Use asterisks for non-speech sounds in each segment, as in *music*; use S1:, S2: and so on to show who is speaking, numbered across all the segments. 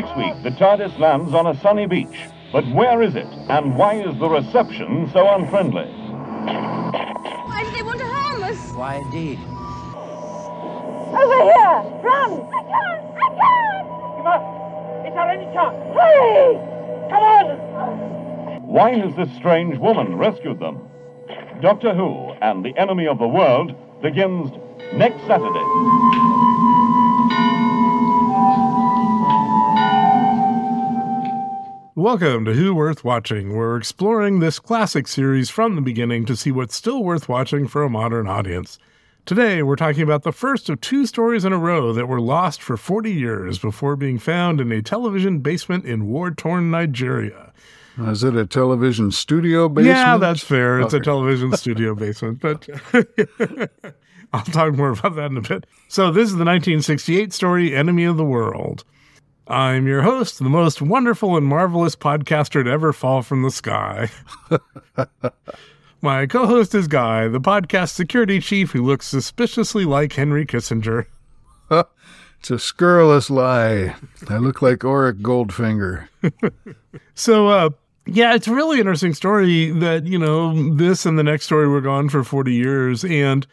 S1: Next week, the TARDIS lands on a sunny beach. But where is it? And why is the reception so unfriendly?
S2: Why do they want to harm us?
S3: Why, indeed.
S4: Over here! Run! I can't! I can't!
S5: You must! It's our only chance!
S4: Hurry!
S5: Come on!
S1: Why has this strange woman rescued them? Doctor Who and the Enemy of the World begins next Saturday.
S6: Welcome to Who Worth Watching. We're exploring this classic series from the beginning to see what's still worth watching for a modern audience. Today, we're talking about the first of two stories in a row that were lost for 40 years before being found in a television basement in war torn Nigeria.
S7: Is it a television studio basement?
S6: Yeah, that's fair. It's a television studio *laughs* basement, but *laughs* I'll talk more about that in a bit. So, this is the 1968 story, Enemy of the World. I'm your host, the most wonderful and marvelous podcaster to ever fall from the sky. *laughs* My co host is Guy, the podcast security chief who looks suspiciously like Henry Kissinger. *laughs*
S7: It's a scurrilous lie. I look like Auric Goldfinger. *laughs*
S6: So, uh, yeah, it's a really interesting story that, you know, this and the next story were gone for 40 years. And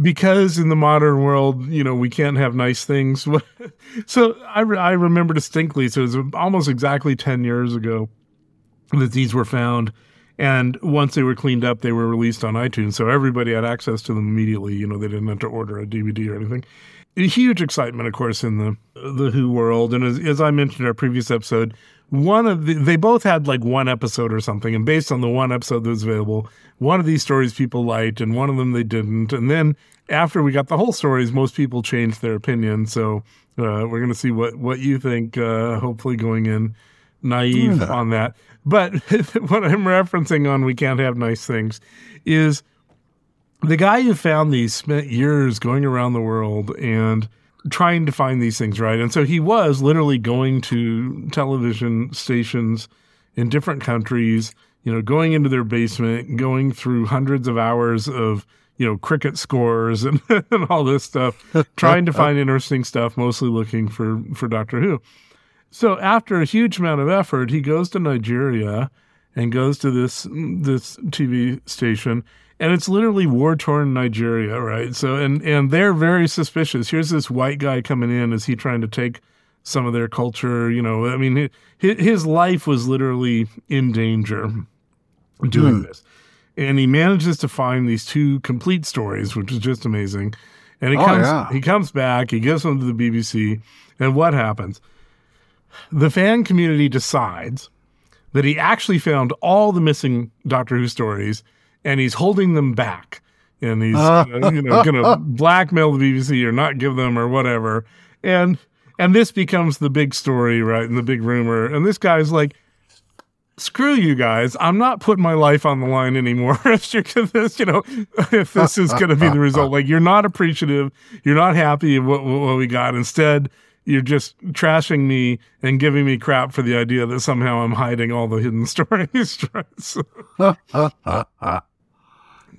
S6: because in the modern world, you know, we can't have nice things. *laughs* so I, re- I remember distinctly, so it was almost exactly 10 years ago that these were found. And once they were cleaned up, they were released on iTunes. So everybody had access to them immediately. You know, they didn't have to order a DVD or anything. A huge excitement, of course, in the the Who world. And as, as I mentioned in our previous episode, one of the, they both had like one episode or something. And based on the one episode that was available, one of these stories people liked and one of them they didn't. And then after we got the whole stories, most people changed their opinion. So uh, we're going to see what, what you think, uh, hopefully going in naive on that. But *laughs* what I'm referencing on We Can't Have Nice Things is the guy who found these spent years going around the world and trying to find these things, right? And so he was literally going to television stations in different countries, you know, going into their basement, going through hundreds of hours of, you know, cricket scores *laughs* and, and all this stuff, trying to find interesting stuff, mostly looking for, for Doctor Who. So after a huge amount of effort, he goes to Nigeria and goes to this this TV station, and it's literally war torn Nigeria, right? So and and they're very suspicious. Here's this white guy coming in. Is he trying to take some of their culture? You know, I mean, his, his life was literally in danger doing hmm. this, and he manages to find these two complete stories, which is just amazing. And he
S7: Oh,
S6: comes
S7: yeah.
S6: he comes back. He gives them to the BBC, and what happens? the fan community decides that he actually found all the missing Doctor Who stories and he's holding them back. And he's uh, you know going *laughs* to blackmail the BBC or not give them or whatever. And and this becomes the big story, right? And the big rumor. And this guy's like, screw you guys. I'm not putting my life on the line anymore. *laughs* if you're this, you know, *laughs* if this is going to be the result, like you're not appreciative, you're not happy of what, what we got. Instead, you're just trashing me and giving me crap for the idea that somehow I'm hiding all the hidden stories.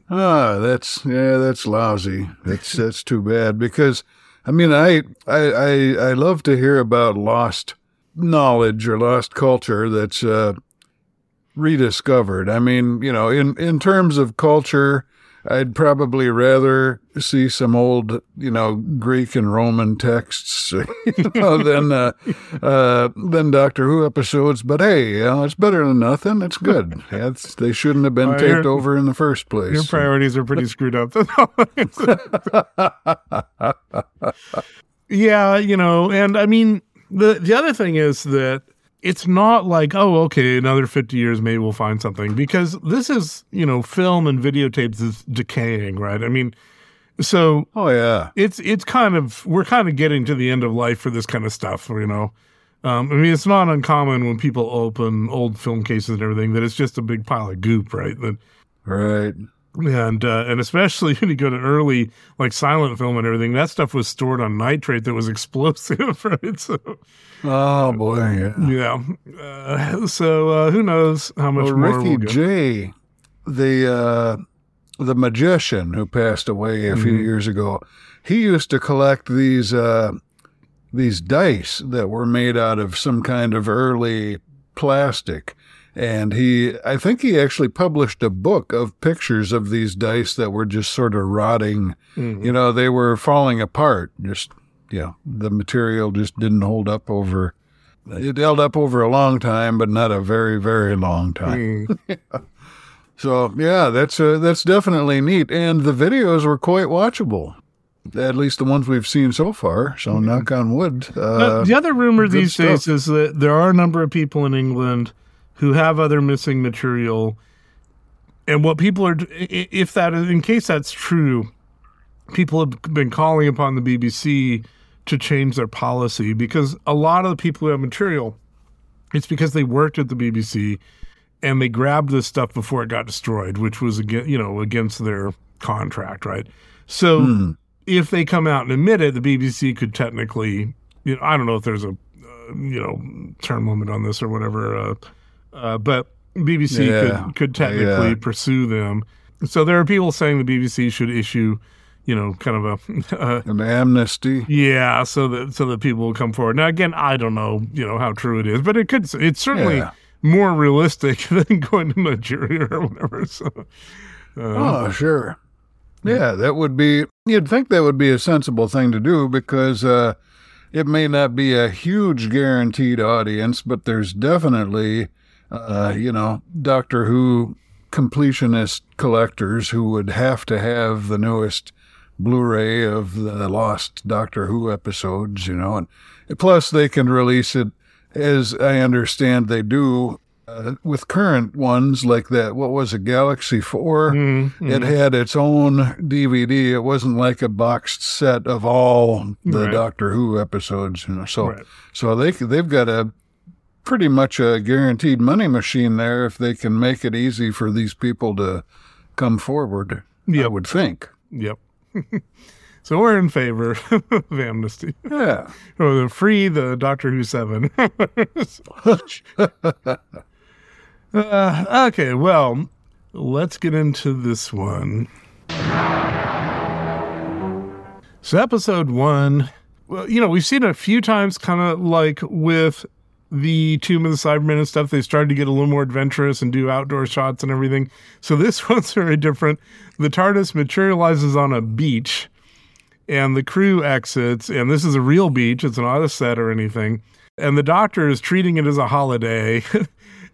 S7: Ah, that's yeah, that's lousy. That's that's too bad because I mean I I I, I love to hear about lost knowledge or lost culture that's uh, rediscovered. I mean, you know, in in terms of culture, I'd probably rather see some old, you know, Greek and Roman texts, *laughs* you know, than uh, uh, than Doctor Who episodes. But hey, you know, it's better than nothing. It's good. It's, they shouldn't have been
S6: Well,
S7: taped over in the first place.
S6: Your priorities are pretty screwed up. *laughs* yeah, you know, and I mean the the other thing is that it's not like, oh, okay, another 50 years maybe we'll find something because this is, you know, film and videotapes is decaying, right? I mean, so
S7: Oh yeah.
S6: it's it's kind of we're kind of getting to the end of life for this kind of stuff, you know. Um, I mean, it's not uncommon when people open old film cases and everything that it's just a big pile of goop, right? That
S7: Right.
S6: And uh, and especially *laughs* when you go to early like silent film and everything, that stuff was stored on nitrate that was *laughs* explosive, right? So
S7: Oh boy. Yeah.
S6: yeah, uh, so uh, who knows how much
S7: Well,
S6: more
S7: Ricky
S6: we'll.
S7: Jay, the uh, the magician who passed away a few
S6: Mhm.
S7: years ago, he used to collect these uh, these dice that were made out of some kind of early plastic. And he, I think he actually published a book of pictures of these dice that were just sort of rotting. You know, they were falling apart. Just, yeah, the material just didn't hold up over, it held up over a long time, but not a very, very long time. *laughs* *laughs* So yeah, that's uh, that's definitely neat, and the videos were quite watchable. At least the ones we've seen so far. So knock on wood. Uh,
S6: the other rumor these days is that there are a number of people in England who have other missing material. And what people are, if that, in case that's true, people have been calling upon the BBC to change their policy because a lot of the people who have material, it's because they worked at the BBC and they grabbed this stuff before it got destroyed, which was again, you know, against their contract, right? So if they come out and admit it, the BBC could technically, you know, I don't know if there's a, uh, you know, term limit on this or whatever, uh, uh, but BBC
S7: Yeah.
S6: could could technically
S7: Yeah.
S6: pursue them. So there are people saying the BBC should issue, you know, kind of a, *laughs* uh,
S7: an amnesty.
S6: yeah, so that so that people will come forward. Now again, I don't know, you know, how true it is, but it could. It's certainly
S7: Yeah.
S6: more realistic *laughs* than going to Nigeria or whatever. So. Uh,
S7: Oh, sure. Yeah, that would be, you'd think that would be a sensible thing to do because uh, it may not be a huge guaranteed audience, but there's definitely, uh, you know, Doctor Who completionist collectors who would have to have the newest Blu ray of the lost Doctor Who episodes, you know, and plus they can release it as I understand they do uh, with current ones like that. What was it, Galaxy 4?
S6: Mm-hmm.
S7: It had its own DVD. It wasn't like a boxed set of all the
S6: Right.
S7: Doctor Who episodes. You know, so
S6: Right.
S7: so they they've got a pretty much a guaranteed money machine there if they can make it easy for these people to come forward. Yeah
S6: I
S7: would think.
S6: Yep. *laughs* so we're in favor *laughs* of amnesty
S7: Yeah. *laughs*
S6: or the free the Doctor Who seven. uh, okay, well, let's get into this one. So episode one, well, you know, we've seen it a few times, kind of like with the Tomb of the Cybermen and stuff. They started to get a little more adventurous and do outdoor shots and everything. So this *laughs* one's very different. The TARDIS materializes on a beach, and the crew exits. And this is a real beach; it's not a set or anything. And the Doctor is treating it as a holiday. *laughs*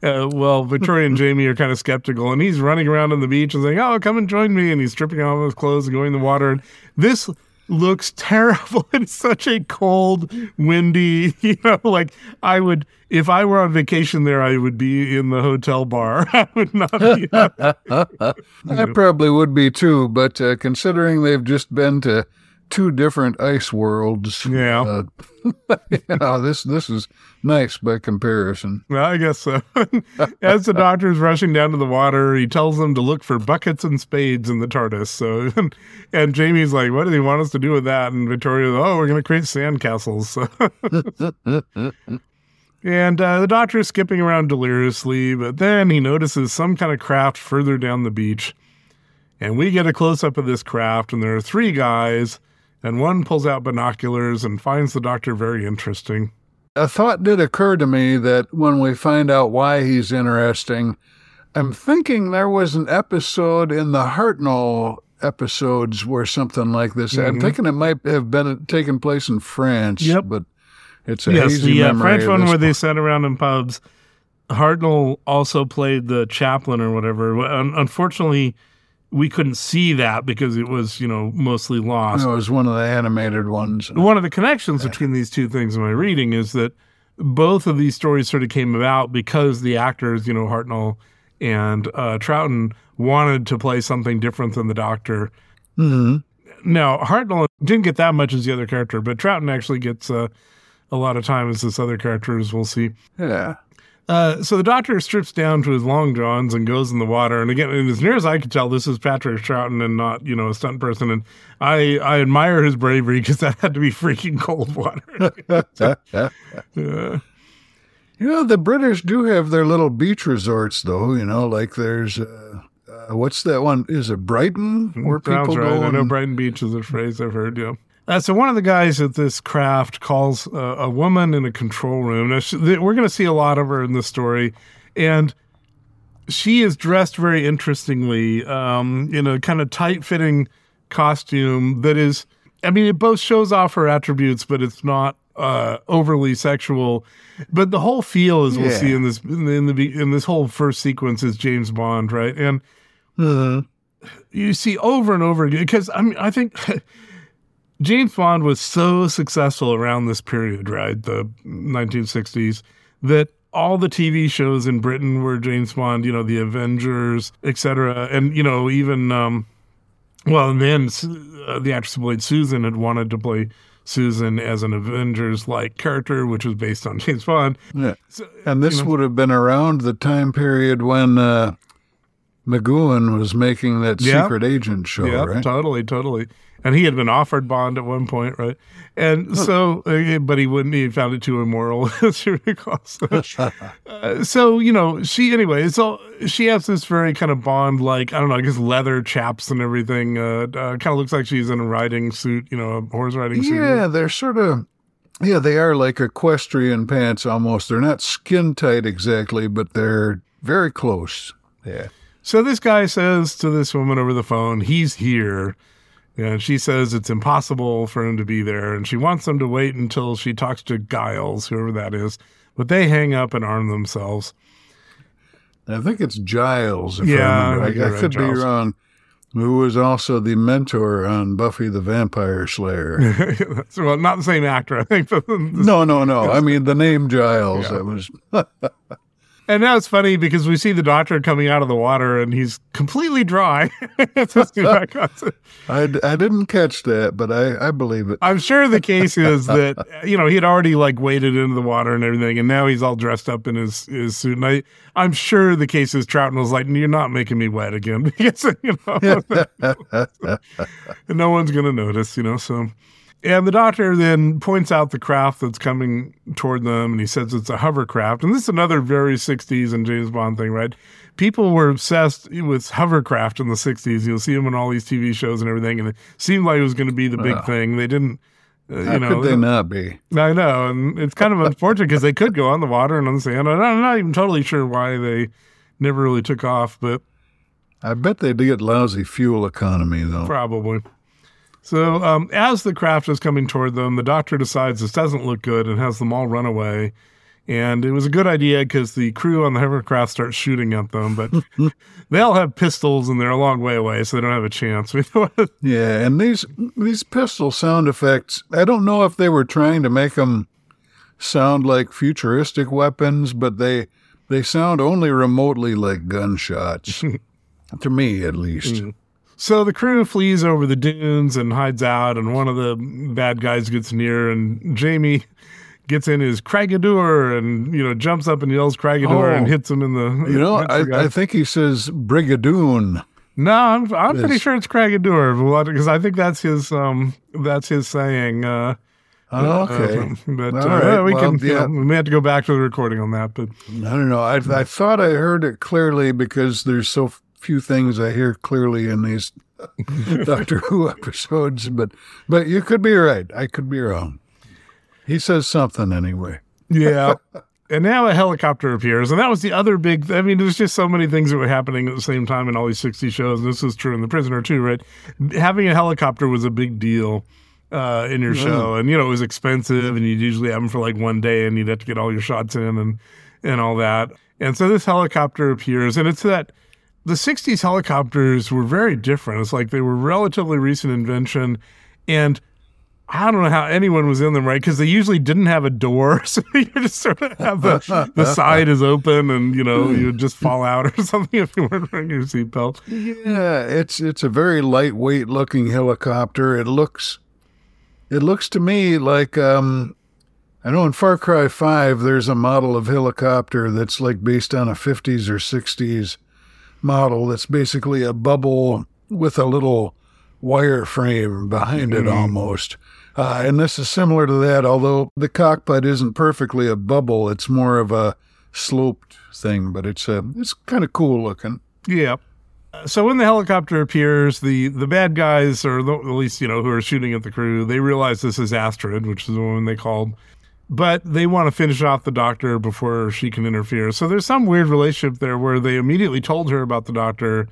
S6: Uh, well, Victoria and Jamie are kind of skeptical, and he's running around on the beach and saying, "Oh, come and join me!" And he's stripping off his clothes and going in the water. And this looks terrible. *laughs* It's such a cold, windy, *laughs* you know, like I would, if I were on vacation there, I would be in the hotel bar. *laughs* I would not be.
S7: I probably would be too, but uh, considering they've just been to two different ice worlds,
S6: Yeah.
S7: uh, *laughs* you know, this this is nice by comparison.
S6: Well, I guess so. *laughs* As the doctor is rushing down to the water, he tells them to look for buckets and spades in the TARDIS. So, *laughs* and Jamie's like, "What do they want us to do with that?" And Victoria's, "Oh, we're going to create sandcastles." So. and uh, the doctor is skipping around deliriously, but then he notices some kind of craft further down the beach, and we get a close up of this craft, and there are three guys, and one pulls out binoculars and finds the doctor very interesting.
S7: A thought did occur to me that when we find out why he's interesting, I'm thinking there was an episode in the Hartnell episodes where something like this. I'm thinking it might have been taken place in France.
S6: Mm-hmm. Yep.
S7: but it's a
S6: yes, the uh, French one where they sat around in pubs. Hartnell also played the chaplain or whatever. Unfortunately, we couldn't see that because it was, you know, mostly lost.
S7: It was one of the animated ones.
S6: One of the connections between these two things in my reading is that both of these stories sort of came about because the actors, you know, Hartnell and uh, Troughton wanted to play something different than the Doctor.
S7: Mhm.
S6: Now, Hartnell didn't get that much as the other character, but Troughton actually gets uh, a lot of time as this other character, as we'll see.
S7: Yeah.
S6: Uh, so the doctor strips down to his long johns and goes in the water. And again, and as near as I could tell, this is Patrick Troughton and not, you know, a stunt person. And I, I admire his bravery because that had to be freaking cold water. Uh, *laughs* *laughs*
S7: You know, the British do have their little beach resorts, though. You know, like there's, uh, uh, what's that one? Is it Brighton where
S6: sounds
S7: people
S6: right.
S7: go?
S6: I know Brighton Beach is a phrase I've heard. Yeah. Uh, so one of the guys at this craft calls uh, a woman in a control room. Now, she, th- we're going to see a lot of her in this story, and she is dressed very interestingly um, in a kind of tight-fitting costume that is. I mean, it both shows off her attributes, but it's not uh, overly sexual. But the whole feel, as we'll
S7: Yeah.
S6: see in this in the, in the in this whole first sequence, is James Bond, right? And you see over and over again because I mean I think *laughs* James Bond was so successful around this period, right, the 1960s, that all the TV shows in Britain were James Bond, you know, the Avengers, etc., and you know even um, well, and then uh, the actress who played Susan had wanted to play Susan as an Avengers-like character, which was based on *laughs* James Bond.
S7: Yeah. And this would have been around the time period when uh, McGoohan was making that
S6: Yeah.
S7: secret agent show,
S6: Yeah,
S7: right?
S6: totally, totally. And he had been offered Bond at one point, right? And so, uh, but he wouldn't. He found it too immoral, *laughs* as you recall. So, *laughs* uh, so, you know, she anyway. So she has this very kind of Bond like I don't know, I guess leather chaps and everything. Uh, uh, kind of looks like she's in a riding suit, you know, a horse riding suit.
S7: Yeah, they're sort of, yeah, they are like equestrian pants almost. They're not skin tight exactly, but they're very close. Yeah.
S6: So this guy says to this woman over the phone, he's here. And she says it's impossible for him to be there. And she wants them to wait until she talks to Giles, whoever that is. But they hang up and arm themselves.
S7: I think it's Giles. If
S6: Yeah,
S7: I, remember.
S6: I
S7: I,
S6: think you're
S7: I
S6: right,
S7: could
S6: Giles.
S7: be wrong. Who was also the mentor on Buffy the Vampire Slayer? *laughs*
S6: so, well, not the same actor, I think.
S7: No, no, no. *laughs* I mean the name Giles. That was. *laughs*
S6: and now it's funny because we see the doctor coming out of the water and he's completely dry. *laughs*
S7: I, I didn't catch that, but I, I believe it.
S6: I'm sure the case is *laughs* that you know he had already like waded into the water and everything, and now he's all dressed up in his, his suit. And I I'm sure the case is Troughton was like, "You're not making me wet again," *laughs* because you know, no one's gonna notice, you know. So, and the doctor then points out the craft that's coming toward them, and he says it's a hovercraft. And this is another very '60s and James Bond thing, right? People were obsessed with hovercraft in the '60s. You'll see them in all these TV shows and everything, and it seemed like it was going to be the big thing. They didn't. Uh,
S7: How
S6: you know,
S7: could they not be?
S6: I know, and it's kind of unfortunate because they could go on the water and on the sand. I'm not even totally sure why they never really took off, but
S7: I bet they get lousy fuel economy though.
S6: probably. So, um, as the craft is coming toward them, the doctor decides this doesn't look good and has them all run away. And it was a good idea because the crew on the hovercraft starts shooting at them, but *laughs* they all have pistols and they're a long way away, so they don't have a chance. *laughs*
S7: Yeah, and these these pistol sound effects. I don't know if they were trying to make them sound like futuristic weapons, but they they sound only remotely like gunshots. *laughs* to me, at least.
S6: So the crew flees over the dunes and hides out, and one of the bad guys gets near, and Jamie gets in his Craigadour and you know jumps up and yells Craigadour
S7: Oh.
S6: and hits him in the.
S7: You know. I, I think he says Brigadoon.
S6: no, I'm I'm pretty sure it's Craigadour because I think that's his um that's his saying. Uh,
S7: Oh, okay.
S6: uh, but uh,
S7: right,
S6: we
S7: well,
S6: can you know, we may have to go back to the recording on that, but
S7: I don't know. I I thought I heard it clearly because there's so few things I hear clearly in these *laughs* Doctor Who episodes. But but you could be right. I could be wrong. He says something anyway.
S6: Yeah. *laughs* and now a helicopter appears. And that was the other big, I mean, there's just so many things that were happening at the same time in all these 60 shows. And this was true in The Prisoner, too, right? Having a helicopter was a big deal uh, in your show. And, you know, it was expensive and you'd usually have them for like one day and you'd have to get all your shots in and, and all that. And so this helicopter appears and it's that the 60s helicopters were very different. It's like they were relatively recent invention. And I don't know how anyone was in them, right? Because they usually didn't have a door, *laughs* so you just sort of have the the side is open, and you know you would just fall out or *laughs* something if you weren't wearing your seatbelt.
S7: Yeah, it's it's a very lightweight looking helicopter. It looks it looks to me like um I know in Far Cry 5 there's a model of helicopter that's like based on a 50s or 60s model that's basically a bubble with a little wire frame behind it almost. Uh, and this is similar to that, although the cockpit isn't perfectly a bubble. It's more of a sloped thing, but it's uh, it's kind of cool looking.
S6: Yeah. So when the helicopter appears, the the bad guys, or the, at least you know who are shooting at the crew, they realize this is Astrid, which is the woman they called. But they want to finish off the doctor before she can interfere. So there's some weird relationship there where they immediately told her about the doctor,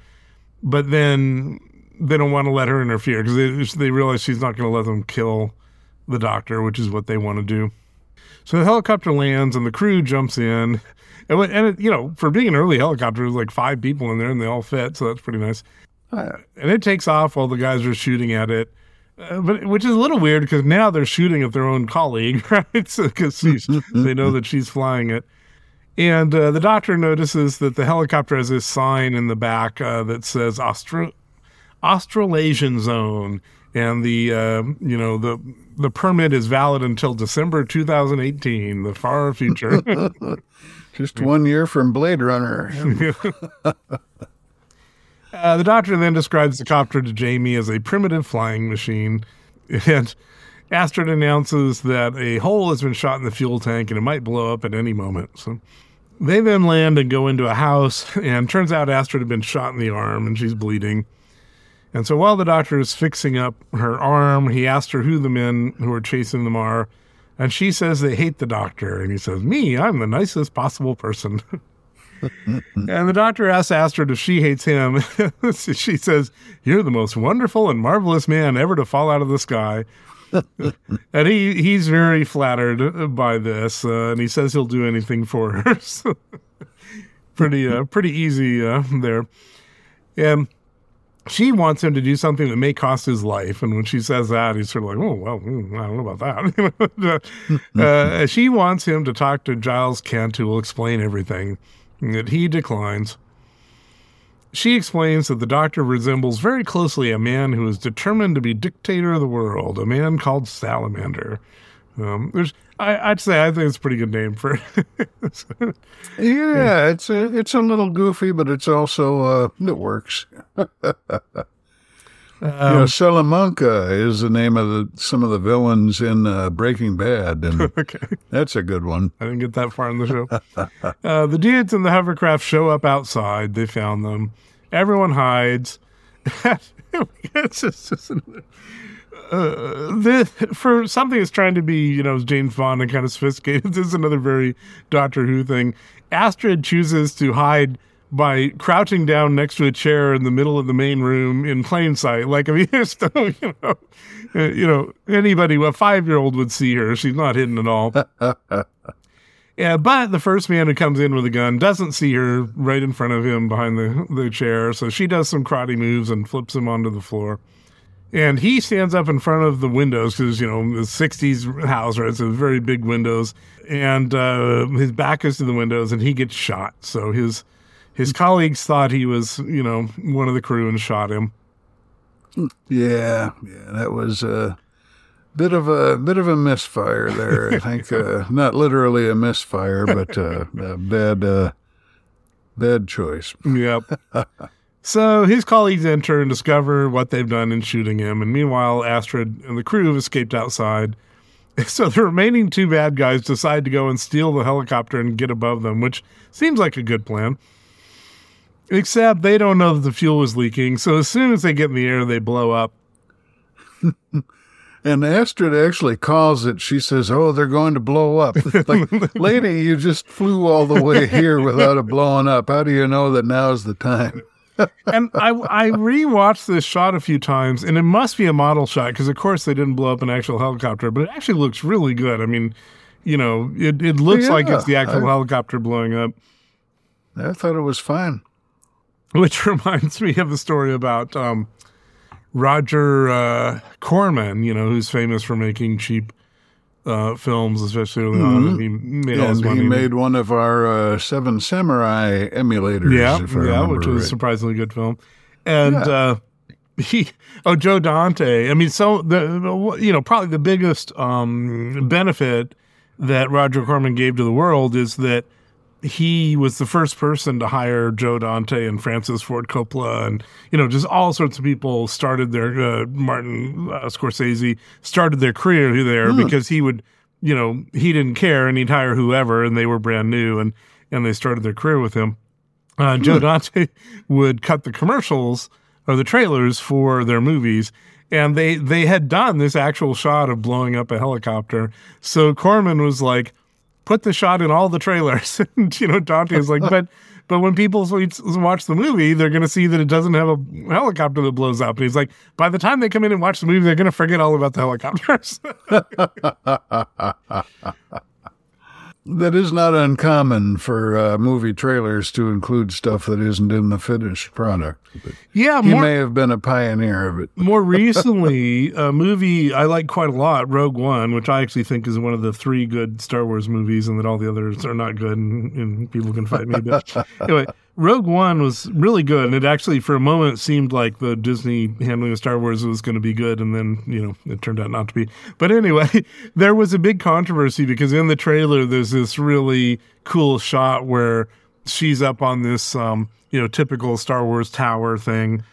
S6: but then they don't want to let her interfere because they, they realize she's not going to let them kill the doctor, which is what they want to do. So the helicopter lands and the crew jumps in. And, and it, you know, for being an early helicopter, there's like five people in there and they all fit. So that's pretty nice. Uh, and it takes off while the guys are shooting at it. Uh, but which is a little weird because now they're shooting at their own colleague, *laughs* right? So because *laughs* they know that she's flying it. And uh, the doctor notices that the helicopter has this sign in the back uh, that says Austro- Australasian Zone, and the uh, you know the the permit is valid until December 2018, the far future. *laughs*
S7: Just one year from Blade Runner.
S6: Uh, the doctor then describes the copter to Jamie as a primitive flying machine, *laughs* and Astrid announces that a hole has been shot in the fuel tank and it might blow up at any moment. So they then land and go into a house, *laughs* and turns out Astrid had been shot in the arm and she's bleeding. And so while the doctor is fixing up her arm, he asks her who the men who are chasing them are, and she says they hate the doctor, and he says, "Me, I'm the nicest possible person." *laughs* And the doctor asks Astrid if she hates him. *laughs* she says, You're the most wonderful and marvelous man ever to fall out of the sky. *laughs* and he, he's very flattered by this, uh, and he says he'll do anything for her. So, *laughs* pretty, uh, pretty easy uh, there. And she wants him to do something that may cost his life. And when she says that, he's sort of like, oh, well, hmm, I don't know about that. uh, she wants him to talk to Giles Kent, who will explain everything that he declines. She explains that the doctor resembles very closely a man who is determined to be dictator of the world, a man called Salamander. Um, there's, I, I'd say I think it's a pretty good name for it. *laughs*
S7: Yeah, it's a, it's a little goofy, but it's also uh, it works. *laughs* you know, Salamanca is the name of the some of the villains in uh, Breaking Bad, and *laughs*
S6: okay.
S7: that's a good one.
S6: I didn't get that far in the show. *laughs* uh, the dudes in the hovercraft show up outside. They found them. Everyone hides. *laughs* it's just, just uh, this, for something that's trying to be, you know, James Bond and kind of sophisticated, this is another very Doctor Who thing. Astrid chooses to hide by crouching down next to a chair in the middle of the main room in plain sight. Like, I mean, *laughs* there's no, you know, uh, you know, anybody, a five year old would see her. She's not hidden at all. *laughs* Yeah, but the first man who comes in with a gun doesn't see her right in front of him behind the, the chair. So she does some karate moves and flips him onto the floor. And he stands up in front of the windows because, you know, the 60s house, right? So very big windows. And uh, his back is to the windows and he gets shot. So his his colleagues thought he was, you know, one of the crew and shot him.
S7: Yeah, yeah, that was a bit of a bit of a misfire there. I *laughs* think uh, not literally a misfire, but uh, a bad uh, bad choice.
S6: Yep. *laughs* so his colleagues enter and discover what they've done in shooting him. And meanwhile, Astrid and the crew have escaped outside. *laughs* So the remaining two bad guys decide to go and steal the helicopter and get above them, which seems like a good plan. Except they don't know that the fuel is leaking. So as soon as they get in the air, they blow up. *laughs*
S7: And Astrid actually calls it. She says, "Oh, they're going to blow up." *laughs* like, lady, you just flew all the way here without it blowing up. How do you know that now's the time? *laughs*
S6: and I I rewatched this shot a few times, and it must be a model shot because, of course, they didn't blow up an actual helicopter, but it actually looks really good. I mean, you know, it, it looks like it's the actual
S7: I-
S6: helicopter blowing up.
S7: I thought it was fine. *laughs*
S6: Which reminds me of the story about um, Roger uh, Corman, you know, who's famous for making cheap uh, films, especially early on. He made all his money.
S7: he made one of our uh, Seven Samurai emulators.
S6: yeah, yeah, which was a surprisingly good film. And
S7: Yeah.
S6: uh, he, oh, Joe Dante. I mean, so the, the you know probably the biggest um, benefit that Roger Corman gave to the world is that he was the first person to hire Joe Dante and Francis Ford Coppola, and you know, just all sorts of people started their uh, Martin uh, Scorsese started their career there because he would, you know, he didn't care and he'd hire whoever, and they were brand new, and and they started their career with him. uh, Joe Dante *laughs* would cut the commercials or the trailers for their movies. And they, they had done this actual shot of blowing up a helicopter. So Corman was like, put the shot in all the trailers. *laughs* and, you know, Dante is like, but, but when people watch the movie, they're going to see that it doesn't have a helicopter that blows up. And he's like, by the time they come in and watch the movie, they're going to forget all about the helicopters. *laughs* *laughs*
S7: That is not uncommon for uh, movie trailers to include stuff that isn't in the finished product. But
S6: yeah,
S7: he
S6: more,
S7: may have been a pioneer of it.
S6: more *laughs* recently, a movie I like quite a lot, Rogue One, which I actually think is one of the three good Star Wars movies, and that all the others are not good, and, and people can fight me. But anyway, Rogue One was really good, and it actually, for a moment, seemed like the Disney handling of Star Wars was going to be good, and then you know it turned out not to be. But anyway, *laughs* there was a big controversy because in the trailer there's this really cool shot where she's up on this, um, you know, typical Star Wars tower thing,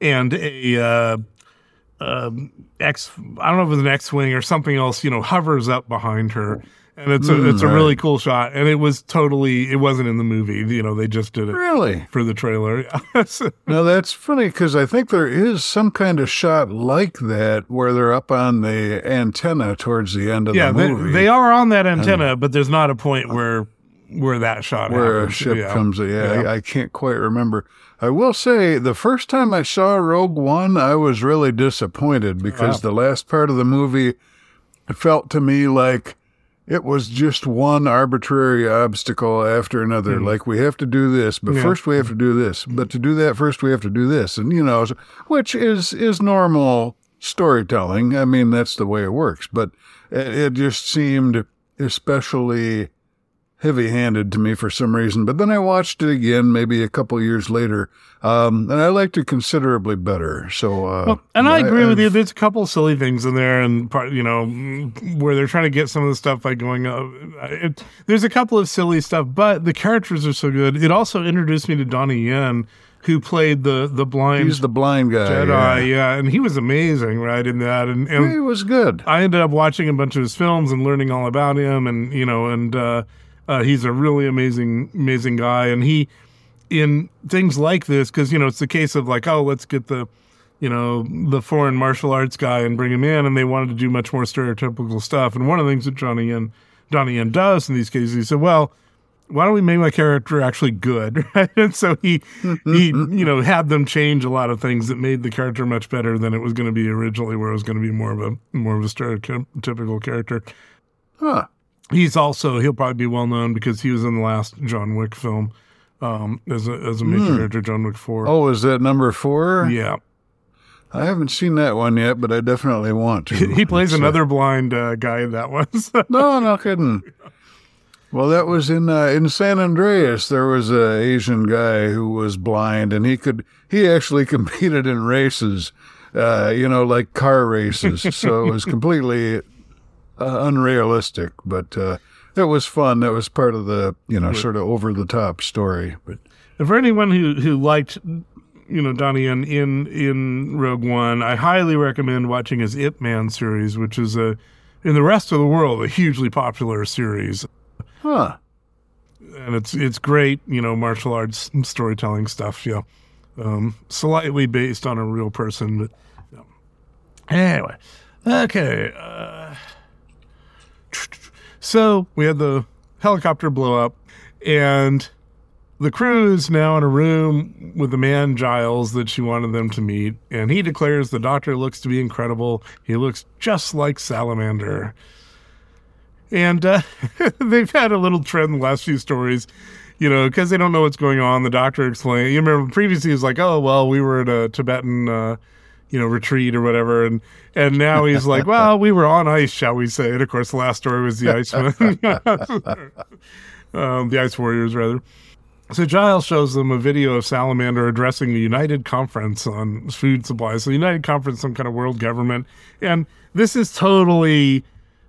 S6: and a uh, um, X, I don't know if it was an X wing or something else, you know, hovers up behind her. And it's a, hmm, it's a really cool shot. And it was totally, it wasn't in the movie. You know, they just did it
S7: Really?
S6: for the trailer. So- *laughs*
S7: Now that's funny because I think there is some kind of shot like that where they're up on the antenna towards the end of
S6: yeah,
S7: the movie.
S6: they they are on that antenna, but there's not a point where where that shot
S7: where a ship
S6: Yeah.
S7: comes. Yeah,
S6: Yeah.
S7: I, I can't quite remember. I will say the first time I saw Rogue One, I was really disappointed because the last part of the movie felt to me like it was just one arbitrary obstacle after another. Hmm. Like we have to do this, but.
S6: Yeah.
S7: first we have to do this. But to do that, first we have to do this, and you know, which is is normal storytelling. I mean, that's the way it works. But it, it just seemed especially heavy-handed to me for some reason. But then I watched it again, maybe a couple years later, um, and I liked it considerably better. So, uh,
S6: Well, and I agree with
S7: I've-
S6: you. There's a couple of silly things in there, and part, you know, where they're trying to get some of the stuff by going. Uh, it, there's a couple of silly stuff, but the characters are so good. It also introduced me to Donnie Yen, who played the the blind
S7: He's the blind guy.
S6: Jedi.
S7: yeah.
S6: Yeah. and he was amazing, right? In that, and, and
S7: He was good.
S6: I ended up watching a bunch of his films and learning all about him, and you know, and uh, uh, he's a really amazing, amazing guy. And he, in things like this, because you know, it's the case of like, oh, let's get the, you know, the foreign martial arts guy and bring him in, and they wanted to do much more stereotypical stuff. And one of the things that Johnny Yen, Donnie Yen does in these cases, he said, well. Why don't we make my character actually good? *laughs* And so he, he, you know, had them change a lot of things that made the character much better than it was going to be originally, where it was going to be more of a more of a stereotypical character.
S7: Huh.
S6: He's also he'll probably be well known because he was in the last John Wick film um, as a as a major character, John Wick Four.
S7: Oh, is that number four?
S6: Yeah,
S7: I haven't seen that one yet, but I definitely want to.
S6: he plays
S7: It's,
S6: another blind uh, guy in that one. So- *laughs*
S7: No, no kidding. Well, that was in uh, in San Andreas. There was a Asian guy who was blind, and he could he actually *laughs* competed in races, uh, you know, like car races. so it was *laughs* completely uh, unrealistic, but uh, it was fun. That was part of the you know sort of over the top story. But
S6: And for anyone who who liked you know Donnie in in in Rogue One, I highly recommend watching his Ip Man series, which is a in the rest of the world a hugely popular series.
S7: huh.
S6: and it's it's great, you know, martial arts storytelling stuff. Yeah, um, slightly based on a real person, but you know. anyway, okay. Uh, so we had the helicopter blow up, and the crew is now in a room with the man Giles that she wanted them to meet, and he declares the doctor looks to be incredible. He looks just like Salamander. And uh, *laughs* they've had a little trend in the last few stories, you know, because they don't know what's going on. The doctor explained. You remember previously he was like, "Oh, well, we were at a Tibetan, uh, you know, retreat or whatever," and and now he's like, *laughs* "Well, we were on ice, shall we say?" And of course, the last story was the *laughs* Iceman, *laughs* um, the Ice Warriors, rather. So Giles shows them a video of Salamander addressing the United Conference on food supplies. So the United Conference, some kind of world government, and this is totally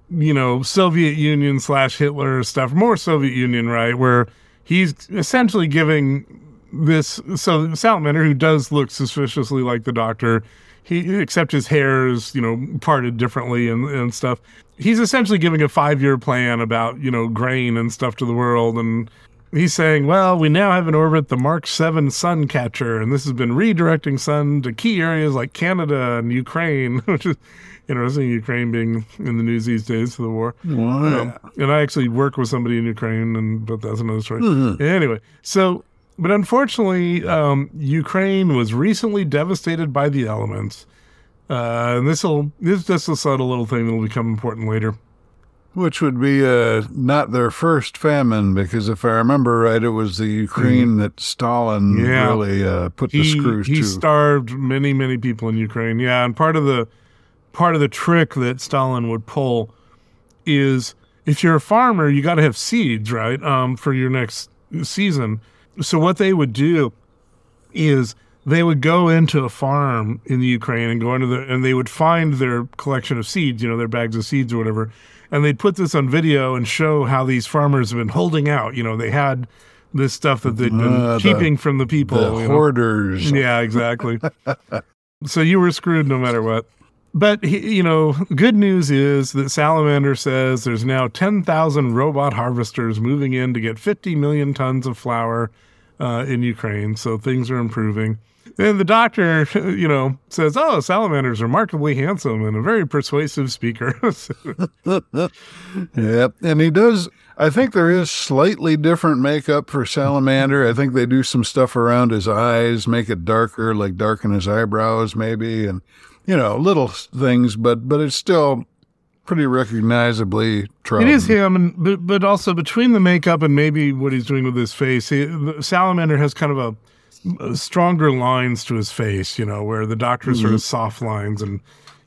S6: you know, Soviet Union slash Hitler stuff, more Soviet Union, right? Where he's essentially giving this. So Salamander, who does look suspiciously like the Doctor, he except his hair is you know parted differently and, and stuff. He's essentially giving a five year plan about you know grain and stuff to the world and he's saying, well, we now have in orbit the Mark 7 sun catcher, and this has been redirecting sun to key areas like Canada and Ukraine, *laughs* which is interesting, Ukraine being in the news these days for the war.
S7: Wow.
S6: Um, and I actually work with somebody in Ukraine, and but that's another story. Anyway, so but unfortunately, um, Ukraine was recently devastated by the elements. Uh, and this will this is just a subtle little thing that will become important later.
S7: Which would be uh, not their first famine, because if I remember right, it was the Ukraine that Stalin.
S6: Yeah.
S7: really uh, put the screws
S6: he
S7: to.
S6: starved many many people in Ukraine. Yeah, and part of the part of the trick that Stalin would pull is if you're a farmer, you got to have seeds, right, um, for your next season. So what they would do is they would go into a farm in the Ukraine and go into the and they would find their collection of seeds, you know, their bags of seeds or whatever, and they'd put this on video and show how these farmers have been holding out. You know, they had this stuff that they'd been
S7: Uh, the-
S6: keeping from the people.
S7: the
S6: you know.
S7: hoarders.
S6: Yeah, exactly. *laughs* so you were screwed no matter what. But he, you know, good news is that Salamander says there's now 10,000 robot harvesters moving in to get 50 million tons of flour uh, in Ukraine. So things are improving. And the doctor, *laughs* you know, says, "Oh, Salamander's remarkably handsome and a very persuasive speaker." *laughs*
S7: Yep. And he does, I think there is slightly different makeup for Salamander. I think they do some stuff around his eyes, make it darker, like darken his eyebrows maybe, and, you know, little things, but, but it's still pretty recognizably
S6: It
S7: Troughton.
S6: is him, and but, but also between the makeup and maybe what he's doing with his face, he, the Salamander has kind of a, a stronger lines to his face, you know, where the doctor is sort of soft lines and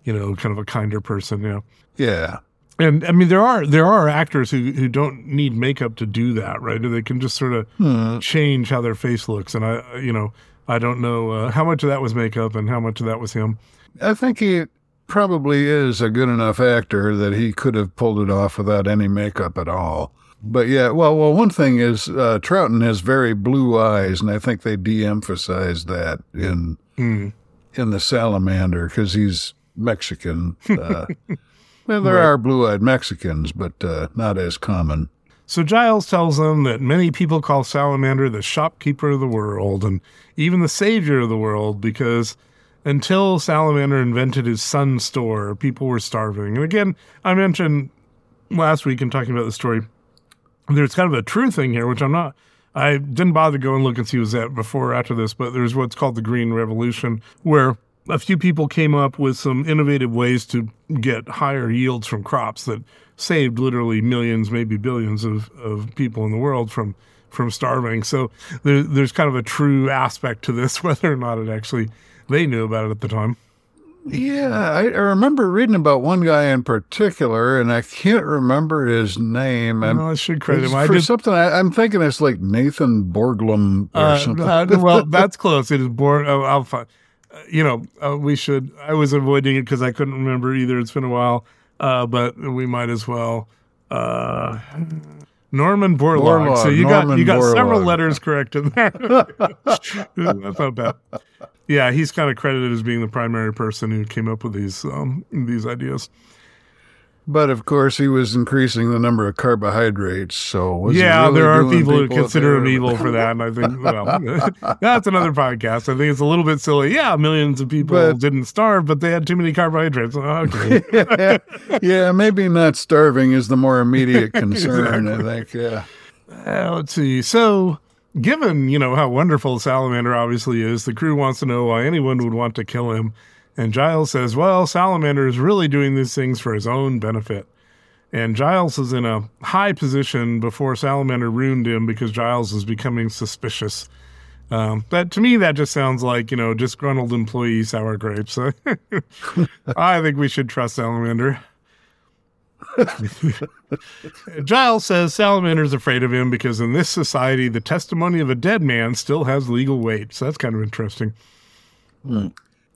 S6: you know, kind of a kinder person, you know.
S7: Yeah.
S6: And I mean, there are there are actors who who don't need makeup to do that, right? They can just sort of change how their face looks, and I, you know, I don't know uh, how much of that was makeup and how much of that was him.
S7: I think he probably is a good enough actor that he could have pulled it off without any makeup at all. But yeah, well, well, one thing is uh, Troughton has very blue eyes, and I think they de-emphasized that in
S6: Mm.
S7: in the Salamander because he's Mexican. Uh, *laughs* well, there are blue-eyed Mexicans, but uh, not as common.
S6: So Giles tells them that many people call Salamander the shopkeeper of the world and even the savior of the world because until Salamander invented his sun store, people were starving. And again, I mentioned last week in talking about the story, there's kind of a true thing here, which I'm not. I didn't bother to go and look and see was that before or after this, but there's what's called the Green Revolution, where a few people came up with some innovative ways to get higher yields from crops that saved literally millions, maybe billions of, of people in the world from from starving. So there, there's kind of a true aspect to this, *laughs* whether or not it actually they knew about it at the time.
S7: Yeah, I, I remember reading about one guy in particular, and I can't remember his name. I'm-
S6: Well, I should credit him. I
S7: for
S6: did-
S7: something. I, I'm thinking it's like Nathan Borglum or
S6: Uh,
S7: something.
S6: uh, *laughs* well, that's close. It is born. Oh, I'll find. Uh, you know, uh, we should. I was avoiding it because I couldn't remember either. It's been a while, uh, but we might as well. Norman Borlaug.
S7: Borlaug,
S6: So you got you got several letters correct in there. *laughs* that's not bad. Yeah, he's kind of credited as being the primary person who came up with these um, these ideas.
S7: But of course, he was increasing the number of carbohydrates. So was
S6: yeah,
S7: really
S6: there are
S7: doing
S6: people who consider him evil for that, and I think *laughs* well, *laughs* that's another podcast. I think it's a little bit silly. Yeah, millions of people
S7: But-
S6: didn't starve, but they had too many carbohydrates. Okay, *laughs*
S7: yeah, maybe not starving is the more immediate concern. I think. Yeah.
S6: Uh, let's see. So, given you know how wonderful Salamander obviously is, the crew wants to know why anyone would want to kill him. And Giles says, "Well, Salamander is really doing these things for his own benefit." And Giles is in a high position before Salamander ruined him because Giles is becoming suspicious. Um, but to me, that just sounds like you know disgruntled employee sour grapes. *laughs* I think we should trust Salamander. *laughs* Giles says Salamander's afraid of him because in this society, the testimony of a dead man still has legal weight. So that's kind of interesting.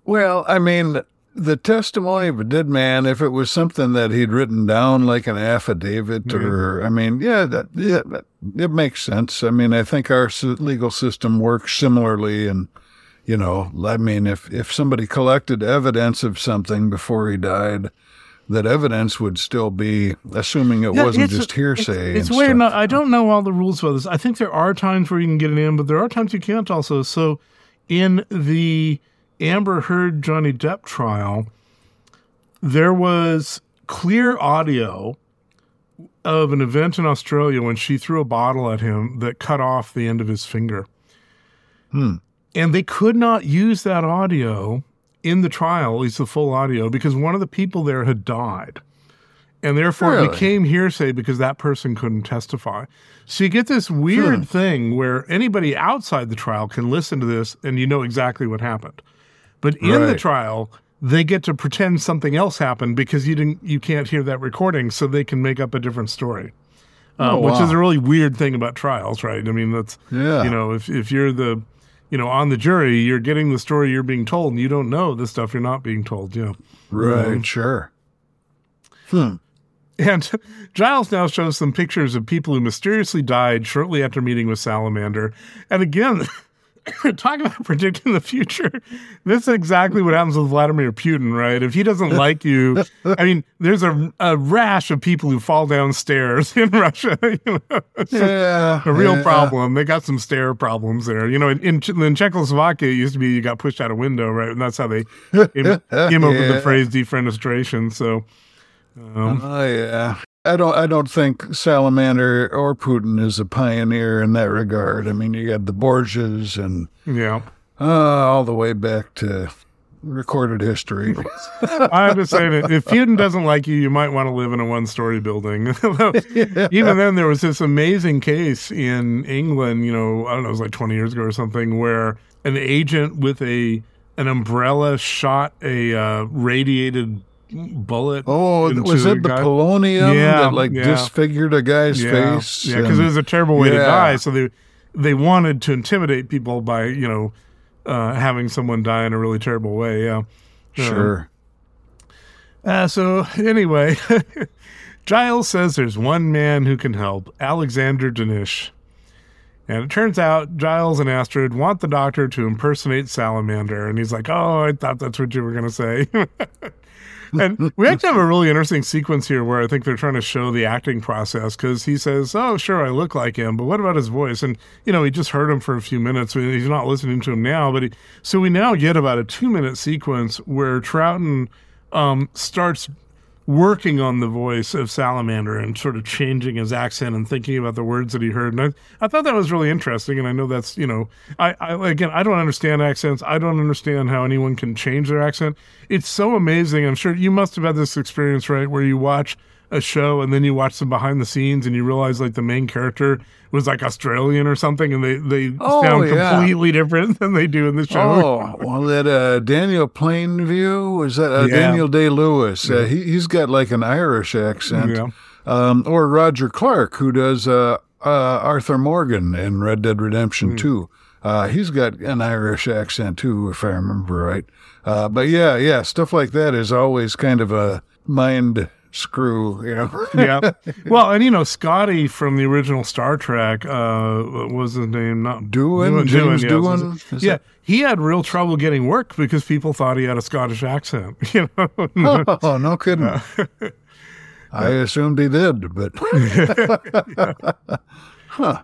S7: Well, I mean, the testimony of a dead man, if it was something that he'd written down like an affidavit or, I mean, yeah, that, yeah, that, it makes sense. I mean, I think our legal system works similarly. And, you know, I mean, if, if somebody collected evidence of something before he died, that evidence would still be, assuming it
S6: Yeah,
S7: wasn't just hearsay.
S6: It's, it's weird. I don't know all the rules about this. I think there are times where you can get it in, but there are times you can't also. So in the Amber Heard Johnny Depp trial, there was clear audio of an event in Australia when she threw a bottle at him that cut off the end of his finger. And they could not use that audio in the trial, at least the full audio, because one of the people there had died. And therefore it became hearsay because that person couldn't testify. So you get this weird
S7: Hmm.
S6: thing where anybody outside the trial can listen to this and you know exactly what happened. But in the trial, they get to pretend something else happened because you didn't you can't hear that recording, so they can make up a different story. Uh,
S7: Oh,
S6: which is a really weird thing about trials, right? I mean, that's
S7: Yeah.
S6: you know, if if you're the you know on the jury, you're getting the story you're being told, and you don't know the stuff you're not being told. Yeah.
S7: Right, sure. Hmm.
S6: And *laughs* Giles now shows some pictures of people who mysteriously died shortly after meeting with Salamander. And again, *laughs* *coughs* talk about *laughs* predicting the future. This is exactly what happens with Vladimir Putin, right? If he doesn't *laughs* like you, I mean, there's a, a rash of people who fall downstairs *laughs* in Russia. You know?
S7: Yeah.
S6: a real
S7: yeah.
S6: problem. They got some stair problems there. You know, in, in, in Czechoslovakia, it used to be you got pushed out a window, right? And that's how they came, came up with the phrase defenestration. So, um,
S7: Oh yeah. I don't I don't think Salamander or Putin is a pioneer in that regard. I mean you got the Borgias and
S6: yeah.
S7: uh, all the way back to recorded history.
S6: I'm just saying that if Putin doesn't like you, you might want to live in a one story building. *laughs* Even then, there was this amazing case in England, you know, I don't know, it was like 20 years ago or something, where an agent with a an umbrella shot a uh, radiated bullet.
S7: Oh, was it the
S6: guy.
S7: polonium
S6: Yeah,
S7: that like
S6: yeah.
S7: disfigured a guy's
S6: yeah,
S7: face?
S6: Yeah, because it was a terrible way to die. So they they wanted to intimidate people by, you know, uh, having someone die in a really terrible way. Yeah.
S7: sure.
S6: Uh, so anyway, *laughs* Giles says there's one man who can help, Alexander Denes. And it turns out Giles and Astrid want the doctor to impersonate Salamander. And he's like, oh, I thought that's what you were going to say. *laughs* and we actually have a really interesting sequence here where I think they're trying to show the acting process because he says, oh, sure, I look like him, but what about his voice? And, you know, he just heard him for a few minutes. He's not listening to him now. But he, so we now get about a two minute sequence where Troughton um, starts working on the voice of Salamander and sort of changing his accent and thinking about the words that he heard. And I, I thought that was really interesting. And I know that's, you know, I, I, again, I don't understand accents. I don't understand how anyone can change their accent. It's so amazing. I'm sure you must have had this experience, right? Where you watch a show and then you watch some behind the scenes and you realize like the main character was like Australian or something and they, they
S7: Oh,
S6: sound
S7: yeah.
S6: completely different than they do in the show.
S7: Oh, well, that uh, Daniel Plainview was that uh,
S6: Yeah.
S7: Daniel Day Lewis? Uh, he he's got like an Irish accent.
S6: Yeah.
S7: Um, or Roger Clark, who does uh, uh, Arthur Morgan in Red Dead Redemption
S6: Hmm.
S7: Two. Uh, he's got an Irish accent too, if I remember right. Uh, but yeah, yeah, stuff like that is always kind of a mind screw, you know. *laughs*
S6: yeah. Well, and you know, Scotty from the original Star Trek, uh, what was his name? Not
S7: Doohan? James
S6: yeah? Yeah, he had real trouble getting work because people thought he had a Scottish accent. *laughs* You know, *laughs*
S7: oh, no kidding. I assumed he did, but huh.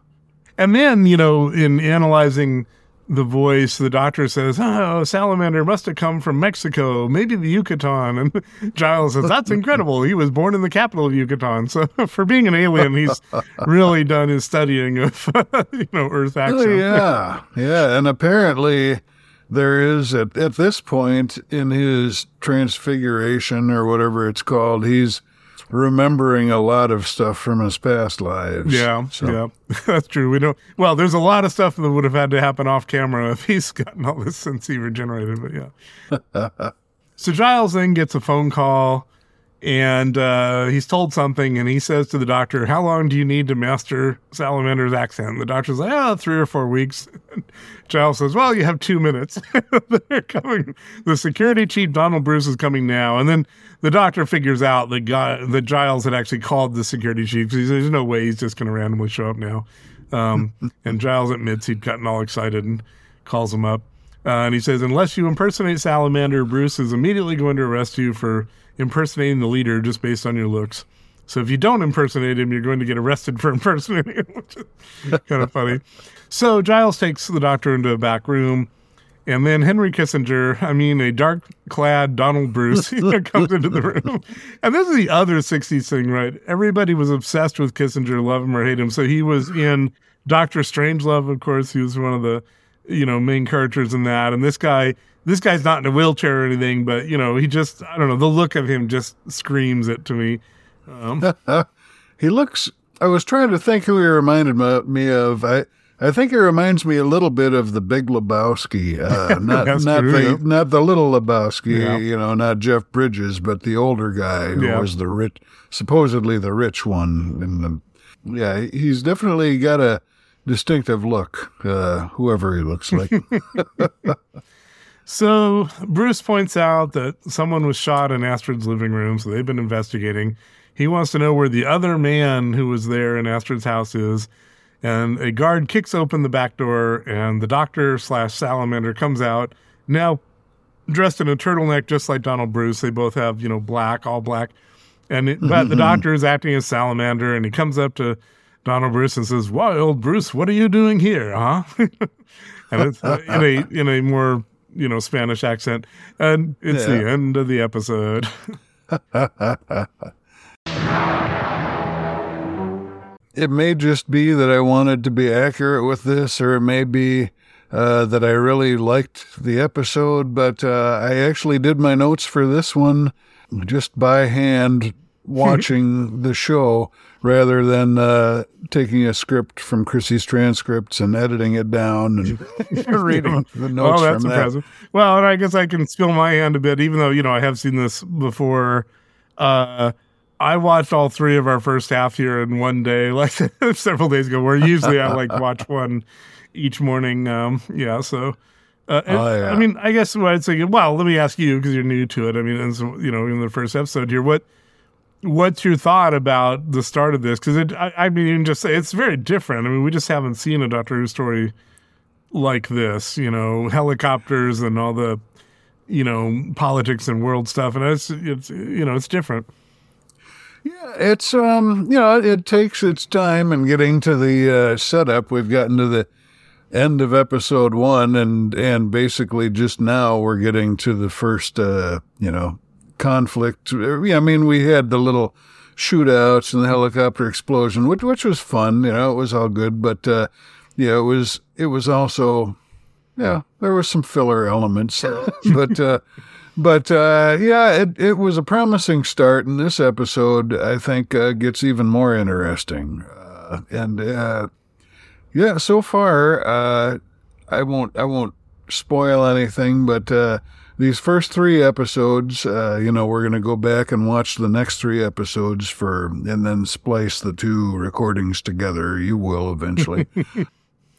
S6: and then you know, in analyzing the voice, the doctor says, "Oh, salamander must have come from Mexico, maybe the Yucatan." And *laughs* Giles says, "That's incredible. He was born in the capital of Yucatan. So *laughs* for being an alien, he's *laughs* really done his studying of you know Earth accents."
S7: Oh, yeah, yeah, and apparently there is at at this point in his transfiguration or whatever it's called, he's remembering a lot of stuff from his past lives.
S6: Yeah,
S7: So-
S6: yeah, *laughs* that's true. We don't. Well, there's a lot of stuff that would have had to happen off camera if he's *laughs* gotten all this since he regenerated. But yeah. *laughs* so Giles then gets a phone call, and uh, he's told something, and he says to the doctor, "How long do you need to master Salamander's accent?" The doctor's like, "Oh, three or four weeks." Giles says, "Well, you have two minutes. *laughs* They're coming. The security chief, Donald Bruce, is coming now." And then the doctor figures out that guy, that Giles had actually called the security chief because there's no way he's just going to randomly show up now. Um, *laughs* and Giles admits he'd gotten all excited and calls him up. Uh, and he says, unless you impersonate Salamander, Bruce is immediately going to arrest you for impersonating the leader just based on your looks. So if you don't impersonate him, you're going to get arrested for *laughs* impersonating him, which is kind of funny. So Giles takes the doctor into a back room. And then Henry Kissinger, I mean, a dark clad Donald Bruce *laughs* comes into the room. And this is the other 60s thing, right? Everybody was obsessed with Kissinger, love him or hate him. So he was in Doctor Strangelove, of course. He was one of the, you know, main characters in that. And this guy, this guy's not in a wheelchair or anything, but, you know, he just, I don't know, the look of him just screams it to me. Um, *laughs*
S7: he looks. I was trying to think who he reminded me of. I I think he reminds me a little bit of the Big Lebowski. Uh, *laughs* not not
S6: true,
S7: the
S6: yeah.
S7: not the little Lebowski.
S6: Yeah.
S7: You know, not Jeff Bridges, but the older guy who
S6: Yeah.
S7: was the rich, supposedly the rich one. In the yeah, he's definitely got a distinctive look. Uh, whoever he looks like. *laughs*
S6: So Bruce points out that someone was shot in Astrid's living room, so they've been investigating. He wants to know where the other man who was there in Astrid's house is. And a guard kicks open the back door, and the doctor slash salamander comes out, now dressed in a turtleneck, just like Donald Bruce. They both have, you know, black, all black. And it, but the doctor is acting as salamander, and he comes up to Donald Bruce and says, "Why, old Bruce, what are you doing here, huh?" *laughs* and it's uh, in a in a more you know Spanish accent, and it's the end of the episode. *laughs*
S7: it may just be that I wanted to be accurate with this, or it may be uh, that I really liked the episode, but uh, I actually did my notes for this one just by hand watching *laughs* the show rather than uh, taking a script from Chrissy's transcripts and editing it down and *laughs* *laughs* reading the notes
S6: oh, that's
S7: from that.
S6: Well, and I guess I can spill my hand a bit, even though you know I have seen this before. Uh, I watched all three of our first half here in one day, like several days ago. Where usually I like watch one each morning. Um, yeah, so. Uh,
S7: Oh, yeah.
S6: I mean, I guess what I'd say. Well, let me ask you because you're new to it. I mean, and so, you know, in the first episode here, what what's your thought about the start of this? Because it, I, I mean, just it's very different. I mean, we just haven't seen a Doctor Who story like this. You know, helicopters and all the, you know, politics and world stuff, and it's it's you know it's different.
S7: Yeah it's um, you know, it takes its time in getting to the uh, setup. We've gotten to the end of episode one, and and basically just now we're getting to the first, uh, you know, conflict. Yeah, I mean, we had the little shootouts and the helicopter explosion, which which was fun. You know, it was all good, but uh, yeah, it was it was also yeah, there were some filler elements, *laughs* but uh, but uh, yeah, it it was a promising start, and this episode I think uh, gets even more interesting. Uh, and uh, yeah, so far uh, I won't I won't spoil anything, but uh, these first three episodes, uh, you know, we're gonna go back and watch the next three episodes for, and then splice the two recordings together. You will eventually. *laughs*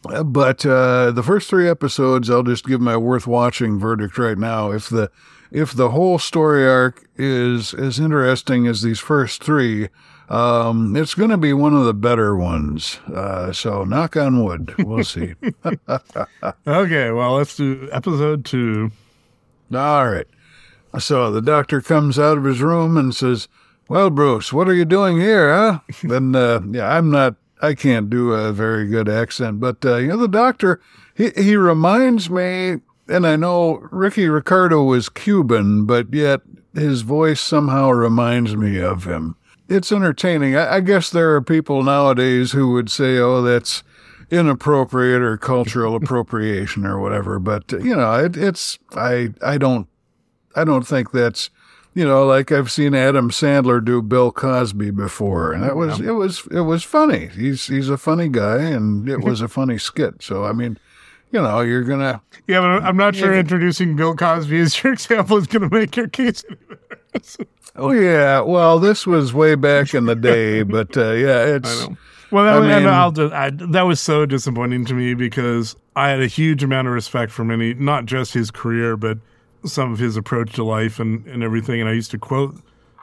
S7: Uh, But uh, the first three episodes, I'll just give my worth watching verdict right now. If the if the whole story arc is as interesting as these first three, um, it's going to be one of the better ones. Uh, so knock on wood. We'll see. *laughs* *laughs*
S6: Okay, well, let's do episode two.
S7: All right. So the doctor comes out of his room and says, "Well, Bruce, what are you doing here, huh?" *laughs* then, uh, yeah, I'm not. I can't do a very good accent, but uh, you know, the doctor, he he reminds me, and I know Ricky Ricardo was Cuban, but yet his voice somehow reminds me of him. It's entertaining. I, I guess there are people nowadays who would say, "Oh, that's." Inappropriate or cultural appropriation or whatever but you know it, it's i i don't I don't think that's, you know, like I've seen Adam Sandler do Bill Cosby before, and that was it was it was funny. He's he's a funny guy, and it was a funny skit. So I mean, you know, you're gonna
S6: Yeah, but I'm not sure introducing Bill Cosby as your *laughs* example is going to make your case. any better.
S7: oh yeah, well this was way back in the day, but uh, yeah, *laughs* it's
S6: Well, that,
S7: I
S6: and I'll just, I, that was so disappointing to me because I had a huge amount of respect for many, not just his career, but some of his approach to life and, and everything. And I used to quote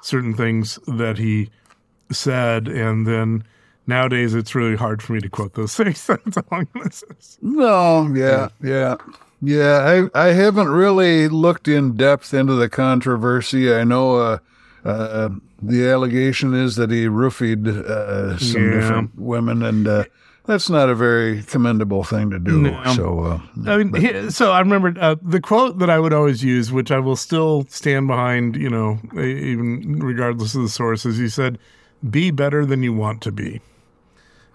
S6: certain things that he said, and then nowadays it's really hard for me to quote those *laughs* things. That's how long this is.
S7: No, yeah, yeah. Yeah, I I haven't really looked in depth into the controversy. I know uh, uh, the allegation is that he roofied uh, some
S6: Yeah.
S7: different women, and uh, that's not a very commendable thing to do.
S6: No.
S7: So, uh,
S6: I mean, he- so I remember uh, the quote that I would always use, which I will still stand behind, you know, even regardless of the sources. He said, "Be better than you want to be."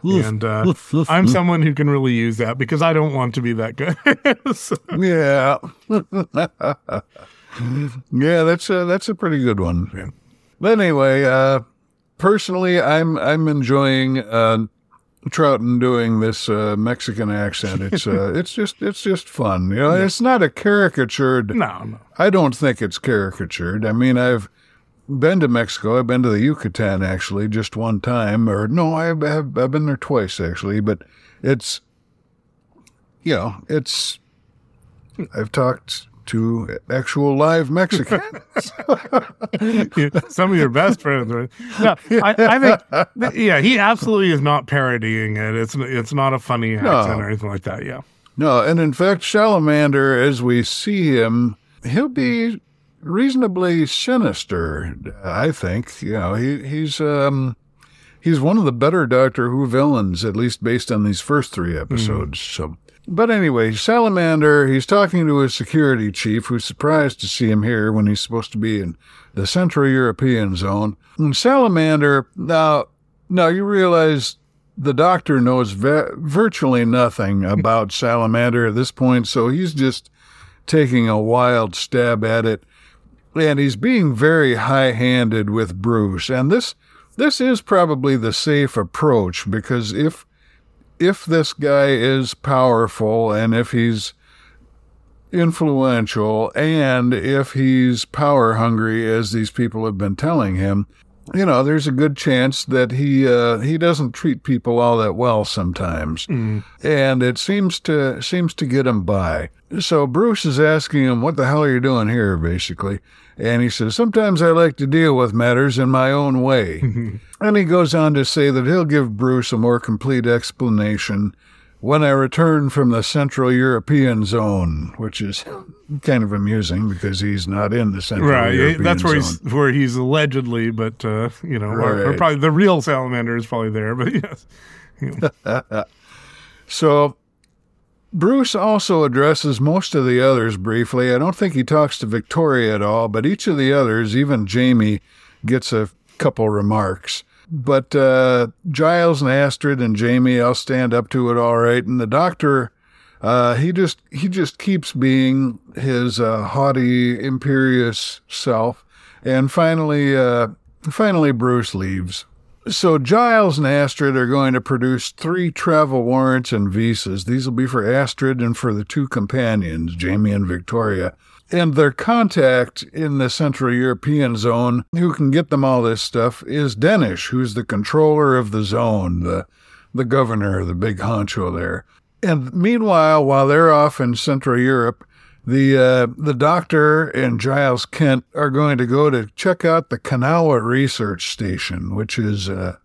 S6: and uh, I'm someone who can really use that because I don't want to be that good. *laughs* So-
S7: yeah, *laughs* yeah, that's a that's a pretty good one. But anyway, uh, personally, I'm I'm enjoying uh, Troughton doing this uh, Mexican accent. It's uh, *laughs* it's just it's just fun. You know, it's not a caricatured.
S6: no, no.
S7: I don't think it's caricatured. I mean, I've been to Mexico. I've been to the Yucatan actually just one time, or no, I've I've, I've been there twice actually. But it's, you know, it's. I've talked to actual live Mexicans. *laughs*
S6: Some of your best friends. Right? No, I, I think, yeah, he absolutely is not parodying it. It's it's not a funny accent or anything like that. Yeah.
S7: No, and in fact, Salamander, as we see him, he'll be reasonably sinister. I think. You know, he he's um he's one of the better Doctor Who villains, at least based on these first three episodes. So. But anyway, Salamander, he's talking to his security chief, who's surprised to see him here when he's supposed to be in the Central European zone. And Salamander, now, now you realize the doctor knows virtually nothing about *laughs* Salamander at this point, so he's just taking a wild stab at it. And he's being very high-handed with Bruce. And this this is probably the safe approach because if if this guy is powerful and if he's influential and if he's power hungry as these people have been telling him, you know, there's a good chance that he uh, he doesn't treat people all that well sometimes, and it seems to seems to get him by. So Bruce is asking him, "What the hell are you doing here?" Basically, and he says, "Sometimes I like to deal with matters in my own way." *laughs* and he goes on to say that he'll give Bruce a more complete explanation when I return from the Central European zone, which is kind of amusing because he's not in the Central
S6: Right.
S7: European Zone.
S6: That's where
S7: zone.
S6: he's where he's allegedly, but uh, you know, or, or probably the real salamander is probably there. But yes. *laughs*
S7: So Bruce also addresses most of the others briefly. I don't think he talks to Victoria at all, but each of the others, even Jamie, gets a couple remarks. But uh, Giles and Astrid and Jamie, I'll stand up to it all right. And the doctor, uh, he just he just keeps being his uh, haughty, imperious self. And finally, uh, finally, Bruce leaves. So Giles and Astrid are going to produce three travel warrants and visas. These will be for Astrid and for the two companions, Jamie and Victoria. And their contact in the Central European zone, who can get them all this stuff, is Denes, who's the controller of the zone, the the governor, the big honcho there. And meanwhile, while they're off in Central Europe, the uh, the doctor and Giles Kent are going to go to check out the Kanowa Research Station, which is uh,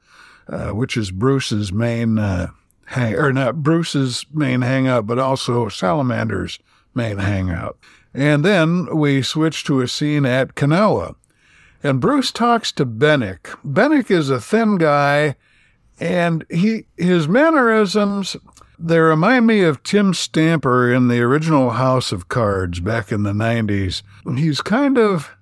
S7: uh, which is Bruce's main uh, hang or not Bruce's main hangout, but also Salamander's main hangout. And then we switch to a scene at Kanowa, and Bruce talks to Benik. Benik is a thin guy, and he his mannerisms they remind me of Tim Stamper in the original House of Cards back in the 90s. He's kind of,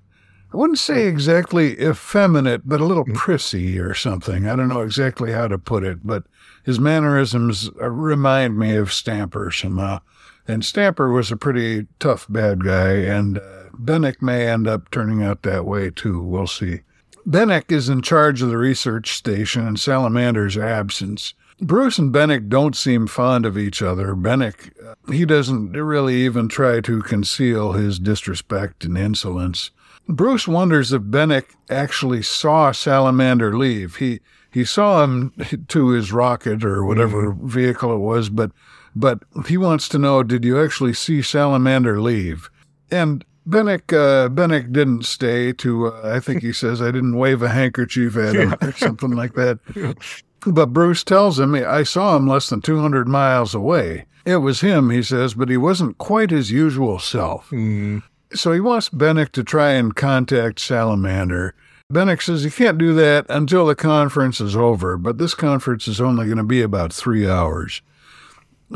S7: I wouldn't say exactly effeminate, but a little prissy or something. I don't know exactly how to put it, but his mannerisms uh, remind me of Stamper somehow. And Stamper was a pretty tough bad guy, and uh, Benik may end up turning out that way too. We'll see. Benik is in charge of the research station in Salamander's absence. Bruce and Benik don't seem fond of each other. Benik, he doesn't really even try to conceal his disrespect and insolence. Bruce wonders if Benik actually saw Salamander leave. He he saw him *laughs* to his rocket or whatever vehicle it was, but but he wants to know: Did you actually see Salamander leave? And Benik uh, Benik didn't stay to. Uh, I think he *laughs* says I didn't wave a handkerchief at him or something like that. *laughs* But Bruce tells him, I saw him less than 200 miles away. It was him, he says, but he wasn't quite his usual self. Mm-hmm. So he wants Benik to try and contact Salamander. Benik says he can't do that until the conference is over, but this conference is only going to be about three hours.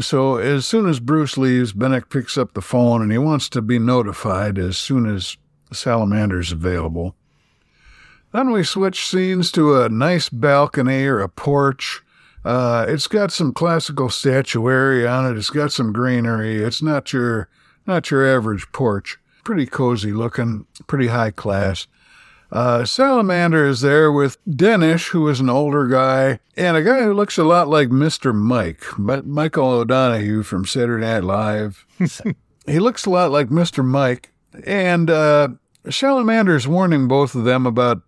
S7: So as soon as Bruce leaves, Benik picks up the phone and he wants to be notified as soon as Salamander's available. Then we switch scenes to a nice balcony or a porch. Uh, it's got some classical statuary on it. It's got some greenery. It's not your not your average porch. Pretty cozy looking, pretty high class. Uh, Salamander is there with Denes, who is an older guy, and a guy who looks a lot like Mr. Mike, but Michael O'Donoghue from Saturday Night Live. *laughs* he looks a lot like Mr. Mike, and uh, Salamander is warning both of them about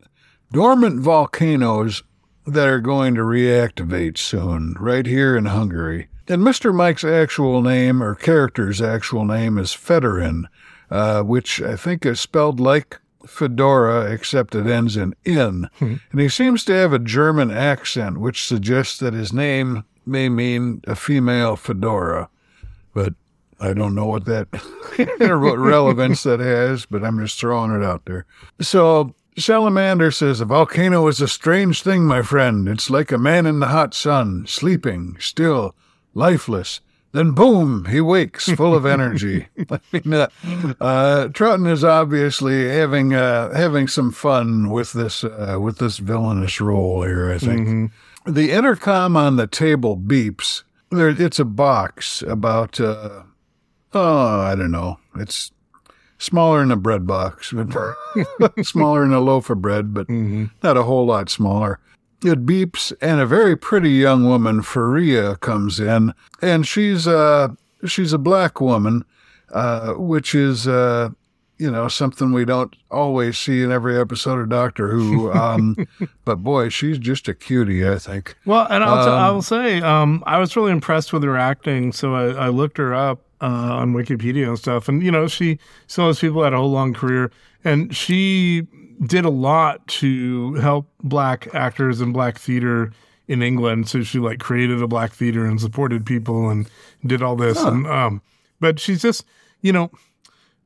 S7: dormant volcanoes that are going to reactivate soon, right here in Hungary. And Mr. Mike's actual name, or character's actual name, is Fedorin, uh, which I think is spelled like Fedora, except it ends in in. And he seems to have a German accent, which suggests that his name may mean a female fedora. But I don't know what that, *laughs* what relevance that has, but I'm just throwing it out there. So Salamander says, A volcano is a strange thing, my friend. It's like a man in the hot sun, sleeping, still, lifeless. Then boom, he wakes full of energy. *laughs* I mean, uh, uh, is obviously having uh, having some fun with this uh, with this villainous role here. I think the intercom on the table beeps. There, it's a box about uh, oh, I don't know. It's smaller than a bread box, *laughs* smaller than a loaf of bread, but not a whole lot smaller. It beeps, and a very pretty young woman, Faria, comes in, and she's uh she's a black woman, uh, which is uh you know something we don't always see in every episode of Doctor Who. Um, *laughs* but boy, she's just a cutie, I think.
S6: Well, and I'll, t- I will say, um, I was really impressed with her acting. So I, I looked her up uh, on Wikipedia and stuff, and you know, she some of those people had a whole long career, and she did a lot to help black actors and black theater in England. So she like created a black theater and supported people and did all this. And um, but she's just, you know.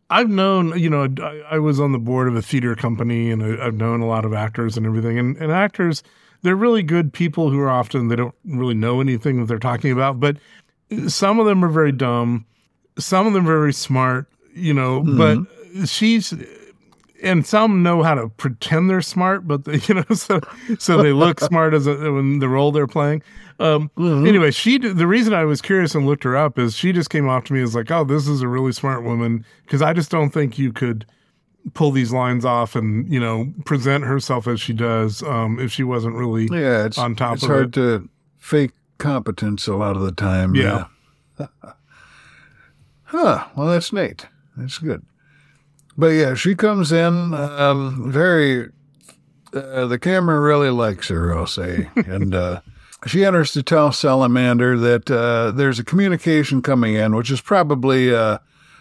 S6: I've known, you know, I, I was on the board of a theater company and I, I've known a lot of actors and everything. And, and actors, they're really good people who are often, they don't really know anything that they're talking about, but some of them are very dumb. Some of them are very smart, you know, but she's, and some know how to pretend they're smart, but they, *laughs* you know, so so they look smart as a, when the role they're playing. Um, Anyway, she the reason I was curious and looked her up is she just came off to me as like, oh, this is a really smart woman because I just don't think you could pull these lines off and you know present herself as she does um, if she wasn't really
S7: Yeah, it's
S6: on top
S7: it's hard
S6: it.
S7: to fake competence a lot of the time.
S6: Yeah. *laughs*
S7: Huh. Well, that's neat. That's good. But yeah, she comes in um, very. Uh, the camera really likes her, I'll say, *laughs* and uh, she enters to tell Salamander that uh, there's a communication coming in, which is probably uh,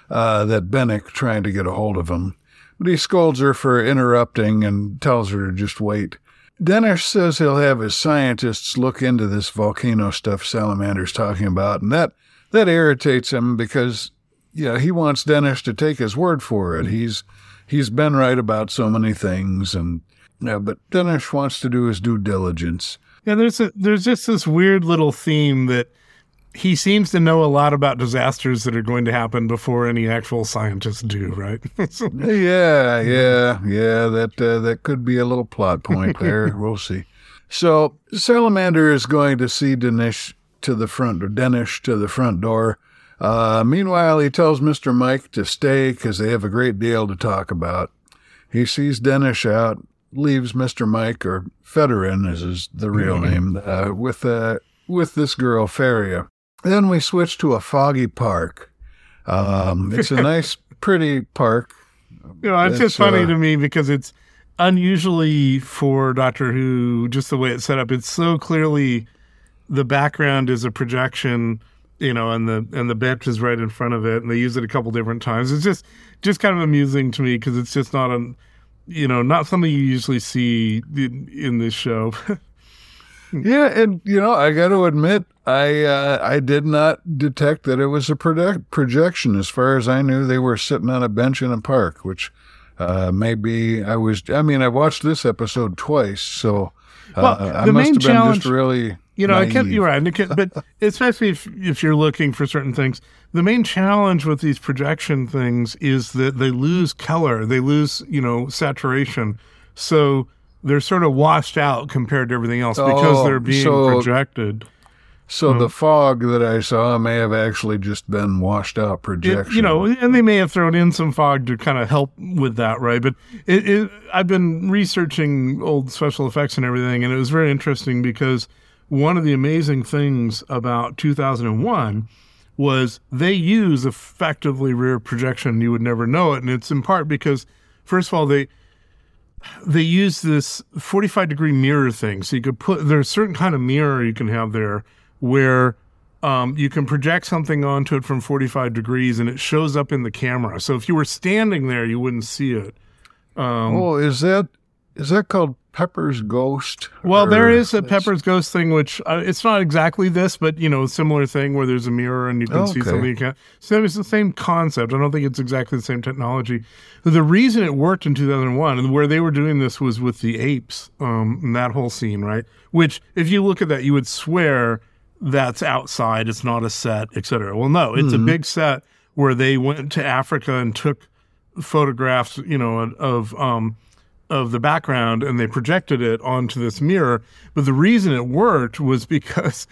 S7: uh, that Benik trying to get a hold of him. But he scolds her for interrupting and tells her to just wait. Denes says he'll have his scientists look into this volcano stuff Salamander's talking about, and that that irritates him because yeah, he wants Denes to take his word for it. He's he's been right about so many things, and yeah, but Denes wants to do his due diligence.
S6: Yeah, there's a, there's just this weird little theme that he seems to know a lot about disasters that are going to happen before any actual scientists do, right? *laughs*
S7: Yeah, yeah, yeah. That uh, that could be a little plot point there. *laughs* we'll see. So Salamander is going to see Denes to the front, or Denes to the front door. Uh, meanwhile, he tells Mister Mike to stay because they have a great deal to talk about. He sees Denes out, leaves Mister Mike, or Fedorin is his, the real name, uh, with uh, with this girl Faria. Then we switch to a foggy park. Um, it's a *laughs* nice, pretty park.
S6: You know, it's just funny
S7: uh,
S6: to me because it's unusually for Doctor Who, just the way it's set up. It's so clearly the background is a projection, you know, and the and the bench is right in front of it, and they use it a couple different times. It's just just kind of amusing to me because it's just not a, you know, not something you usually see in, in this show. *laughs*
S7: Yeah, and you know, I got to admit, I uh, I did not detect that it was a project- projection. As far as I knew, they were sitting on a bench in a park, which uh, maybe I was. I mean, I watched this episode twice, so uh,
S6: Well,
S7: I must
S6: main
S7: have been
S6: challenge-
S7: just really.
S6: You know, I can't.
S7: naive.
S6: You're right, it can- but *laughs* especially if if you're looking for certain things, the main challenge with these projection things is that they lose color, they lose you know saturation, so they're sort of washed out compared to everything else because
S7: Oh,
S6: they're being
S7: so-
S6: projected.
S7: So
S6: Hmm.
S7: the fog that I saw may have actually just been washed out
S6: It-
S7: projection.
S6: you know, and they may have thrown in some fog to kind of help with that, right? But it, it, I've been researching old special effects and everything, and it was very interesting because one of the amazing things about 2001 was they use effectively rear projection. You would never know it, and it's in part because, first of all, they they use this 45 degree mirror thing. So you could put there's a certain kind of mirror you can have there where um, you can project something onto it from 45 degrees and it shows up in the camera. So if you were standing there, you wouldn't see it. Um,
S7: oh, is that is that called Pepper's Ghost?
S6: well,
S7: Or-
S6: there is a Pepper's Ghost thing, which uh, it's not exactly this, but you know, similar thing where there's a mirror and you can see something you can't. So it's the same concept. I don't think it's exactly the same technology. The reason it worked in 2001 and where they were doing this was with the apes, um, and that whole scene, right? Which, if you look at that, you would swear that's outside. It's not a set, etc. Well, no, it's a big set where they went to Africa and took photographs, you know, of um, of the background and they projected it onto this mirror. But the reason it worked was *laughs* because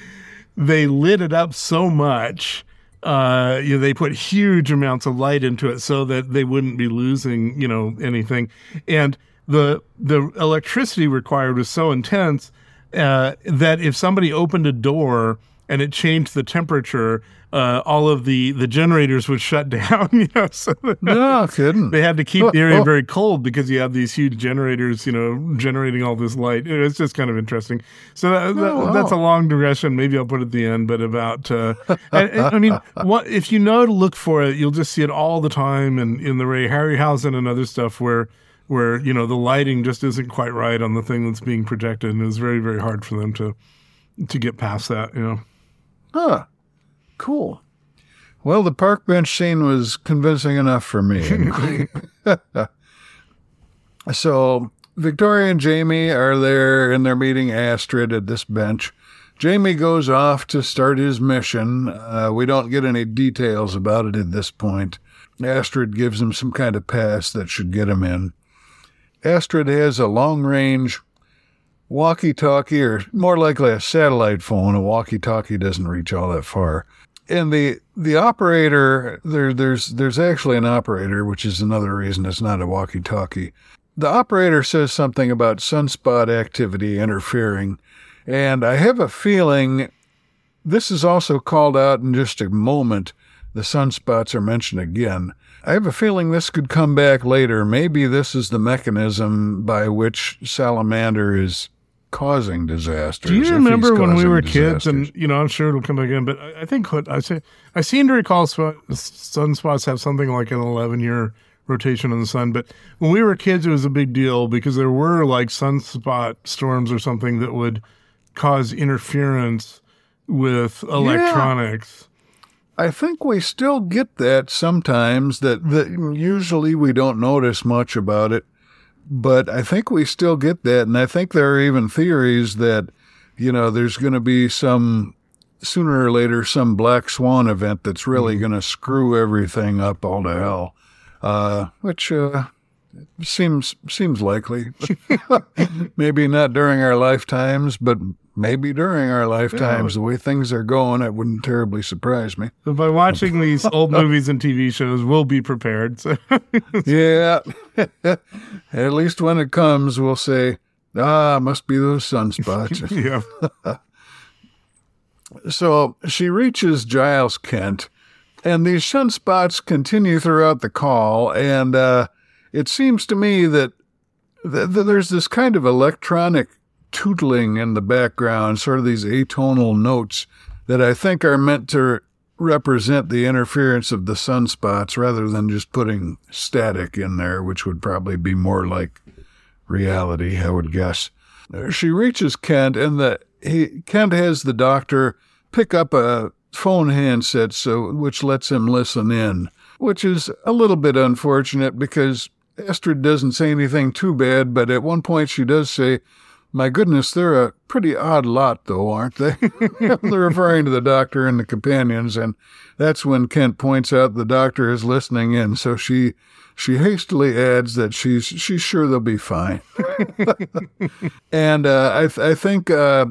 S6: they lit it up so much. Uh, you know, they put huge amounts of light into it so that they wouldn't be losing, you know, anything. And the the electricity required was so intense uh, that if somebody opened a door and it changed the temperature, uh, all of the the generators would shut *laughs* down. You know, so
S7: No *laughs* kidding.
S6: they had to keep the area
S7: Oh, oh.
S6: very cold because you have these huge generators, you know, generating all this light. It's just kind of interesting. So that, that-
S7: Oh,
S6: that's a long digression. Maybe I'll put it at the end, but about, uh, I, I mean, *laughs* what if you know to look for it, you'll just see it all the time and in the Ray Harryhausen and other stuff where, where, you know, the lighting just isn't quite right on the thing that's being projected. And it was very, very hard for them to, to get past that, you know.
S7: Huh. Cool. Well, the park bench scene was convincing enough for me. *laughs* *laughs* so, Victoria and Jamie are there and they're meeting Astrid at this bench. Jamie goes off to start his mission. Uh, we don't get any details about it at this point. Astrid gives him some kind of pass that should get him in. Astrid has a long range walkie talkie, or more likely a satellite phone. A walkie talkie doesn't reach all that far. And the the operator there there's there's actually an operator, which is another reason it's not a walkie talkie. The operator says something about sunspot activity interfering, and I have a feeling this is also called out in just a moment. The sunspots are mentioned again. I have a feeling this could come back later. Maybe this is the mechanism by which Salamander is causing disasters.
S6: Do you remember when we were kids? And you know, I'm sure it'll come again. But I, I think what I say, I seem to recall sp- sunspots have something like an 11 year rotation on the sun. But when we were kids, it was a big deal because there were like sunspot storms or something that would cause interference with electronics.
S7: I think we still get that sometimes. That that usually we don't notice much about it, but I think we still get that, and I think there are even theories that you know there's going to be some sooner or later some black swan event that's really going to screw everything up all to hell, uh, which uh, seems seems likely. *laughs* maybe not during our lifetimes, but maybe during our lifetimes. The way things are going, it wouldn't terribly surprise me.
S6: So by watching these old *laughs* movies and TV shows, we'll be prepared. So *laughs*
S7: Yeah. *laughs* At least when it comes, we'll say, ah, must be those sunspots. *laughs*
S6: yeah. *laughs*
S7: so she reaches Giles Kent, and these sunspots continue throughout the call. And uh, it seems to me that, that there's this kind of electronic tootling in the background, sort of these atonal notes that I think are meant to represent the interference of the sunspots rather than just putting static in there, which would probably be more like reality, I would guess. Uh, she reaches Kent, and the he Kent has the doctor pick up a phone handset so which lets him listen in, which is a little bit unfortunate because Astrid doesn't say anything too bad, but at one point she does say, My goodness, they're a pretty odd lot, though, aren't they? *laughs* they're referring to the doctor and the companions, and that's when Kent points out the doctor is listening in. So she she hastily adds that she's she's sure they'll be fine. *laughs* and uh, I th- I think uh,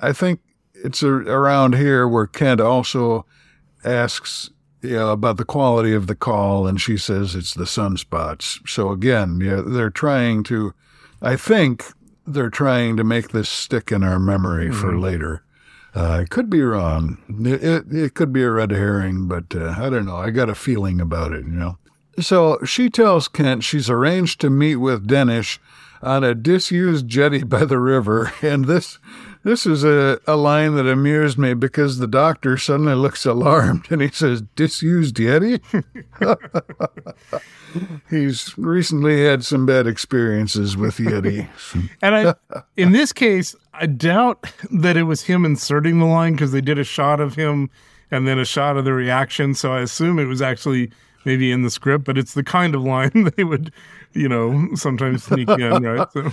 S7: I think it's a, around here where Kent also asks you know, about the quality of the call, and she says it's the sunspots. So again, yeah, they're trying to, I think they're trying to make this stick in our memory mm-hmm. for later. Uh, I could be wrong. It, it, it, could be a red herring, but uh, I don't know. I got a feeling about it, you know. So she tells Kent she's arranged to meet with Denes on a disused jetty by the river, *laughs* and this this is a, a line that amused me because the doctor suddenly looks alarmed and he says, Disused Yeti? *laughs* He's recently had some bad experiences with Yeti. *laughs*
S6: and I, in this case, I doubt that it was him inserting the line because they did a shot of him and then a shot of the reaction. So I assume it was actually maybe in the script, but it's the kind of line *laughs* they would, you know, sometimes sneak in, right? So.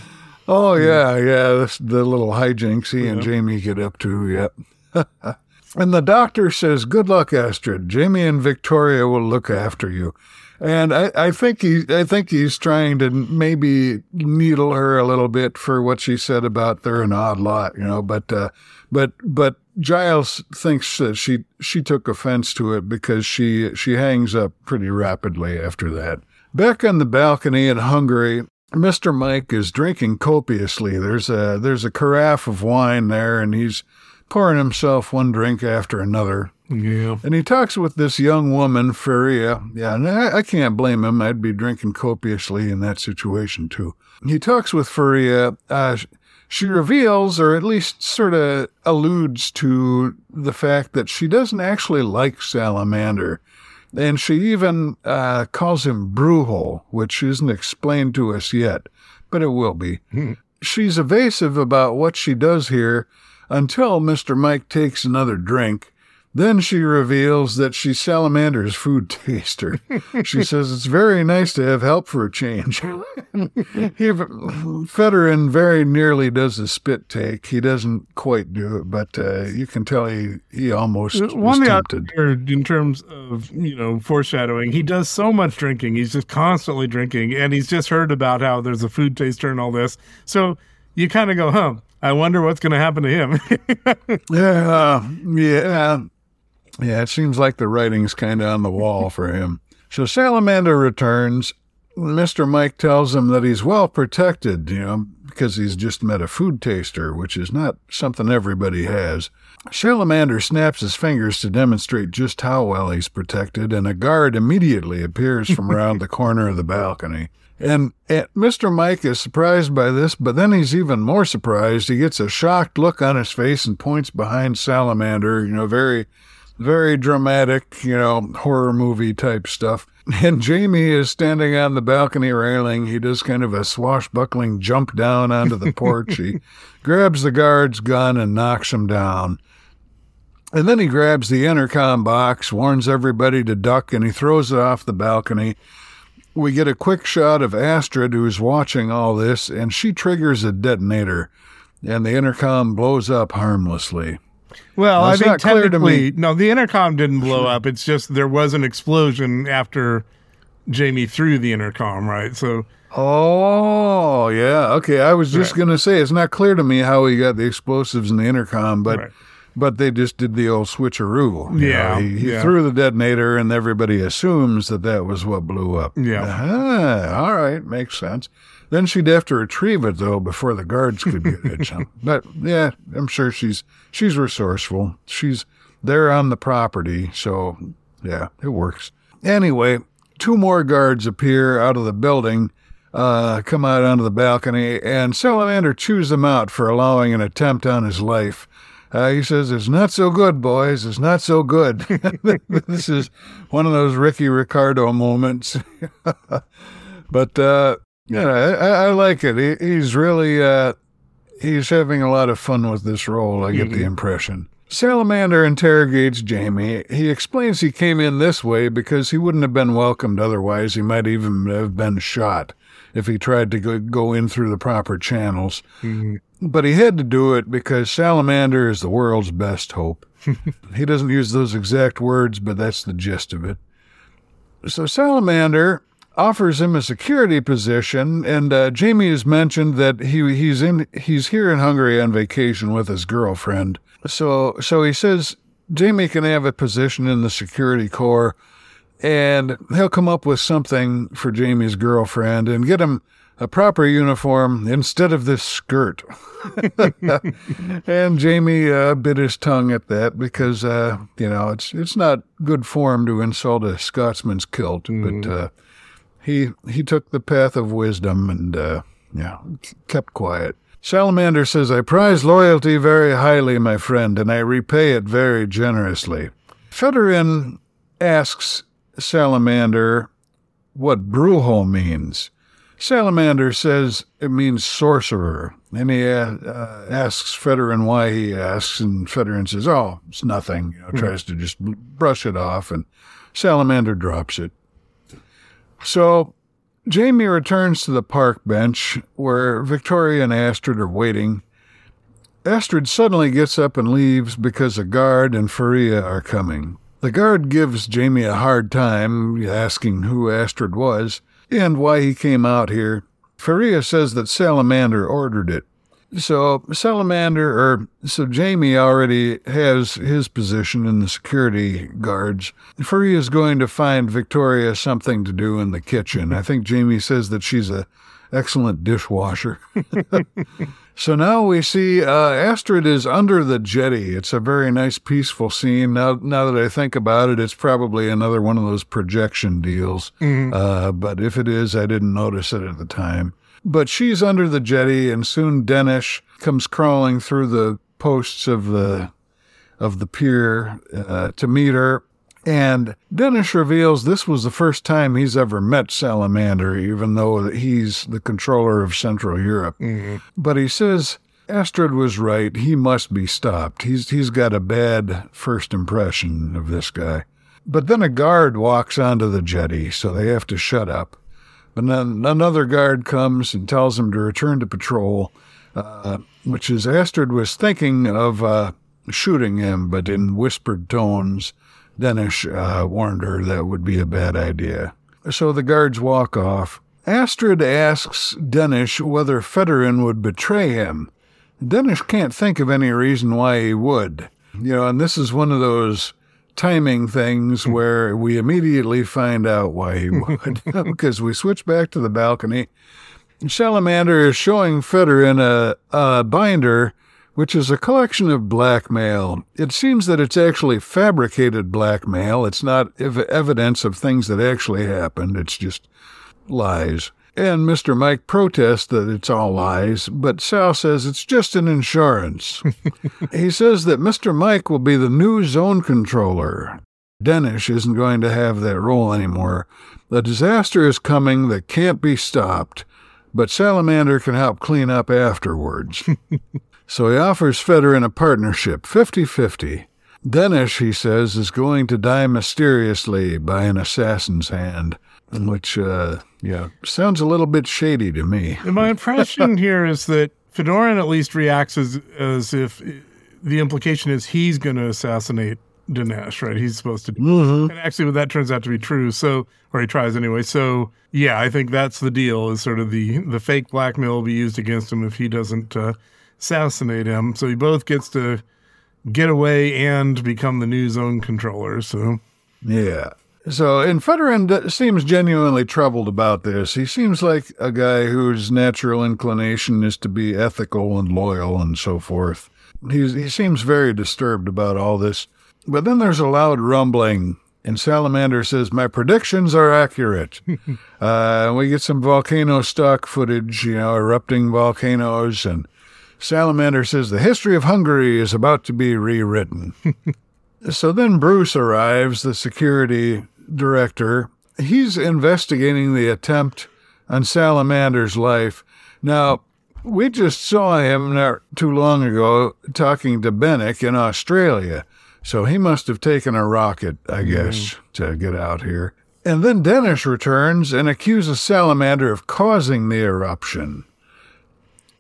S7: Oh yeah, yeah. That's the little hijinks he yeah. and Jamie get up to. Yep. *laughs* and the doctor says, "Good luck, Astrid. Jamie and Victoria will look after you." And I, I think he, I think he's trying to maybe needle her a little bit for what she said about they're an odd lot, you know. But, uh, but, but Giles thinks that she she took offense to it because she she hangs up pretty rapidly after that. Back on the balcony in Hungary, Mr. Mike is drinking copiously. There's a there's a carafe of wine there, and he's pouring himself one drink after another.
S6: Yeah.
S7: And he talks with this young woman, Faria. Yeah, and I, I can't blame him. I'd be drinking copiously in that situation too. He talks with Faria. Uh, she reveals, or at least sort of alludes to, the fact that she doesn't actually like Salamander. And she even uh, calls him Bruhel, which isn't explained to us yet, but it will be. Hmm. She's evasive about what she does here until Mr. Mike takes another drink then she reveals that she's Salamander's food *laughs* taster. she says it's very nice to have help for a change. *laughs* he, Fedorin very nearly does a spit take. He doesn't quite do it, but uh, you can tell he, he almost uh, One was tempted.
S6: In terms of, you know, foreshadowing, he does so much drinking. He's just constantly drinking, and he's just heard about how there's a food taster and all this. So you kind of go, huh, I wonder what's going to happen to him. *laughs*
S7: yeah, yeah. Yeah, it seems like the writing's kind of on the wall *laughs* for him. So Salamander returns. Mr. Mike tells him that he's well protected, you know, because he's just met a food taster, which is not something everybody has. Salamander snaps his fingers to demonstrate just how well he's protected, and a guard immediately appears from around the corner of the balcony. And, and, Mr. Mike is surprised by this, but then he's even more surprised. He gets a shocked look on his face and points behind Salamander, you know, very very dramatic, you know, horror movie type stuff. And Jamie is standing on the balcony railing. He does kind of a swashbuckling jump down onto the porch. he *laughs* grabs the guard's gun and knocks him down. And then he grabs the intercom box, warns everybody to duck, and he throws it off the balcony. We get a quick shot of Astrid, who's watching all this, and she triggers a detonator, and the intercom blows up harmlessly.
S6: Well, I think technically, no, the intercom didn't blow up. It's just there was an explosion after Jamie threw the intercom, right? So.
S7: Oh yeah, okay. I was just right. gonna say it's not clear to me how he got the explosives in the intercom, but right. but they just did the old switcheroo.
S6: Yeah,
S7: he, he
S6: yeah.
S7: threw the detonator, and everybody assumes that that was what blew up.
S6: Yeah,
S7: ah, all right, makes sense. Then she'd have to retrieve it though before the guards could get it. *laughs* but yeah, I'm sure she's she's resourceful. She's there on the property, so yeah, it works. Anyway, two more guards appear out of the building, uh, come out onto the balcony, and Salamander chews them out for allowing an attempt on his life. Uh, he says, It's not so good, boys. It's not so good. *laughs* this is one of those Ricky Ricardo moments. *laughs* but uh, yeah, I, I, like it. He, he's really uh, he's having a lot of fun with this role, I get the impression. Salamander interrogates Jamie. He explains he came in this way because he wouldn't have been welcomed otherwise. He might even have been shot if he tried to go, go in through the proper channels. But he had to do it because Salamander is the world's best hope. *laughs* he doesn't use those exact words, but that's the gist of it. So Salamander offers him a security position, and uh, Jamie has mentioned that he he's in he's here in Hungary on vacation with his girlfriend. So so he says Jamie can have a position in the security corps, and he'll come up with something for Jamie's girlfriend and get him a proper uniform instead of this skirt. *laughs* and Jamie uh, bit his tongue at that because uh, you know it's it's not good form to insult a Scotsman's kilt, but uh, he he took the path of wisdom and uh, yeah kept quiet. Salamander says, "I prize loyalty very highly, my friend, and I repay it very generously." Fedorin asks Salamander what Brujo means. Salamander says it means sorcerer, and he uh, uh, asks Fedorin why he asks, and Fedorin says, "Oh, it's nothing." You know, tries to just brush it off, and Salamander drops it. So Jamie returns to the park bench where Victoria and Astrid are waiting. Astrid suddenly gets up and leaves because a guard and Fariah are coming. The guard gives Jamie a hard time, asking who Astrid was and why he came out here. Fariah says that Salamander ordered it. So Salamander, or so Jamie already has his position in the security guards. Fariah is going to find Victoria something to do in the kitchen. I think Jamie says that she's a excellent dishwasher. *laughs* so now we see uh, Astrid is under the jetty. It's a very nice, peaceful scene. Now, now that I think about it, it's probably another one of those projection deals. Uh, but if it is, I didn't notice it at the time. But she's under the jetty, and soon Denes comes crawling through the posts of the of the pier uh, to meet her. And Denes reveals this was the first time he's ever met Salamander, even though he's the controller of Central Europe. But he says Astrid was right. He must be stopped. He's he's got a bad first impression of this guy. But then a guard walks onto the jetty, so they have to shut up. But then another guard comes and tells him to return to patrol, uh, which is Astrid was thinking of uh, shooting him, but in whispered tones. Denes uh, warned her that would be a bad idea. So the guards walk off. Astrid asks Denes whether Fedorin would betray him. Denes can't think of any reason why he would. You know, and this is one of those timing things hmm. where we immediately find out why he *laughs* would, *laughs* because we switch back to the balcony. Salamander is showing Fedorin a, a binder, which is a collection of blackmail. It seems that it's actually fabricated blackmail. It's not ev- evidence of things that actually happened. It's just lies. And Mr. Mike protests that it's all lies, but Sal says it's just an insurance. *laughs* he says that Mr. Mike will be the new zone controller. Denes isn't going to have that role anymore. The disaster is coming that can't be stopped, but Salamander can help clean up afterwards. *laughs* so he offers Fedorin a partnership, 50 50. Denes, he says, is going to die mysteriously by an assassin's hand, which, uh, yeah, sounds a little bit shady to me.
S6: My *laughs* impression here is that Fedorin at least reacts as as if the implication is he's going to assassinate Denes, right? He's supposed to, do. and actually, that turns out to be true. So, or he tries anyway. So, yeah, I think that's the deal. Is sort of the the fake blackmail will be used against him if he doesn't uh, assassinate him. So he both gets to get away and become the new zone controller. So,
S7: Yeah. So, and Fedorin seems genuinely troubled about this. He seems like a guy whose natural inclination is to be ethical and loyal and so forth. He's, he seems very disturbed about all this. But then there's a loud rumbling, and Salamander says, My predictions are accurate. *laughs* uh, we get some volcano stock footage, you know, erupting volcanoes, and Salamander says, The history of Hungary is about to be rewritten. *laughs* So then Bruce arrives, the security director. He's investigating the attempt on Salamander's life. Now, we just saw him not too long ago talking to Benik in Australia. So he must have taken a rocket, I mm-hmm. guess, to get out here. And then Denes returns and accuses Salamander of causing the eruption.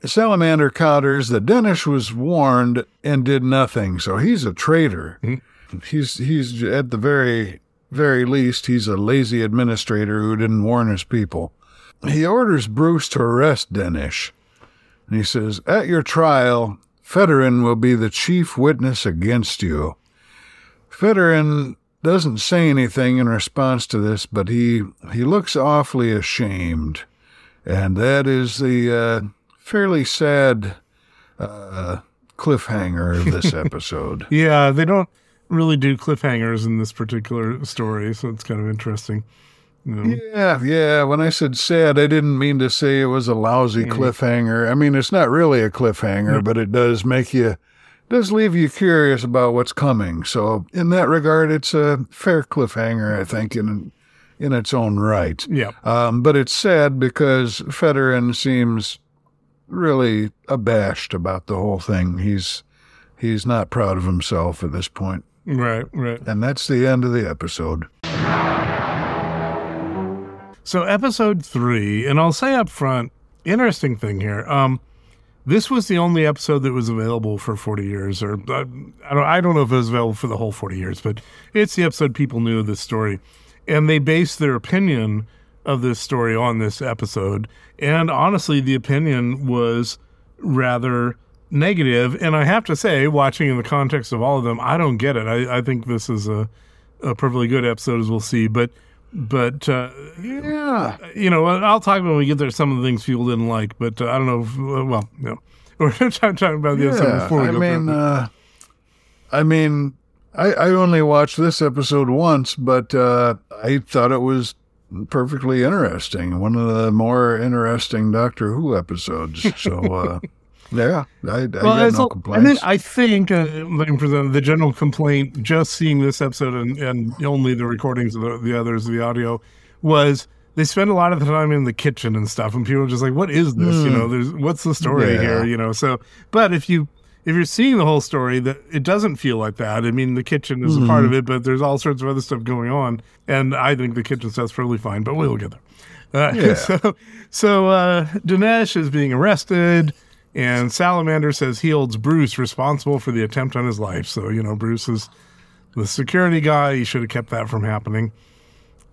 S7: Salamander counters that Denes was warned and did nothing, so he's a traitor. Mm-hmm. He's he's at the very very least he's a lazy administrator who didn't warn his people. He orders Bruce to arrest Denes. And he says, At your trial, Fedorin will be the chief witness against you. Fedorin doesn't say anything in response to this, but he, he looks awfully ashamed. And that is the uh, fairly sad uh, cliffhanger of this *laughs* episode.
S6: Yeah, they don't really do cliffhangers in this particular story, so it's kind of interesting. You know?
S7: Yeah, yeah. When I said sad, I didn't mean to say it was a lousy cliffhanger. I mean, it's not really a cliffhanger, but it does make you, does leave you curious about what's coming. So, in that regard, it's a fair cliffhanger, I think, in in its own right.
S6: Yeah.
S7: Um, but it's sad because Fedorin seems really abashed about the whole thing. He's he's not proud of himself at this point.
S6: Right, right.
S7: And that's the end of the episode.
S6: So episode three, and I'll say up front, interesting thing here. Um, this was the only episode that was available for 40 years, or uh, I don't, I don't know if it was available for the whole 40 years, but it's the episode people knew of this story, and they based their opinion of this story on this episode. And honestly, the opinion was rather negative. And I have to say, watching in the context of all of them, I don't get it. I, I think this is a, a perfectly good episode, as we'll see, but. But uh,
S7: Yeah.
S6: you know, I'll talk when we get there. Some of the things people didn't like, but uh, I don't know. If, uh, well, no, *laughs* we're talking talking about the episode
S7: Yeah,
S6: before we
S7: I mean, uh, I mean, I, I only watched this episode once, but uh, I thought it was perfectly interesting. One of the more interesting Doctor Who episodes. So, uh, *laughs* yeah, I, I got no
S6: a-
S7: complaints.
S6: I think, I think uh, for the, the general complaint, just seeing this episode and, and only the recordings of the, the others, the audio, was they spend a lot of the time in the kitchen and stuff, and people are just like, "What is this? You know, there's what's the story
S7: Hmm. Yeah.
S6: here? You know." So, but if you if you're seeing the whole story, that it doesn't feel like that. I mean, the kitchen is a part
S7: Hmm.
S6: of it, but there's all sorts of other stuff going on, and I think the kitchen stuff's probably fine. But we'll get there. Uh, *laughs*
S7: Yeah.
S6: So, so uh, Denes is being arrested, and Salamander says he holds Bruce responsible for the attempt on his life. So, you know, Bruce is the security guy. He should have kept that from happening.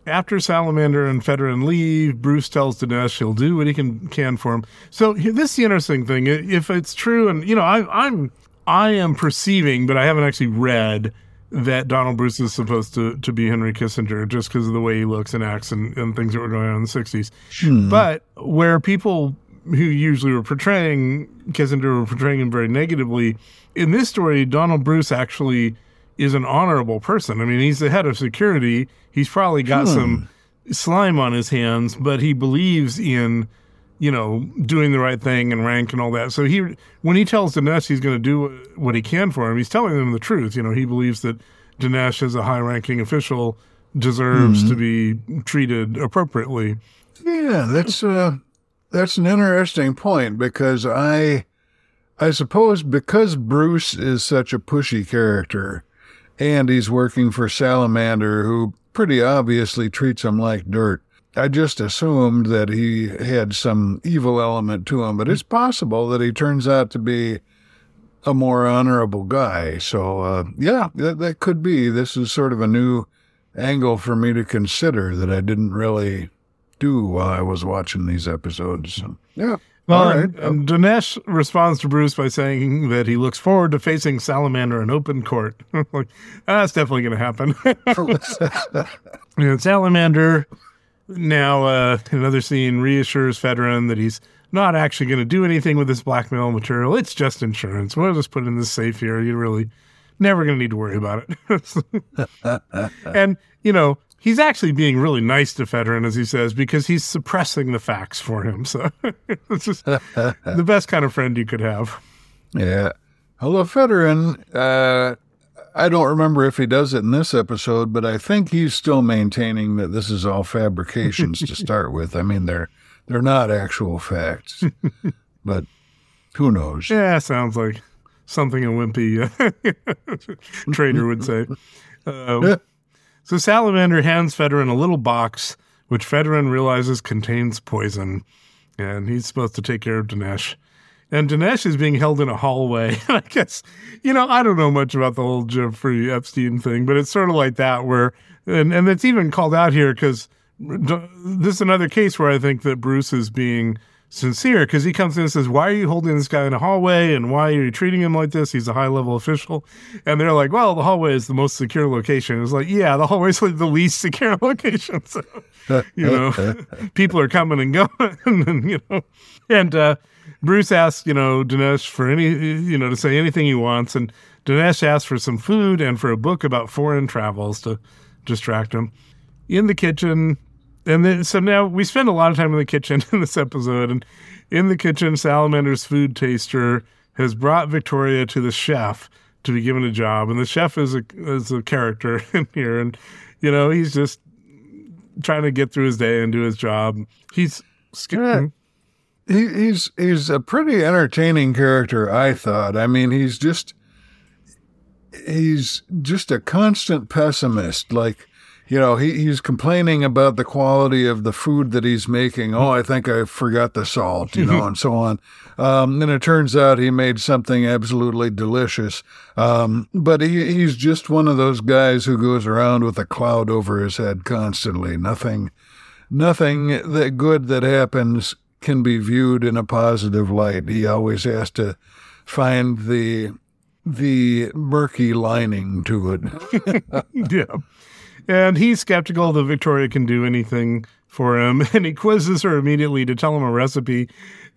S6: After Salamander and Fedorin leave, Bruce tells Denes he'll do what he can can for him. So this is the interesting thing. If it's true, and you know, I, I'm I am perceiving, but I haven't actually read that Donald Bruce is supposed to to be Henry Kissinger just because of the way he looks and acts and, and things that were going on in the '60s. Hmm. But where people who usually were portraying Kissinger were portraying him very negatively, in this story, Donald Bruce actually is an honorable person. I mean, he's the head of security. He's probably got some slime on his hands, but he believes in, you know, doing the right thing and rank and all that. So he, when he tells Denes he's going to do what he can for him, he's telling them the truth. You know, he believes that Denes, as a high-ranking official, deserves to be treated appropriately.
S7: Yeah, that's uh, that's an interesting point because I, I suppose because Bruce is such a pushy character, and he's working for Salamander, who pretty obviously treats him like dirt. I just assumed that he had some evil element to him, but it's possible that he turns out to be a more honorable guy. So, uh, yeah, that, that could be. This is sort of a new angle for me to consider that I didn't really do while I was watching these episodes. So, yeah.
S6: Well,
S7: All right.
S6: and, and Denes responds to Bruce by saying that he looks forward to facing Salamander in open court. *laughs* like, that's definitely going to happen. *laughs* and Salamander, now uh, another scene, reassures Fedorin that he's not actually going to do anything with this blackmail material. It's just insurance. We'll just put it in the safe here. You're really never going to need to worry about it. *laughs* and, you know, he's actually being really nice to Fedorin, as he says, because he's suppressing the facts for him. So *laughs* it's just *laughs* the best kind of friend you could have.
S7: Yeah. Although Fedorin, uh, I don't remember if he does it in this episode, but I think he's still maintaining that this is all fabrications to *laughs* start with. I mean, they're they're not actual facts, but Who knows?
S6: Yeah, sounds like something a wimpy uh, trader would say. Um, so Salamander hands Fedorin a little box, which Fedorin realizes contains poison, and he's supposed to take care of Denes. And Denes is being held in a hallway. *laughs* I guess, you know, I don't know much about the whole Jeffrey Epstein thing, but it's sort of like that where, and, and it's even called out here because uh, this is another case where I think that Bruce is being sincere because he comes in and says, Why are you holding this guy in a hallway and why are you treating him like this? He's a high level official. And they're like, Well, the hallway is the most secure location. It's like, Yeah, the hallway is like the least secure *laughs* location. So, you know, *laughs* people are coming and going, *laughs* and, you know, and, uh, Bruce asks, you know, Denes for any, you know, to say anything he wants. And Denes asks for some food and for a book about foreign travels to distract him. In the kitchen, and then so now we spend a lot of time in the kitchen *laughs* in this episode. And in the kitchen, Salamander's food taster has brought Victoria to the chef to be given a job. And the chef is a, is a character *laughs* in here. And, you know, he's just trying to get through his day and do his job. He's.
S7: Yeah hmm? he, he's he's a pretty entertaining character. I thought. I mean, he's just he's just a constant pessimist. Like you know, he, he's complaining about the quality of the food that he's making. Oh, I think I forgot the salt, you know, *laughs* and so on. Um, and it turns out he made something absolutely delicious. Um, but he, he's just one of those guys who goes around with a cloud over his head constantly. Nothing, nothing that good that happens can be viewed in a positive light. He always has to find the the murky lining to it. *laughs*
S6: yeah. And he's skeptical that Victoria can do anything for him, *laughs* and he quizzes her immediately to tell him a recipe.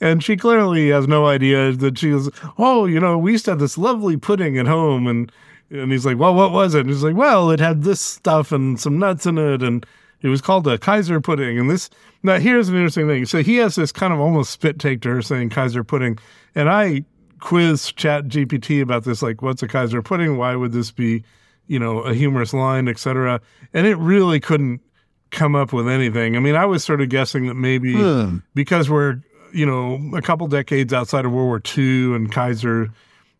S6: And she clearly has no idea that she was, oh, you know, we used to have this lovely pudding at home. And, and he's like, well, what was it? And he's like, well, it had this stuff and some nuts in it. And it was called a Kaiser pudding. And this, now here's an interesting thing. So he has this kind of almost spit take to her saying Kaiser pudding. And I quiz chat GPT about this, like, what's a Kaiser pudding? Why would this be, you know, a humorous line, etc. And it really couldn't come up with anything. I mean, I was sort of guessing that maybe hmm. because we're, you know, a couple decades outside of World War II and Kaiser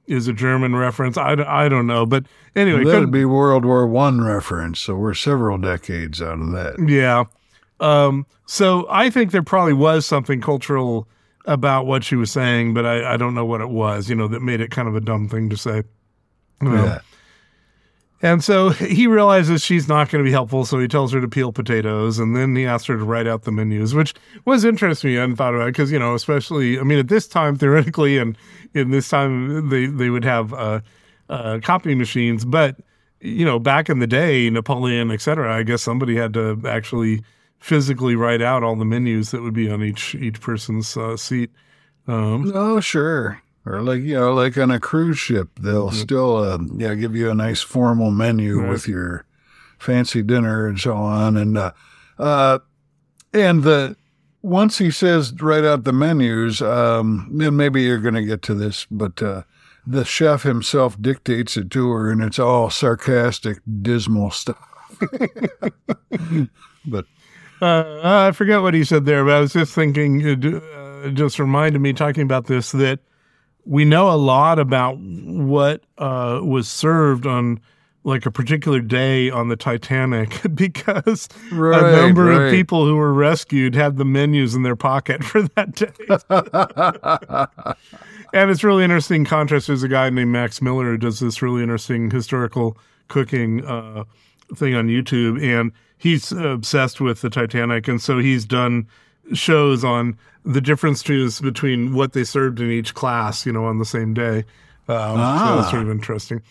S6: is a German reference. I, I don't know, but anyway,
S7: well, that'd be World War One reference. So we're several decades out of that.
S6: Yeah. Um, so I think there probably was something cultural about what she was saying, but I, I don't know what it was. You know, that made it kind of a dumb thing to say. You know? Yeah. And so *laughs* he realizes she's not going to be helpful, so he tells her to peel potatoes, and then he asks her to write out the menus, which was interesting. I hadn't thought about because you know, especially I mean, at this time theoretically, and in this time they they would have uh, uh, copy machines, but you know, back in the day, Napoleon, et cetera, I guess somebody had to actually physically write out all the menus that would be on each each person's uh, seat.
S7: Um, oh, sure. Or like you know, like on a cruise ship, they'll mm-hmm. still uh, yeah give you a nice formal menu right. with your fancy dinner and so on, and uh, uh, and the once he says write out the menus, um, and maybe you're going to get to this, but uh, the chef himself dictates it to her, and it's all sarcastic, dismal stuff. *laughs* but
S6: uh, I forget what he said there, but I was just thinking, it uh, just reminded me talking about this that we know a lot about what uh, was served on like a particular day on the Titanic *laughs* because right, a number right. of people who were rescued had the menus in their pocket *laughs* for that day. *laughs* and it's really interesting contrast. There's a guy named Max Miller who does this really interesting historical cooking uh, thing on YouTube, and he's obsessed with the Titanic, and so he's done shows on the differences between what they served in each class, you know, on the same day. Um, ah. So that's sort of interesting.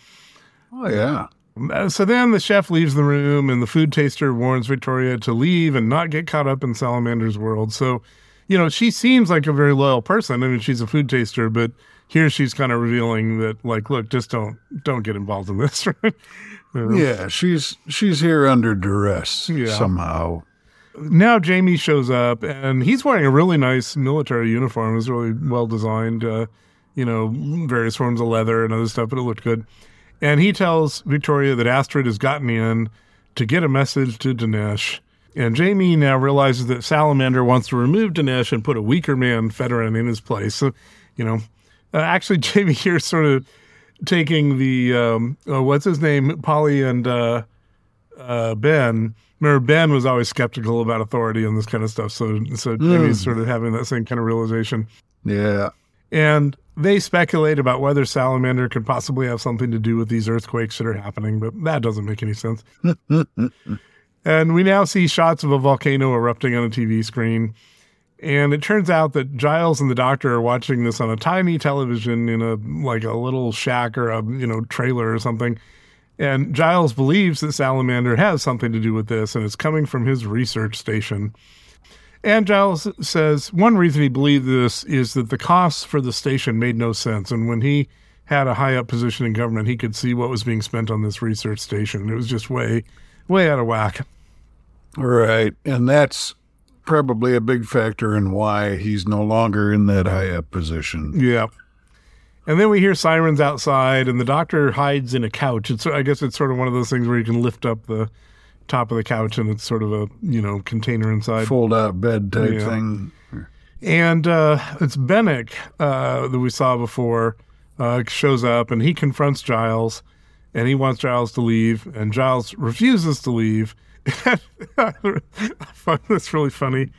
S7: Oh, yeah.
S6: Uh, so then the chef leaves the room, and the food taster warns Victoria to leave and not get caught up in Salamander's world. So, you know, she seems like a very loyal person. I mean, she's a food taster, but here she's kind of revealing that, like, look, just don't don't get involved in this. *laughs* Right?
S7: you know? Yeah, she's she's here under duress yeah. somehow
S6: now Jamie shows up and he's wearing a really nice military uniform. It's really well designed, uh, you know, various forms of leather and other stuff, but it looked good. And he tells Victoria that Astrid has gotten in to get a message to Denes. And Jamie now realizes that Salamander wants to remove Denes and put a weaker man, Fedorin, in his place. So, you know, Uh, actually, *laughs* Jamie here sort of taking the um, uh, what's his name, Polly and uh, Ben. Remember, Ben was always skeptical about authority and this kind of stuff. So, so Jamie's sort of having that same kind of realization.
S7: Yeah.
S6: And they speculate about whether salamander could possibly have something to do with these earthquakes that are happening, but that doesn't make any sense. *laughs* and we now see shots of a volcano erupting on a TV screen. And it turns out that Giles and the doctor are watching this on a tiny television in a like a little shack or a you know trailer or something. And Giles believes that salamander has something to do with this, and it's coming from his research station. And Giles says one reason he believed this is that the costs for the station made no sense. And when he had a high up position in government, he could see what was being spent on this research station. It was just way, way out of whack.
S7: Right. And that's probably a big factor in why he's no longer in that high up position.
S6: Yeah. And then we hear sirens outside, and the doctor hides in a couch. It's I guess it's sort of one of those things where you can lift up the top of the couch, and it's sort of a you know container inside.
S7: Fold out bed type
S6: Yeah.
S7: thing.
S6: And uh, it's Benik uh, that we saw before uh, shows up, and he confronts Giles, and he wants Giles to leave, and Giles refuses to leave. I find this really funny.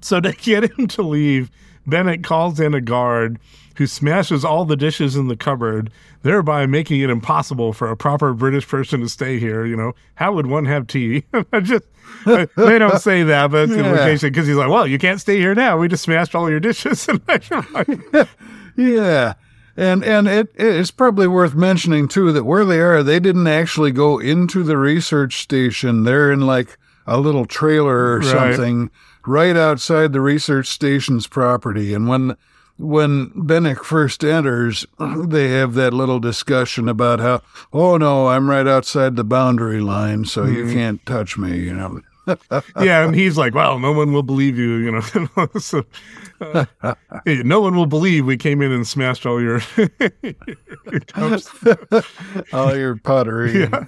S6: So to get him to leave, Benik calls in a guard who smashes all the dishes in the cupboard, thereby making it impossible for a proper British person to stay here. You know, how would one have tea? *laughs* I just they don't *laughs* say that, but it's
S7: Yeah.
S6: implication because he's like, "Well, you can't stay here now. We just smashed all your dishes." *laughs* And like,
S7: Yeah. And and it it's probably worth mentioning too that where they are, they didn't actually go into the research station. They're in like a little trailer or
S6: Right.
S7: something right outside the research station's property. And when when Benik first enters, they have that little discussion about how, oh no, I'm right outside the boundary line, so
S6: Mm-hmm.
S7: you can't touch me, you know. *laughs*
S6: yeah, and he's like, "Well, no one will believe you," you know. *laughs* so, uh, hey, *laughs* no one will believe we came in and smashed all your.
S7: All your pottery.
S6: Yeah.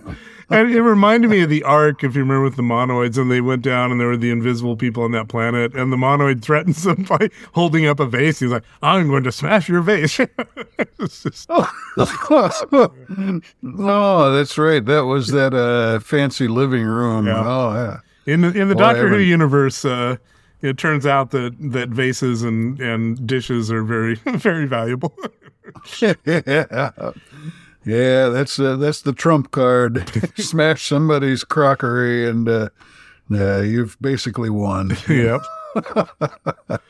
S6: And it reminded me of the Ark, if you remember with the monoids, and they went down and there were the invisible people on that planet, and the monoid threatens *laughs* them by holding up a vase. He's like, I'm going to smash your vase. *laughs* Just- *laughs*
S7: oh, that's right. That was that uh, fancy living room.
S6: Yeah.
S7: Oh, yeah.
S6: in the, in the
S7: Boy,
S6: Doctor Who universe, uh, it turns out that, that vases and, and dishes are very, very valuable.
S7: yeah. Yeah, that's uh, that's the trump card. *laughs* Smash somebody's crockery, and uh, yeah, you've basically won. *laughs*
S6: yep. *laughs*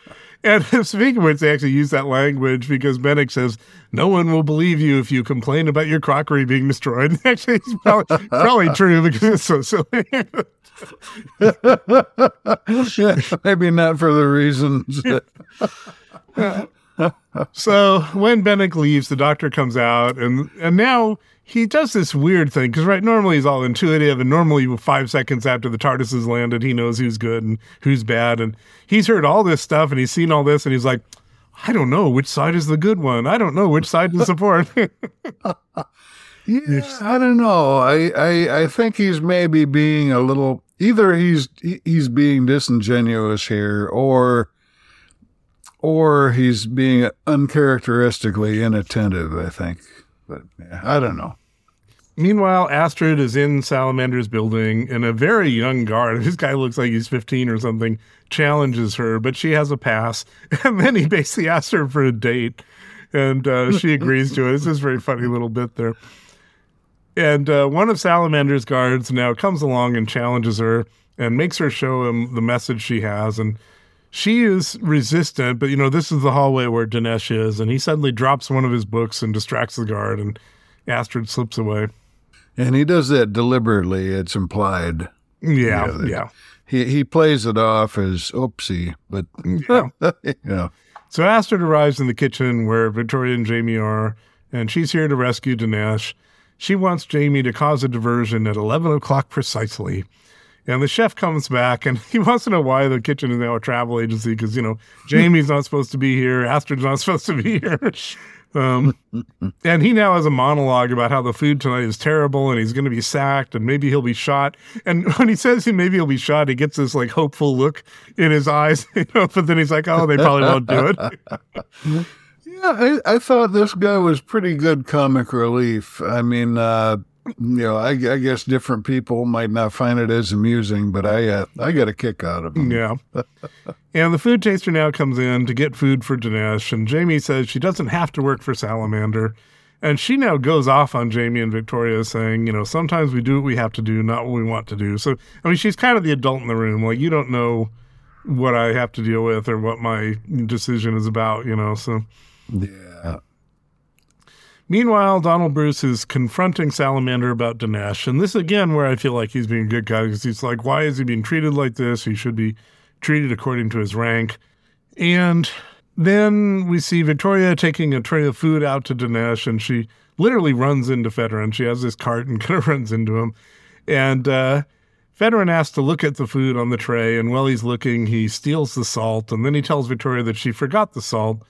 S6: And speaking of which, they actually use that language because Benik says, No one will believe you if you complain about your crockery being destroyed. Actually, it's probably, probably true because it's so silly.
S7: Maybe not for the reasons. That, *laughs*
S6: so when Benik leaves, the doctor comes out, and, and now he does this weird thing because, right, normally he's all intuitive, and normally five seconds after the TARDIS has landed, he knows who's good and who's bad. And he's heard all this stuff and he's seen all this, and he's like, I don't know which side is the good one. I don't know which side to support. *laughs*
S7: yeah, I don't know. I, I I think he's maybe being a little. Either he's he's being disingenuous here, or or he's being uncharacteristically inattentive. I think, but yeah, I don't know.
S6: Meanwhile, Astrid is in Salamander's building, and a very young guard, *laughs* this guy looks like he's 15 or something, challenges her, but she has a pass. *laughs* And then he basically asks her for a date, and uh, she *laughs* agrees to it. It's this very funny little bit there. And uh, one of Salamander's guards now comes along and challenges her and makes her show him the message she has. And she is resistant, but you know, this is the hallway where Denes is. And he suddenly drops one of his books and distracts the guard, and Astrid slips away.
S7: And he does that deliberately. It's implied.
S6: Yeah,
S7: Yeah,
S6: yeah.
S7: He he plays it off as oopsie, but
S6: Yeah. *laughs*
S7: you know,
S6: So Astrid arrives in the kitchen where Victoria and Jamie are, and she's here to rescue Denes. She wants Jamie to cause a diversion at 11 o'clock precisely. And the chef comes back and *laughs* he wants to know why the kitchen is now a travel agency because, you know, Jamie's not supposed to be here. Astrid's not *laughs* supposed to be here. Um, and he now has a monologue about how the food tonight is terrible and he's going to be sacked and maybe he'll be shot. And *laughs* when he says he maybe he'll be shot, he gets this like hopeful look in his eyes, you know, but then he's like, oh, they probably won't do it.
S7: Yeah, I, I thought this guy was pretty good comic relief. I mean, uh, you know, I, I guess different people might not find it as amusing, but I uh, I got a kick out of him.
S6: Yeah. *laughs* and the food taster now comes in to get food for Denes, and Jamie says she doesn't have to work for Salamander. And she now goes off on Jamie and Victoria saying, you know, sometimes we do what we have to do, not what we want to do. So, I mean, she's kind of the adult in the room. Like, you don't know what I have to deal with or what my decision is about, you know. So,
S7: Yeah.
S6: Meanwhile, Donald Bruce is confronting Salamander about Denes. And this, again, where I feel like he's being a good guy because he's like, why is he being treated like this? He should be treated according to his rank. And then we see Victoria taking a tray of food out to Denes, and she literally runs into Fedorin. She has this cart and *laughs* kind of runs into him. And uh, asks to look at the food on the tray, and while he's looking, he steals the salt. And then he tells Victoria that she forgot the salt.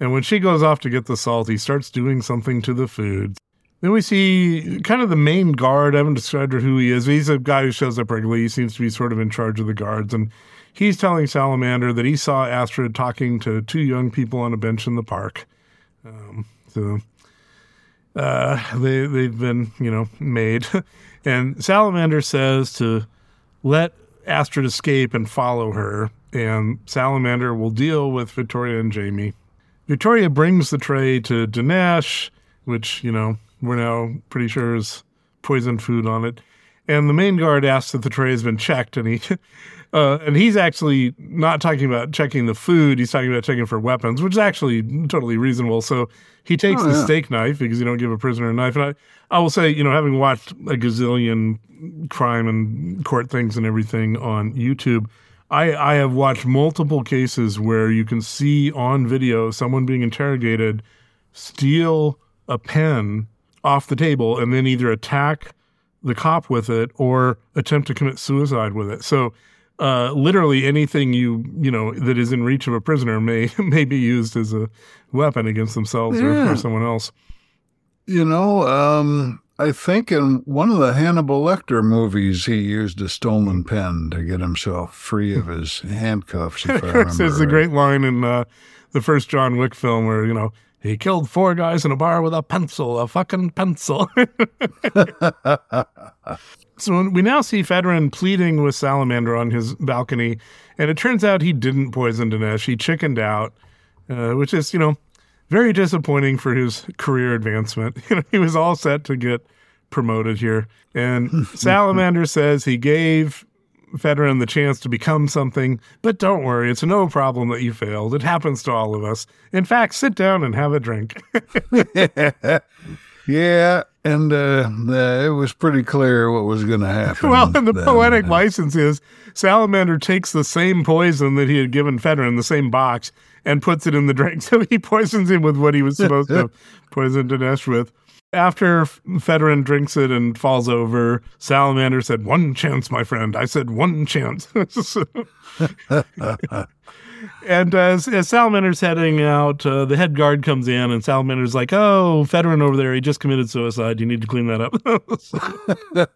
S6: And when she goes off to get the salt, he starts doing something to the food. Then we see kind of the main guard. I haven't described who he is. He's a guy who shows up regularly. He seems to be sort of in charge of the guards. And he's telling Salamander that he saw Astrid talking to two young people on a bench in the park. Um, so uh, they, they've been, you know, made. *laughs* and Salamander says to let Astrid escape and follow her. And Salamander will deal with Victoria and Jamie. Victoria brings the tray to Denes, which, you know, we're now pretty sure is poisoned food on it. And the main guard asks if the tray has been checked, and he, *laughs* uh, and he's actually not talking about checking the food. He's talking about checking for weapons, which is actually totally reasonable. So he takes
S7: Oh,
S6: the
S7: yeah.
S6: steak knife because you don't give a prisoner a knife. And I, I will say, you know, having watched a gazillion crime and court things and everything on YouTube, I, I have watched multiple cases where you can see on video someone being interrogated steal a pen off the table and then either attack the cop with it or attempt to commit suicide with it. So uh, literally anything you you know that is in reach of a prisoner may *laughs* may be used as a weapon against themselves or, or someone else.
S7: You know, um, I think in one of the Hannibal Lecter movies, he used a stolen pen to get himself free of his handcuffs. If *laughs* I remember
S6: There's a great line in uh, the first John Wick film where you know he killed four guys in a bar with a pencil, a fucking pencil. *laughs* so we now see Fedorin pleading with Salamander on his balcony, and it turns out he didn't poison Denes. He chickened out, uh, which is you know very disappointing for his career advancement. *laughs* You know, he was all set to get promoted here, and *laughs* Salamander says he gave Fedorin the chance to become something, but don't worry, it's no problem that you failed. It happens to all of us. In fact, sit down and have a drink. *laughs*
S7: yeah, and uh, uh, it was pretty clear what was going to happen.
S6: well, and the
S7: then.
S6: poetic license is Salamander takes the same poison that he had given Fedorin, the same box, and puts it in the drink. *laughs* So he poisons him with what he was supposed to *laughs* poison Denes with. After Fedorin drinks it and falls over, Salamander said, One chance, my friend. I said, One chance. *laughs* and as, as Salamander's heading out, uh, the head guard comes in, and Salamander's like, Oh, Fedorin over there, he just committed suicide. You need to clean that up.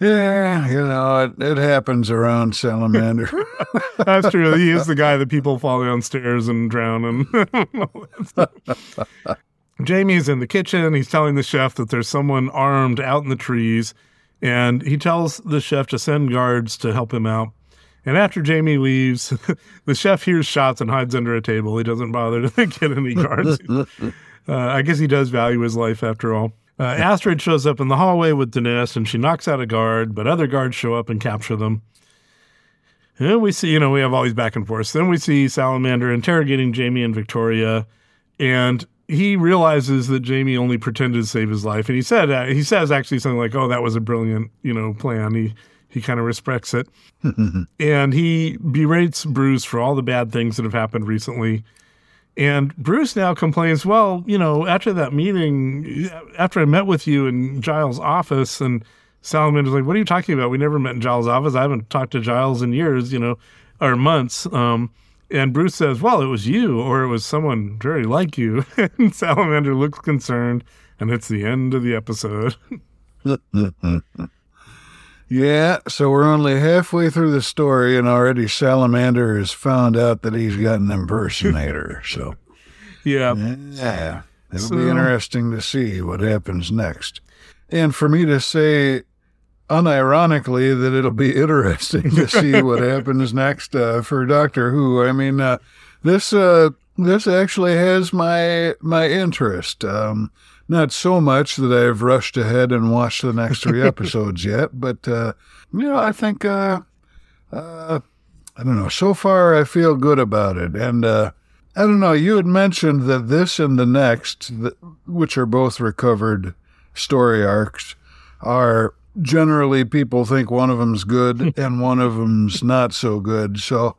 S7: Yeah, you know, it, it happens around Salamander. *laughs*
S6: That's true. He is the guy that people fall downstairs and drown. And *laughs* Jamie's in the kitchen. He's telling the chef that there's someone armed out in the trees, and he tells the chef to send guards to help him out. And after Jamie leaves, *laughs* the chef hears shots and hides under a table. He doesn't bother to get any guards. Uh, I guess he does value his life after all. Uh, Astrid shows up in the hallway with Denes, and she knocks out a guard, but other guards show up and capture them. And then we see, you know, we have all these back and forth. Then we see Salamander interrogating Jamie and Victoria, and he realizes that Jamie only pretended to save his life. And he said, uh, he says actually something like, "Oh, that was a brilliant, you know, plan." He he kind of respects it, *laughs* and he berates Bruce for all the bad things that have happened recently. And Bruce now complains, well, you know, after that meeting, after I met with you in Giles' office, and Salamander's like, what are you talking about? We never met in Giles' office. I haven't talked to Giles in years, you know, or months. Um, and Bruce says, well, it was you, or it was someone very like you. *laughs* and Salamander looks concerned, and it's the end of the episode. *laughs* *laughs*
S7: yeah, so we're only halfway through the story, and already Salamander has found out that he's got an impersonator. *laughs* So,
S6: Yeah.
S7: Yeah. It'll
S6: So-
S7: be interesting to see what happens next. And for me to say unironically that it'll be *laughs* interesting to see what *laughs* happens next uh, for Doctor Who. I mean, uh, this uh, this actually has my my interest. Um, not so much that I've rushed ahead and watched the next three *laughs* episodes yet, but uh, you know, I think uh, uh, I don't know. So far, I feel good about it, and uh, I don't know. You had mentioned that this and the next, which are both recovered story arcs, are generally people think one of them's good *laughs* and one of them's not so good. So,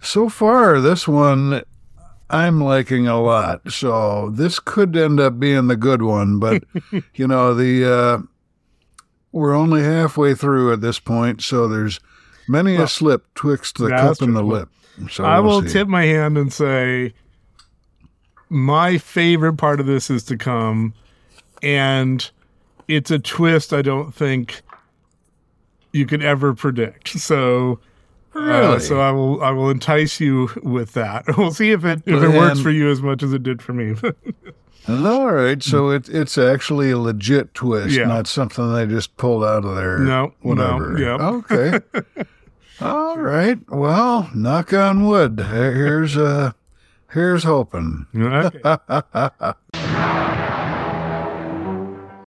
S7: so far, this one I'm liking a lot. So this could end up being the good one, but *laughs* you know the uh, we're only halfway through at this point, so there's many a slip twixt the cup and the lip. So
S6: I
S7: we'll
S6: will
S7: see.
S6: tip my hand and say my favorite part of this is to come, and it's a twist I don't think you could ever predict. So, uh,
S7: Really?
S6: so I will I will entice you with that. *laughs* We'll see if it if it works for you as much as it did for me. *laughs*
S7: All right, so it, it's actually a legit twist,
S6: Yeah.
S7: not something they just pulled out of there.
S6: No, no,
S7: whatever.
S6: yep.
S7: Okay. *laughs* All right. Well, knock on wood. Here's uh, here's hoping.
S6: okay.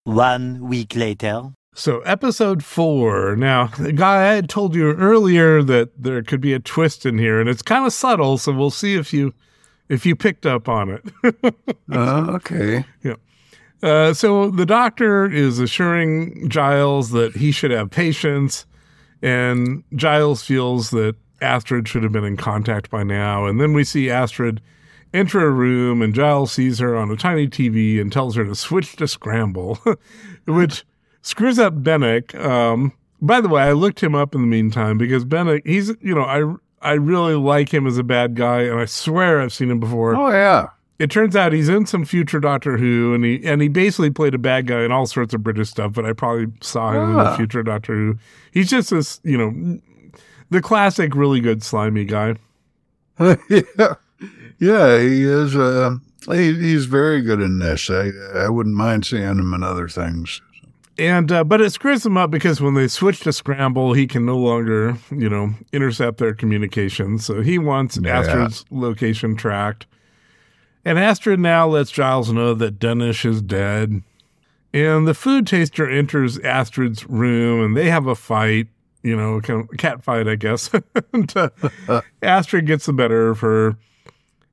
S3: One week later.
S6: So, episode four. Now, the guy, I had told you earlier that there could be a twist in here, and it's kind of subtle. So we'll see if you if you picked up on it. *laughs*
S7: Uh, okay.
S6: Uh, so the doctor is assuring Giles that he should have patience, and Giles feels that Astrid should have been in contact by now. And then we see Astrid enter a room, and Giles sees her on a tiny TV and tells her to switch to scramble, *laughs* which screws up Benik. Um, by the way, I looked him up in the meantime because Benik, he's you know I I really like him as a bad guy, and I swear I've seen him before
S7: Oh yeah.
S6: it turns out he's in some future Doctor Who, and he and he basically played a bad guy in all sorts of British stuff. But I probably saw him in the
S7: Ah.
S6: future Doctor Who. He's just this, you know, the classic, really good slimy guy. *laughs*
S7: yeah. Yeah, he is. Uh, he, he's very good in this. I I wouldn't mind seeing him in other things.
S6: And uh, but it screws him up because when they switch to scramble, he can no longer, you know, intercept their communications. So he wants
S7: Yeah.
S6: Astrid's location tracked. And Astrid now lets Giles know that Denes is dead. And the food taster enters Astrid's room and they have a fight, you know, kind of cat fight, I guess. *laughs* and, uh, *laughs* Astrid gets the better of her.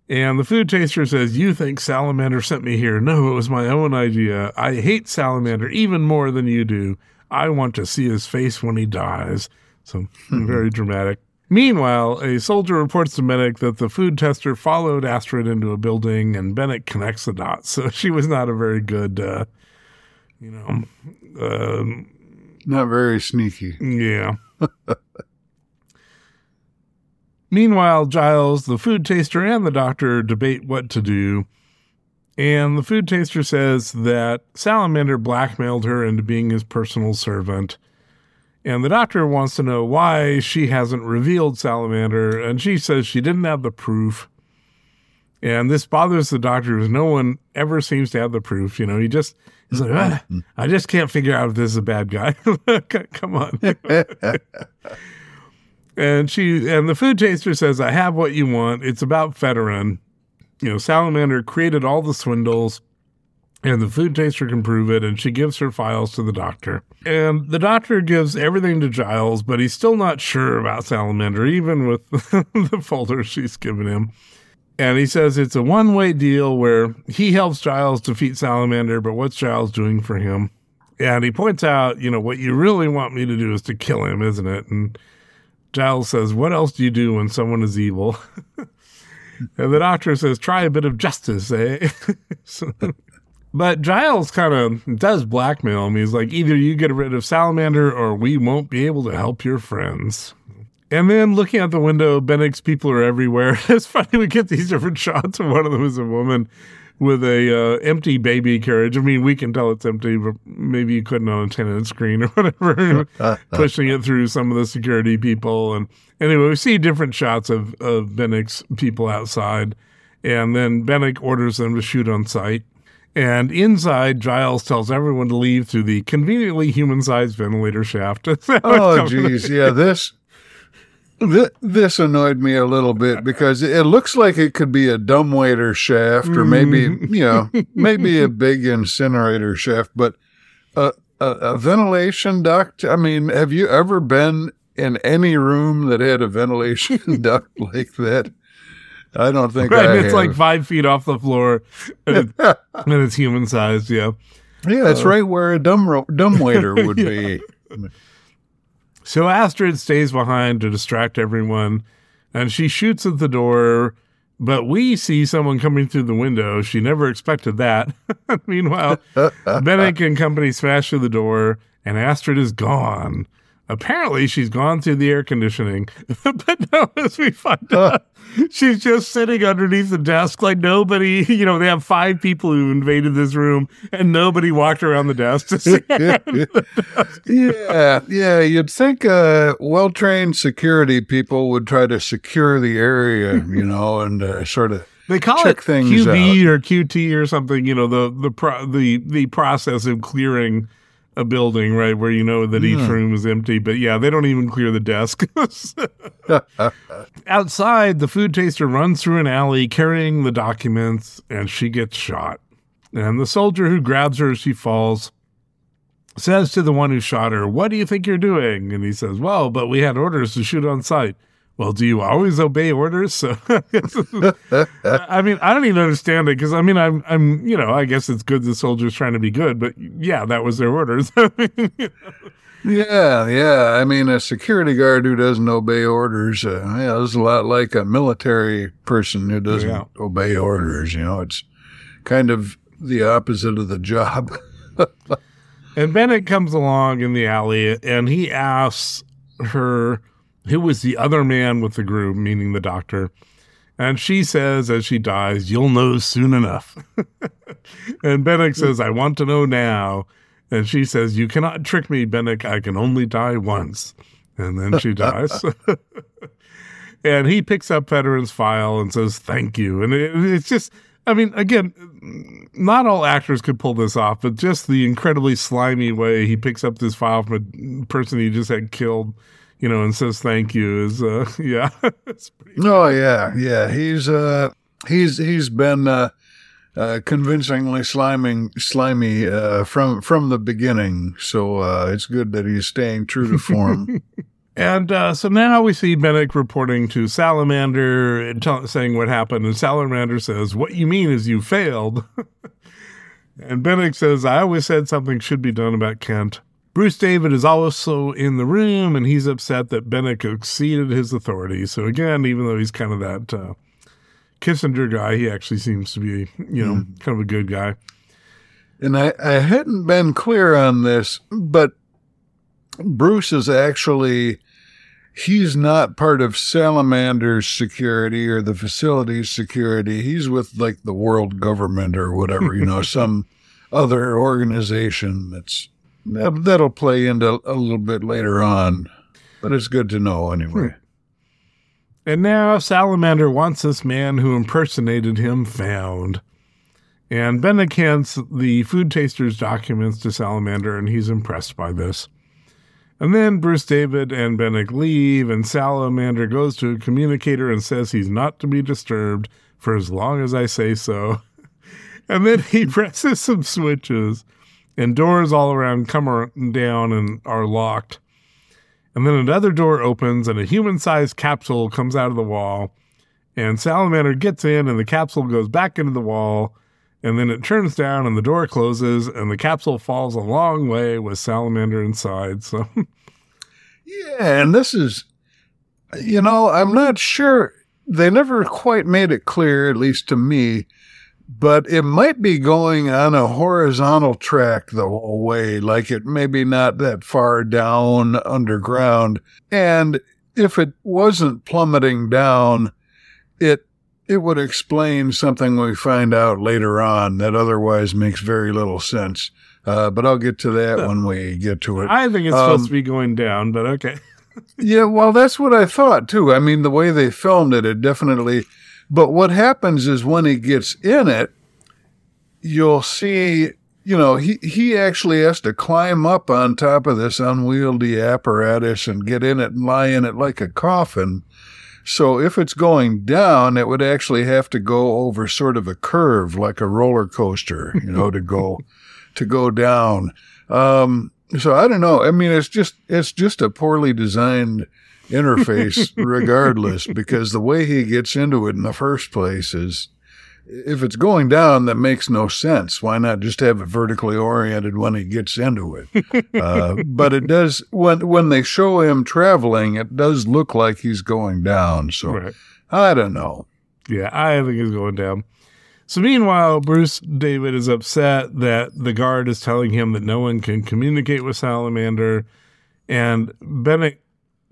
S6: And the food taster says, You think Salamander sent me here? No, it was my own idea. I hate Salamander even more than you do. I want to see his face when he dies. So, very dramatic. Meanwhile, a soldier reports to Benik that the food tester followed Astrid into a building, and Benik connects the dots. *laughs* So she was not a very good, uh, you know, um,
S7: Not very sneaky.
S6: yeah. *laughs* Meanwhile, Giles, the food taster, and the doctor debate what to do. And the food taster says that Salamander blackmailed her into being his personal servant. And the doctor wants to know why she hasn't revealed Salamander. And she says she didn't have the proof. And this bothers the doctor because no one ever seems to have the proof. You know, he just, he's like, "Ah, I just can't figure out if this is a bad guy. *laughs* Come on. *laughs* And she and the food taster says, I have what you want. It's about Fedorin. You know, Salamander created all the swindles, and the food taster can prove it, and she gives her files to the doctor. And the doctor gives everything to Giles, but he's still not sure about Salamander, even with *laughs* the folder she's given him. And he says it's a one way deal where he helps Giles defeat Salamander, but what's Giles doing for him? And he points out, you know, what you really want me to do is to kill him, isn't it? And Giles says, What else do you do when someone is evil? *laughs* and the doctor says, Try a bit of justice, eh? *laughs* So- but Giles kind of does blackmail him. He's like, Either you get rid of Salamander or we won't be able to help your friends. And then looking out the window, Benik's people are everywhere. *laughs* It's funny, we get these different shots, and one of them is a woman with a uh, empty baby carriage. I mean, we can tell it's empty, but maybe you couldn't on a tenant screen or *laughs* whatever, pushing it through some of the security people. And anyway, we see different shots of, of Benik's people outside. And then Benik orders them to shoot on sight. And inside, Giles tells everyone to leave through the conveniently human-sized ventilator shaft. *laughs*
S7: Oh, geez, yeah. This, this this annoyed me a little bit because it looks like it could be a dumbwaiter shaft or maybe mm. you know *laughs* maybe a big incinerator shaft, but a, a, a ventilation duct. I mean, have you ever been in any room that had a ventilation *laughs* duct like that? I don't think
S6: Right,
S7: I
S6: it's
S7: have.
S6: like five feet off the floor, and, it- *laughs* and it's human sized. Yeah.
S7: yeah, it's uh, right where a dumb ro- dumbwaiter would be.
S6: So Astrid stays behind to distract everyone, and she shoots at the door. But we see someone coming through the window. She never expected that. *laughs* Meanwhile, *laughs* Benik and company smash through the door, and Astrid is gone. Apparently, she's gone through the air conditioning. *laughs* but no, as we find out, *laughs* she's just sitting underneath the desk like nobody, *laughs* you know, they have five people who invaded this room, and nobody walked around the desk to see *laughs*
S7: yeah, yeah. You'd think uh, well-trained security people would try to secure the area, you know, and uh, sort of.
S6: They call
S7: check
S6: it
S7: things
S6: QB or QT or something. You know the the pro, the the process of clearing a building, right, where you know that each hmm. room is empty. But yeah, they don't even clear the desk. *laughs* Outside, the food taster runs through an alley carrying the documents, and she gets shot. And the soldier who grabs her as she falls says to the one who shot her, "What do you think you're doing?" And he says, "Well, but we had orders to shoot on sight." Well, do you always obey orders? So, I mean, I don't even understand it because I mean, I'm, I'm, you know, I guess it's good the soldiers trying to be good, but yeah, that was their orders. *laughs*
S7: Yeah, yeah. I mean, a security guard who doesn't obey orders, uh, yeah, is a lot like a military person who doesn't
S6: Yeah.
S7: obey orders. You know, it's kind of the opposite of the job. *laughs*
S6: and Benik comes along in the alley and he asks her who was the other man with the group, meaning the doctor. And she says, as she dies, you'll know soon enough. *laughs* and Benik says, I want to know now. And she says, You cannot trick me, Benik. I can only die once. And then she *laughs* dies. *laughs* and he picks up Veteran's file and says, Thank you. And it, it's just, I mean, again, not all actors could pull this off, but just the incredibly slimy way he picks up this file from a person he just had killed, you know, and says thank you is, uh, *laughs* yeah, *laughs* it's pretty.
S7: oh yeah, yeah. He's uh, he's he's been uh, uh, convincingly sliming, slimy uh, from from the beginning. So uh, it's good that he's staying true to form. *laughs*
S6: And uh, so now we see Benik reporting to Salamander and tell, saying what happened. And Salamander says, What you mean is you failed. and Benik says, I always said something should be done about Kent. Bruce David is also in the room and he's upset that Benik exceeded his authority. So again, even though he's kind of that uh, Kissinger guy, he actually seems to be, you know, kind of a good guy.
S7: And I, I hadn't been clear on this, but Bruce is actually, he's not part of Salamander's security or the facility's security. He's with like the world government or whatever, you know, *laughs* some other organization that's, that, that'll play into a little bit later on. But it's good to know anyway. Hmm.
S6: And now Salamander wants this man who impersonated him found. And Benik hands the food taster's documents to Salamander, and he's impressed by this. And then Bruce David and Benik leave, and Salamander goes to a communicator and says he's not to be disturbed for as long as I say so. *laughs* And then he *laughs* presses some switches, and doors all around come down and are locked. And then another door opens, and a human sized capsule comes out of the wall. And Salamander gets in, and the capsule goes back into the wall. And then it turns down, and the door closes, and the capsule falls a long way with Salamander inside. So, *laughs*
S7: Yeah, and this is, you know, I'm not sure. They never quite made it clear, at least to me, but it might be going on a horizontal track the whole way, like it maybe not that far down underground. And if it wasn't plummeting down, it it would explain something we find out later on that otherwise makes very little sense. Uh, but I'll get to that when we get to it.
S6: I think it's
S7: Um,
S6: supposed to be going down, but okay.
S7: Yeah, well, that's what I thought too. I mean, the way they filmed it, it definitely. But what happens is when he gets in it, you'll see, you know, he, he actually has to climb up on top of this unwieldy apparatus and get in it and lie in it like a coffin. So if it's going down, it would actually have to go over sort of a curve like a roller coaster, you know, to go, to go down. Um, so I don't know. I mean, it's just, it's just a poorly designed interface *laughs* regardless because the way he gets into it in the first place is if it's going down, that makes no sense. Why not just have it vertically oriented when he gets into it? *laughs* uh, but it does when when they show him traveling, it does look like he's going down. So
S6: Right.
S7: I don't know.
S6: Yeah, I think he's going down. So meanwhile, Bruce David is upset that the guard is telling him that no one can communicate with Salamander, and Benik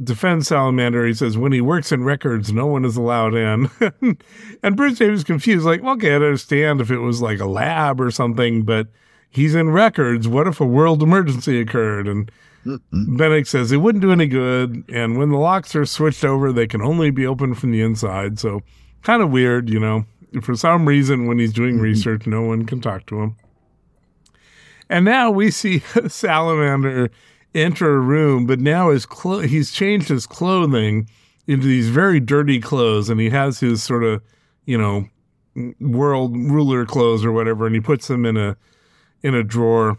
S6: defends Salamander. He says when he works in records, no one is allowed in. *laughs* and Bruce David's confused, like, well, okay, I understand if it was like a lab or something, but he's in records. What if a world emergency occurred? And mm-hmm. Benik says it wouldn't do any good. And when the locks are switched over, they can only be opened from the inside. So kind of weird, you know. For some reason, when he's doing mm-hmm. research, no one can talk to him. And now we see *laughs* Salamander enter a room, but now his clo- he's changed his clothing into these very dirty clothes, and he has his sort of, you know, world ruler clothes or whatever, and he puts them in a in a drawer.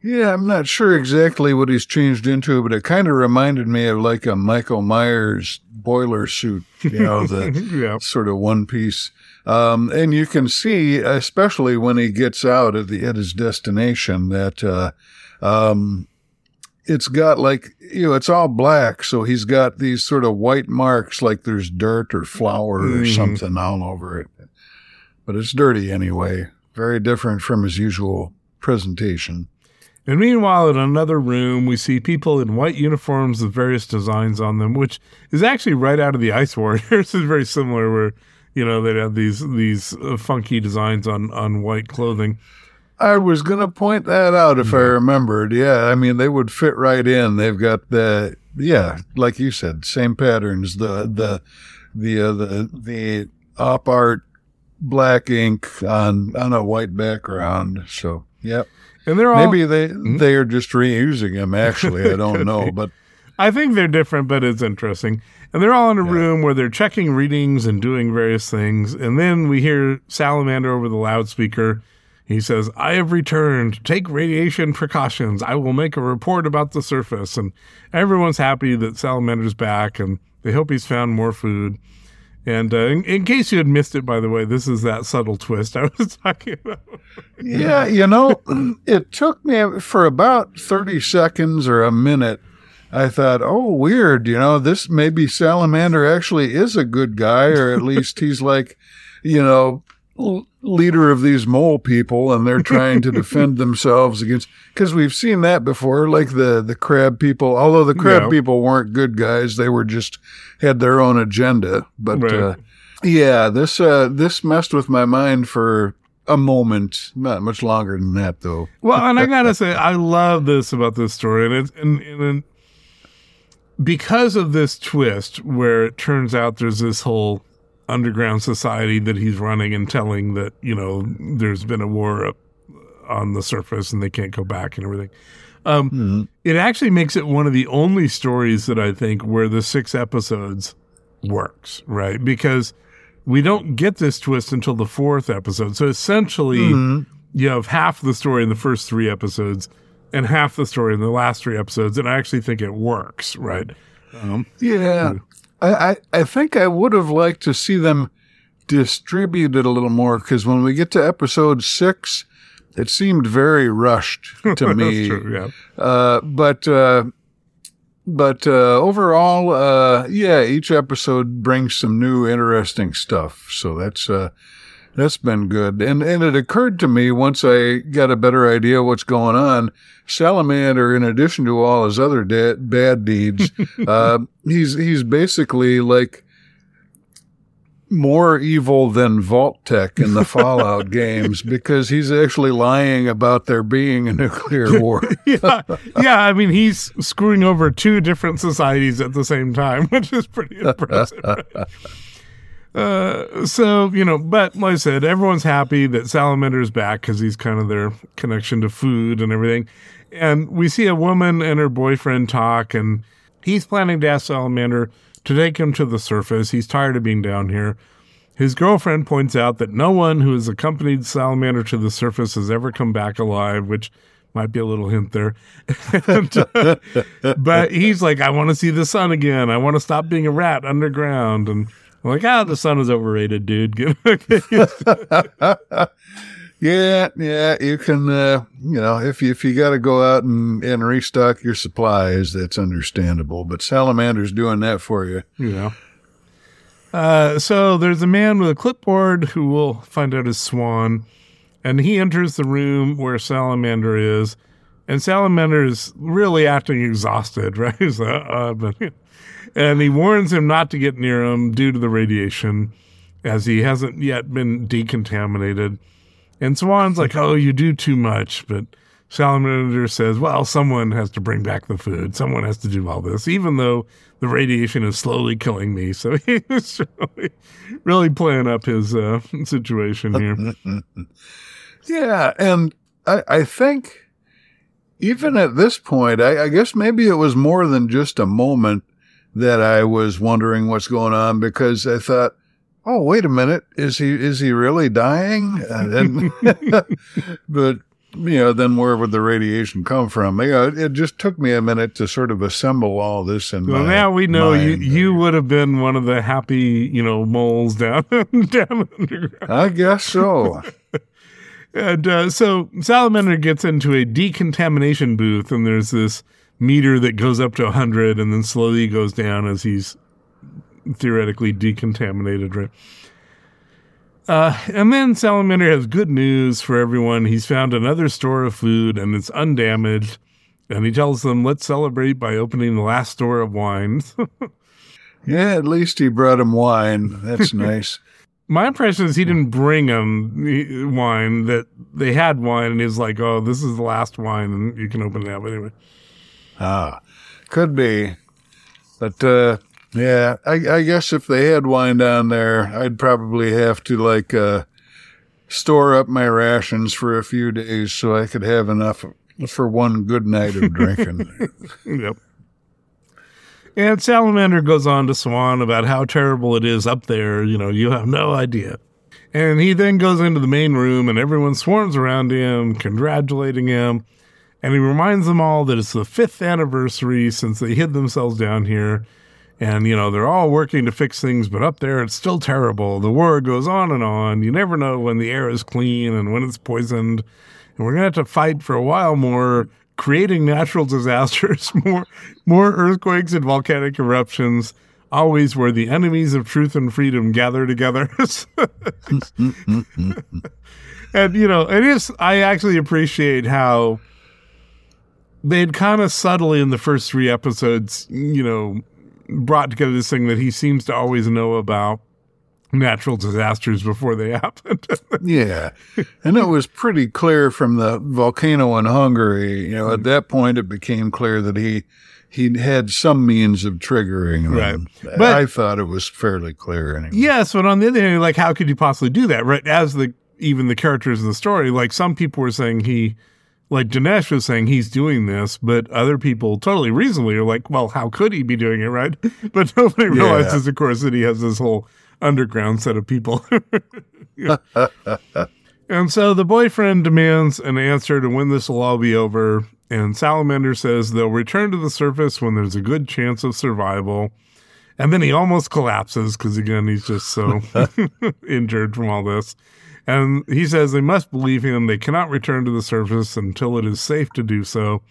S7: Yeah, I'm not sure exactly what he's changed into, but it kind of reminded me of like a Michael Myers boiler suit, you know, *laughs* the
S6: Yeah.
S7: sort of one piece. Um, and you can see, especially when he gets out at the at his destination, that uh, um, it's got like you know, it's all black, so he's got these sort of white marks, like there's dirt or flour or
S6: Mhm.
S7: something all over it. But it's dirty anyway. Very different from his usual presentation.
S6: And meanwhile, in another room, we see people in white uniforms with various designs on them, which is actually right out of the Ice Warriors. *laughs* it's very similar, where you know they'd have these these uh, funky designs on on white clothing.
S7: I was going to point that out if I remembered. Yeah, I mean they would fit right in. They've got the yeah, like you said, same patterns. The the the uh, the the op art black ink on on a white background. So yep,
S6: And they're all
S7: maybe they they are just reusing them. Actually, I *laughs* don't know,
S6: be.
S7: but
S6: I think they're different, but it's interesting. And they're all in a room where they're checking readings and doing various things. And then we hear Salamander over the loudspeaker. He says, I have returned. Take radiation precautions. I will make a report about the surface. And everyone's happy that Salamander's back and they hope he's found more food. And uh, in, in case you had missed it, by the way, this is that subtle twist I was *laughs* talking about.
S7: Yeah, you know, *clears throat* it took me for about 30 seconds or a minute. I thought, oh, weird. You know, this maybe Salamander actually is a good guy, or at least he's like, you know, leader of these mole people and they're trying to *laughs* defend themselves against, because we've seen that before, like the, the crab people, although the crab
S6: Yeah.
S7: people weren't good guys, they were just had their own agenda. But,
S6: Right.
S7: uh, yeah, this, uh, this messed with my mind for a moment, not much longer than that though. *laughs*
S6: Well, and I gotta say, I *laughs* love this about this story, and it's and, and, and because of this twist, where it turns out there's this whole underground society that he's running and telling that you know there's been a war up on the surface and they can't go back and everything. Um, It actually makes it one of the only stories that I think where the six episodes works, right? Because we don't get this twist until the fourth episode. So essentially, you have half the story in the first three episodes and half the story in the last three episodes. And I actually think it works, right? Um,
S7: Yeah. I, I, I think I would have liked to see them distributed a little more because when we get to episode six, it seemed very rushed *laughs* to me.
S6: That's true, yeah.
S7: Uh, but uh, but uh, overall, uh, yeah, each episode brings some new interesting stuff. So that's uh, that's been good. And and it occurred to me once I got a better idea what's going on. Salamander, in addition to all his other da- bad deeds, *laughs* uh, he's he's basically like more evil than Vault-Tec in the Fallout *laughs* games because he's actually lying about there being a nuclear *laughs* war.
S6: yeah, yeah. I mean, he's screwing over two different societies at the same time, which is pretty impressive. Uh, so you know, but like I said, everyone's happy that Salamander's back because he's kind of their connection to food and everything. And we see a woman and her boyfriend talk, and he's planning to ask Salamander to take him to the surface. He's tired of being down here. His girlfriend points out that no one who has accompanied Salamander to the surface has ever come back alive, which might be a little hint there. and, *laughs* uh, but he's like, I want to see the sun again. I want to stop being a rat underground. And I'm like, ah, the sun is overrated, dude. *laughs* *laughs*
S7: Yeah, yeah, you can, uh, you know, if you, if you got to go out and, and restock your supplies, that's understandable. But Salamander's doing that for you.
S6: Yeah. Uh, so there's a man with a clipboard who will find out is Swan, and he enters the room where Salamander is, and Salamander is really acting exhausted, *laughs* right? He's like, uh, but, and he warns him not to get near him due to the radiation, as he hasn't yet been decontaminated. And Swan's like, "Oh, you do too much," but Salamander says, "Well, someone has to bring back the food. Someone has to do all this, even though the radiation is slowly killing me." So *laughs* he's really, really playing up his uh, situation here. *laughs*
S7: Yeah, and I, I think even at this point, I, I guess maybe it was more than just a moment that I was wondering what's going on because I thought, oh, wait a minute, is he is he really dying? And, *laughs* but you know, then where would the radiation come from? You know, it, just took me a minute to sort of assemble all this. And
S6: well, now we know you you would have been one of the happy you know moles down *laughs* down underground.
S7: I guess so. *laughs*
S6: And uh, so Salamander gets into a decontamination booth, and there's this meter that goes up to 100 and then slowly goes down as he's theoretically decontaminated, right? Uh, and then Salamander has good news for everyone. He's found another store of food and it's undamaged. And he tells them, let's celebrate by opening the last store of wine. *laughs*
S7: yeah, at least he brought him wine. That's *laughs* nice.
S6: My impression is he didn't bring him wine, that they had wine, and he's like, oh, this is the last wine, and you can open it up anyway.
S7: Ah, could be. But, uh, yeah, I, I guess if they had wine down there, I'd probably have to, like, uh, store up my rations for a few days so I could have enough for one good night of drinking. *laughs*
S6: yep. And Salamander goes on to Swan about how terrible it is up there. You know, you have no idea. And he then goes into the main room and everyone swarms around him, congratulating him. And he reminds them all that it's the fifth anniversary since they hid themselves down here. And, you know, they're all working to fix things, but up there it's still terrible. The war goes on and on. You never know when the air is clean and when it's poisoned. And we're going to have to fight for a while more creating natural *laughs* disasters, more more earthquakes and volcanic eruptions, always where the enemies of truth and freedom gather together. *laughs* *laughs* and you know, it is I actually appreciate how they'd kind of subtly in the first three episodes, you know, brought together this thing that he seems to always know about natural disasters before they *laughs* happened.
S7: yeah. And it was pretty clear from the volcano in Hungary, you know, at mm-hmm. that point it became clear that he he had some means of triggering them.
S6: Right.
S7: But I thought it was fairly clear anyway.
S6: Yes, but on the other hand, like how could you possibly do that? Right. As the even the characters in the story, like some people were saying he like Denes was saying he's doing this, but other people totally reasonably are like, well, how could he be doing it, right? *laughs* But nobody
S7: Yeah.
S6: realizes, of course, that he has this whole underground set of people. *laughs* *laughs* And so the boyfriend demands an answer to when this will all be over. And Salamander says they'll return to the surface when there's a good chance of survival. And then he almost collapses because, again, he's just so injured from all this. And he says they must believe him. They cannot return to the surface until it is safe to do so.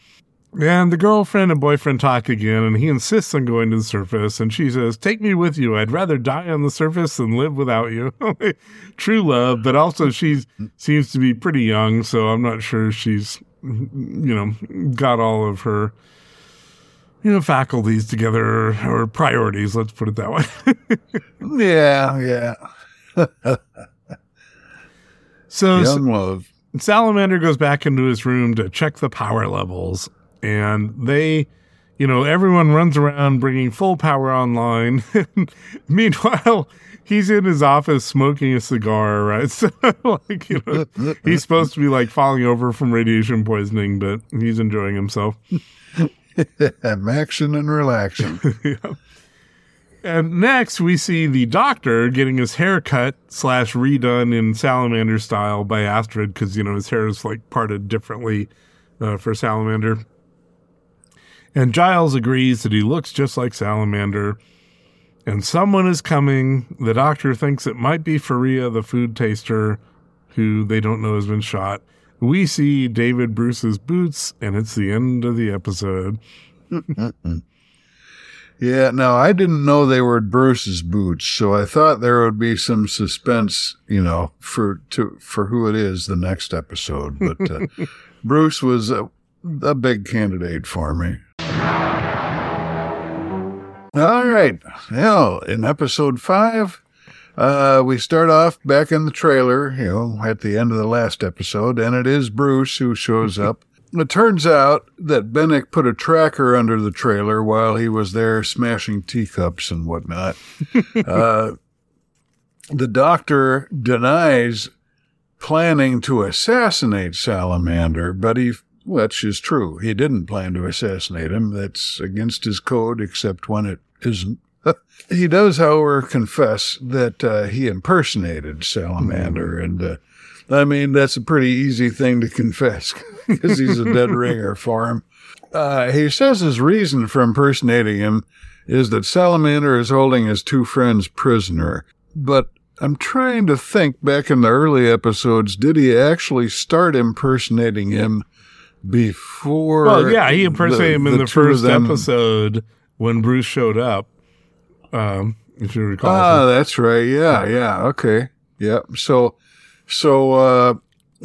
S6: And the girlfriend and boyfriend talk again, and he insists on going to the surface. And she says, Take me with you. I'd rather die on the surface than live without you. *laughs* True love, but also she seems to be pretty young, so I'm not sure she's, you know, got all of her, you know, faculties together or priorities. Let's put it that way. *laughs*
S7: Yeah, yeah. *laughs*
S6: so
S7: Young love.
S6: Salamander goes back into his room to check the power levels, and they you know, everyone runs around bringing full power online. *laughs* Meanwhile, he's in his office smoking a cigar, right? *laughs* So, like, you know, he's supposed to be like falling over from radiation poisoning, but he's enjoying himself.
S7: I'm *laughs* Action and relaxing.
S6: yeah. And next, we see the doctor getting his hair cut slash redone in salamander style by Astrid because, you know, his hair is like parted differently uh, for salamander. And Giles agrees that he looks just like salamander. And someone is coming. The doctor thinks it might be Fariah, the food taster, who they don't know has been shot. We see David Bruce's boots, and it's the end of the episode. *laughs* *laughs*
S7: Yeah, now I didn't know they were Bruce's boots, so I thought there would be some suspense, you know, for to for who it is the next episode. But uh, *laughs* Bruce was a, a big candidate for me. All right, now in episode five, uh, we start off back in the trailer, you know, at the end of the last episode, and it is Bruce who shows *laughs* up. It turns out that Benik put a tracker under the trailer while he was there smashing teacups and whatnot. *laughs* uh, the doctor denies planning to assassinate Salamander, but he, which is true, he didn't plan to assassinate him. That's against his code, except when it isn't. *laughs* he does, however, confess that uh, he impersonated Salamander, and uh, I mean that's a pretty easy thing to confess *laughs* because he's a dead ringer for him. Uh, he says his reason for impersonating him is that Salamander is holding his two friends prisoner. But I'm trying to think back in the early episodes, did he actually start impersonating him before?
S6: Well, yeah, he impersonated him in the,
S7: of
S6: first episode when Bruce showed up. Um, if you recall.
S7: Ah, that's right. Yeah, yeah. Okay. Yep. So, so, uh,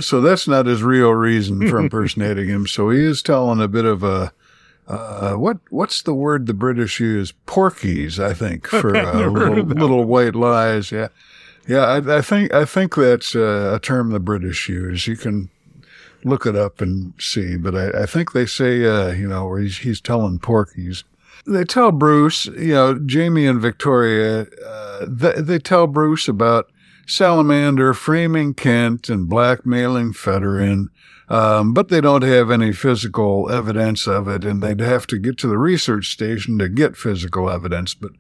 S7: so that's not his real reason for *laughs* impersonating him. So he is telling a bit of a, uh, what, what's the word the British use? Porkies, I think, *laughs* for uh, little, little white lies. Yeah. Yeah. I, I think, I think that's uh, a term the British use. You can look it up and see, but I, I think they say, uh, you know, where he's, he's telling porkies they tell Bruce, you know, Jamie and Victoria, uh, they, they tell Bruce about Salamander framing Kent and blackmailing Fedorin, um, but they don't have any physical evidence of it, and they'd have to get to the research station to get physical evidence, but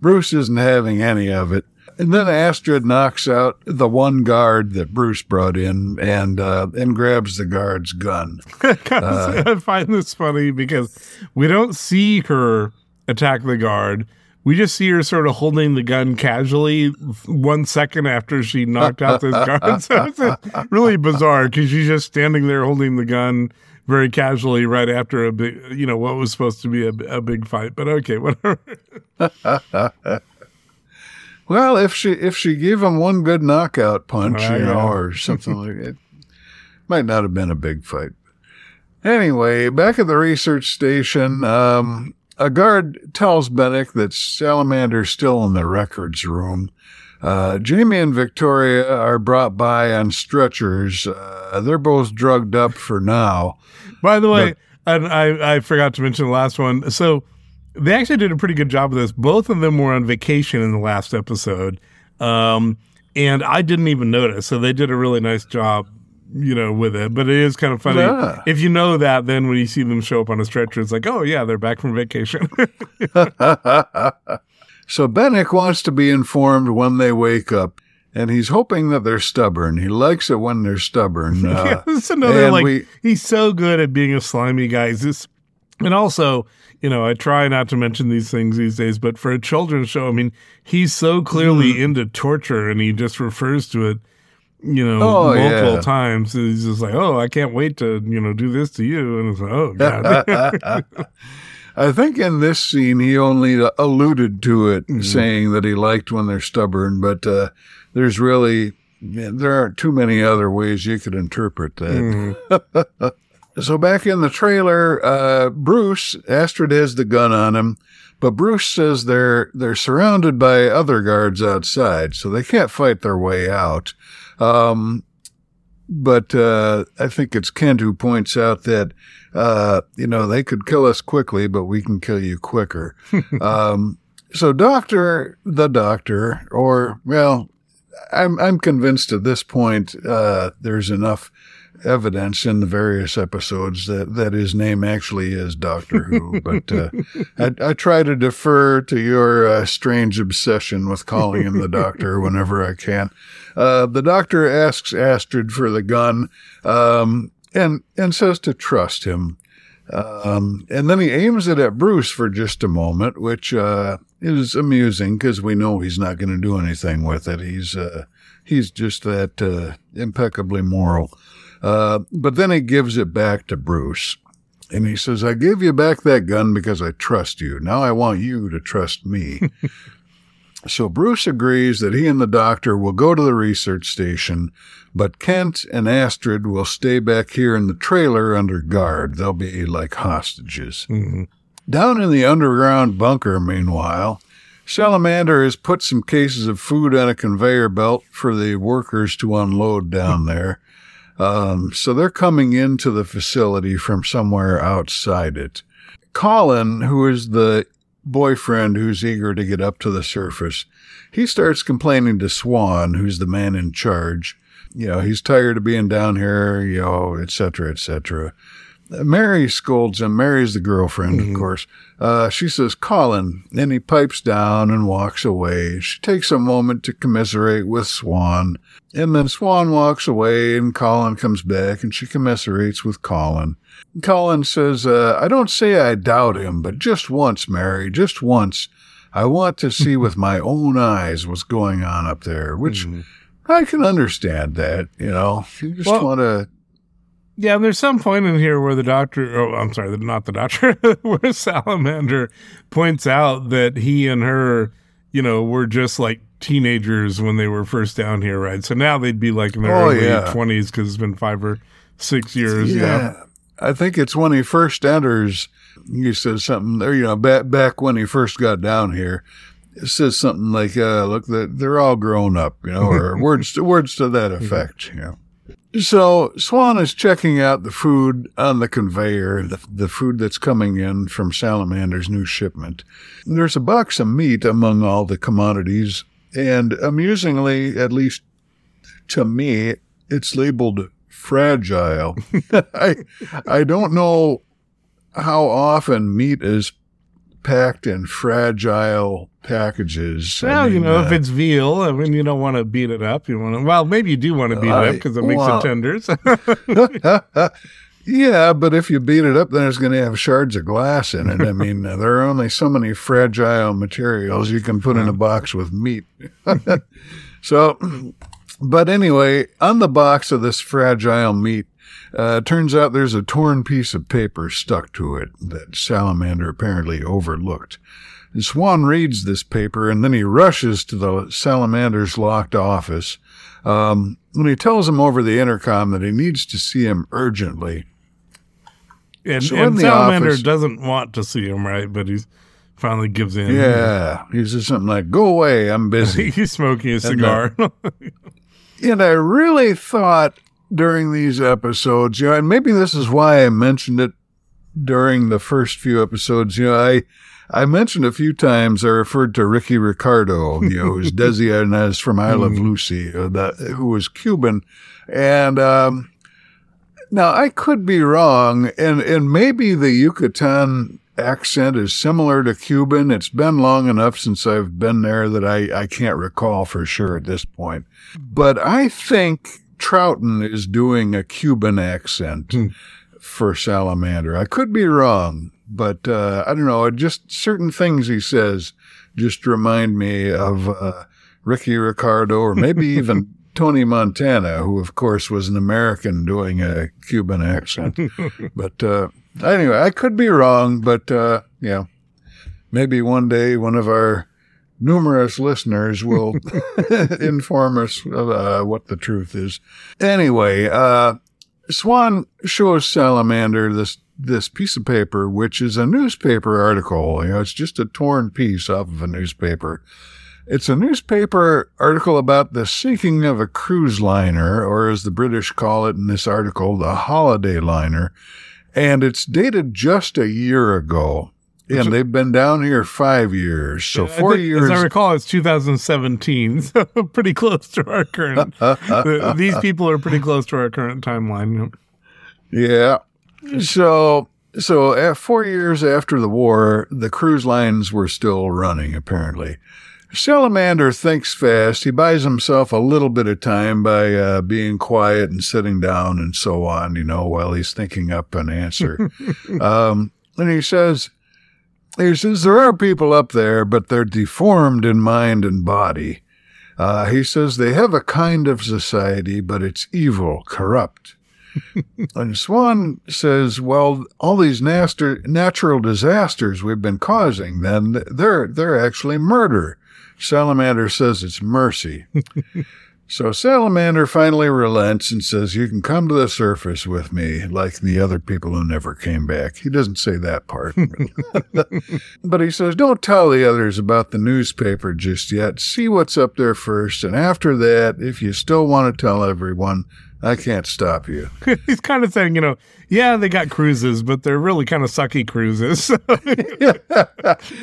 S7: Bruce isn't having any of it. And then Astrid knocks out the one guard that Bruce brought in and uh, and grabs the guard's gun. Uh, *laughs*
S6: I find this funny because we don't see her attack the guard. We just see her sort of holding the gun casually one second after she knocked out this guard. *laughs* So it's really bizarre because she's just standing there holding the gun very casually right after a big, you know, what was supposed to be a, a big fight. But okay, whatever. *laughs*
S7: Well, if she if she gave him one good knockout punch,
S6: Oh,
S7: you know,
S6: yeah.
S7: or something like it, might not have been a big fight. Anyway, back at the research station, um, a guard tells Benik that Salamander's still in the records room. Uh, Jamie and Victoria are brought by on stretchers. Uh, they're both drugged up for now.
S6: By the way, and I, I forgot to mention the last one. So they actually did a pretty good job of this. Both of them were on vacation in the last episode. Um, and I didn't even notice. So they did a really nice job, you know, with it. But it is kind of funny.
S7: Yeah.
S6: If you know that, then when you see them show up on a stretcher, it's like, oh, yeah, they're back from vacation. *laughs* *laughs*
S7: So Benik wants to be informed when they wake up, and he's hoping that they're stubborn. He likes it when they're stubborn. *laughs* Uh,
S6: yeah, this is another,
S7: and
S6: like,
S7: we-
S6: he's so good at being a slimy guy. He's this, and also, you know, I try not to mention these things these days, but for a children's show, I mean, he's so clearly
S7: Mm-hmm.
S6: into torture and he just refers to it, you know,
S7: Oh,
S6: multiple
S7: yeah.
S6: times. He's just like, oh, I can't wait to, you know, do this to you. And it's like, oh, God. *laughs*
S7: I think in this scene he only alluded to it,
S6: Mm-hmm.
S7: saying that he liked when they're stubborn, but uh, there's really there aren't too many other ways you could interpret that.
S6: Mm-hmm. *laughs*
S7: so back in the trailer, uh, Bruce Astrid has the gun on him, but Bruce says they're they're surrounded by other guards outside, so they can't fight their way out. Um, but uh, I think it's Kent who points out that uh, you know they could kill us quickly, but we can kill you quicker. *laughs* um, so, Doctor, the Doctor, or well, I'm I'm convinced at this point uh, there's enough evidence in the various episodes that, that his name actually is Doctor Who. But uh, I, I, try to defer to your uh, strange obsession with calling him the Doctor whenever I can. Uh, the Doctor asks Astrid for the gun um, and and says to trust him. Um, and then he aims it at Bruce for just a moment, which uh, is amusing because we know he's not going to do anything with it. He's uh, he's just that uh, impeccably moral. Uh, but then he gives it back to Bruce. And he says, I gave you back that gun because I trust you. Now I want you to trust me. *laughs* so Bruce agrees that he and the doctor will go to the research station, but Kent and Astrid will stay back here in the trailer under guard. They'll be like hostages. Mm-hmm. Down in the underground bunker, meanwhile, Salamander has put some cases of food on a conveyor belt for the workers to unload down *laughs* there. Um, so they're coming into the facility from somewhere outside it. Colin, who is the boyfriend who's eager to get up to the surface, he starts complaining to Swan, who's the man in charge. You know, he's tired of being down here, you know, et cetera, et cetera. Mary scolds him. Mary's the girlfriend, mm-hmm. of course. Uh, she says, Colin. And he pipes down and walks away. She takes a moment to commiserate with Swan. And then Swan walks away and Colin comes back and she commiserates with Colin. Colin says, uh, I don't say I doubt him, but just once, Mary, just once. I want to see *laughs* with my own eyes what's going on up there, which mm-hmm. I can understand that, you know. You just well, want to
S6: yeah, there's some point in here where the doctor, oh, I'm sorry, not the doctor, *laughs* where Salamander points out that he and her, you know, were just like teenagers when they were first down here, right? So now they'd be like in their oh, early yeah. 20s because it's been five or six years. Yeah. yeah.
S7: I think it's when he first enters, he says something there, you know, back, back when he first got down here. It says something like, uh, look, they're all grown up, you know, or *laughs* words, to, words to that effect, you know. So Swan is checking out the food on the conveyor, the, the food that's coming in from Salamander's new shipment. There's a box of meat among all the commodities, and amusingly, at least to me, it's labeled fragile. *laughs* I I don't know how often meat is packed in fragile packages.
S6: Well, I mean, you know, uh, if it's veal, I mean, you don't want to beat it up. You want to, well, maybe you do want to beat it up because it makes well, it tenders. *laughs*
S7: yeah, but if you beat it up, then it's going to have shards of glass in it. I mean, *laughs* there are only so many fragile materials you can put in a box with meat. *laughs* so, but anyway, on the box of this fragile meat, uh, turns out there's a torn piece of paper stuck to it that Salamander apparently overlooked. Swan reads this paper and then he rushes to the Salamander's locked office. Um, when he tells him over the intercom that he needs to see him urgently.
S6: And, so and Salamander office, doesn't want to see him, right? But he finally gives in.
S7: Yeah. He says something like, Go away, I'm busy. *laughs*
S6: He's smoking a cigar.
S7: And, *laughs* uh, and I really thought during these episodes, you know, and maybe this is why I mentioned it during the first few episodes. You know, I I mentioned a few times I referred to Ricky Ricardo, you know, who's *laughs* Desi Arnaz from I Love hmm. Lucy, uh, that, who was Cuban, and um, now I could be wrong, and and maybe the Yucatan accent is similar to Cuban. It's been long enough since I've been there that I, I can't recall for sure at this point. But I think Troughton is doing a Cuban accent hmm. for Salamander. I could be wrong, but uh, I don't know. Just certain things he says just remind me of uh, Ricky Ricardo or maybe *laughs* even Tony Montana, who of course was an American doing a Cuban accent. *laughs* but uh, anyway, I could be wrong, but uh, yeah, maybe one day one of our numerous listeners will *laughs* inform us uh, what the truth is. Anyway, uh, Swan shows Salamander this this piece of paper, which is a newspaper article. You know, it's just a torn piece off of a newspaper. It's a newspaper article about the sinking of a cruise liner, or as the British call it in this article, the holiday liner. And it's dated just a year ago. And they've been down here five years. So four
S6: think,
S7: years.
S6: As I recall, it's 2017, *laughs* so pretty close to our current. *laughs* the- these people are pretty close to our current timeline.
S7: Yeah. So, so uh, four years after the war, the cruise lines were still running, apparently. Salamander thinks fast. He buys himself a little bit of time by uh, being quiet and sitting down and so on, you know, while he's thinking up an answer. *laughs* um, and he says, he says, there are people up there, but they're deformed in mind and body. Uh, he says they have a kind of society, but it's evil, corrupt. *laughs* and Swan says, "Well, all these naster, natural disasters we've been causing, then they're they're actually murder." Salamander says it's mercy. *laughs* so Salamander finally relents and says, "You can come to the surface with me, like the other people who never came back." He doesn't say that part, *laughs* but he says, "Don't tell the others about the newspaper just yet. See what's up there first, and after that, if you still want to tell everyone." I can't stop you. *laughs*
S6: He's kind of saying, you know, yeah, they got cruises, but they're really kind of sucky cruises. *laughs*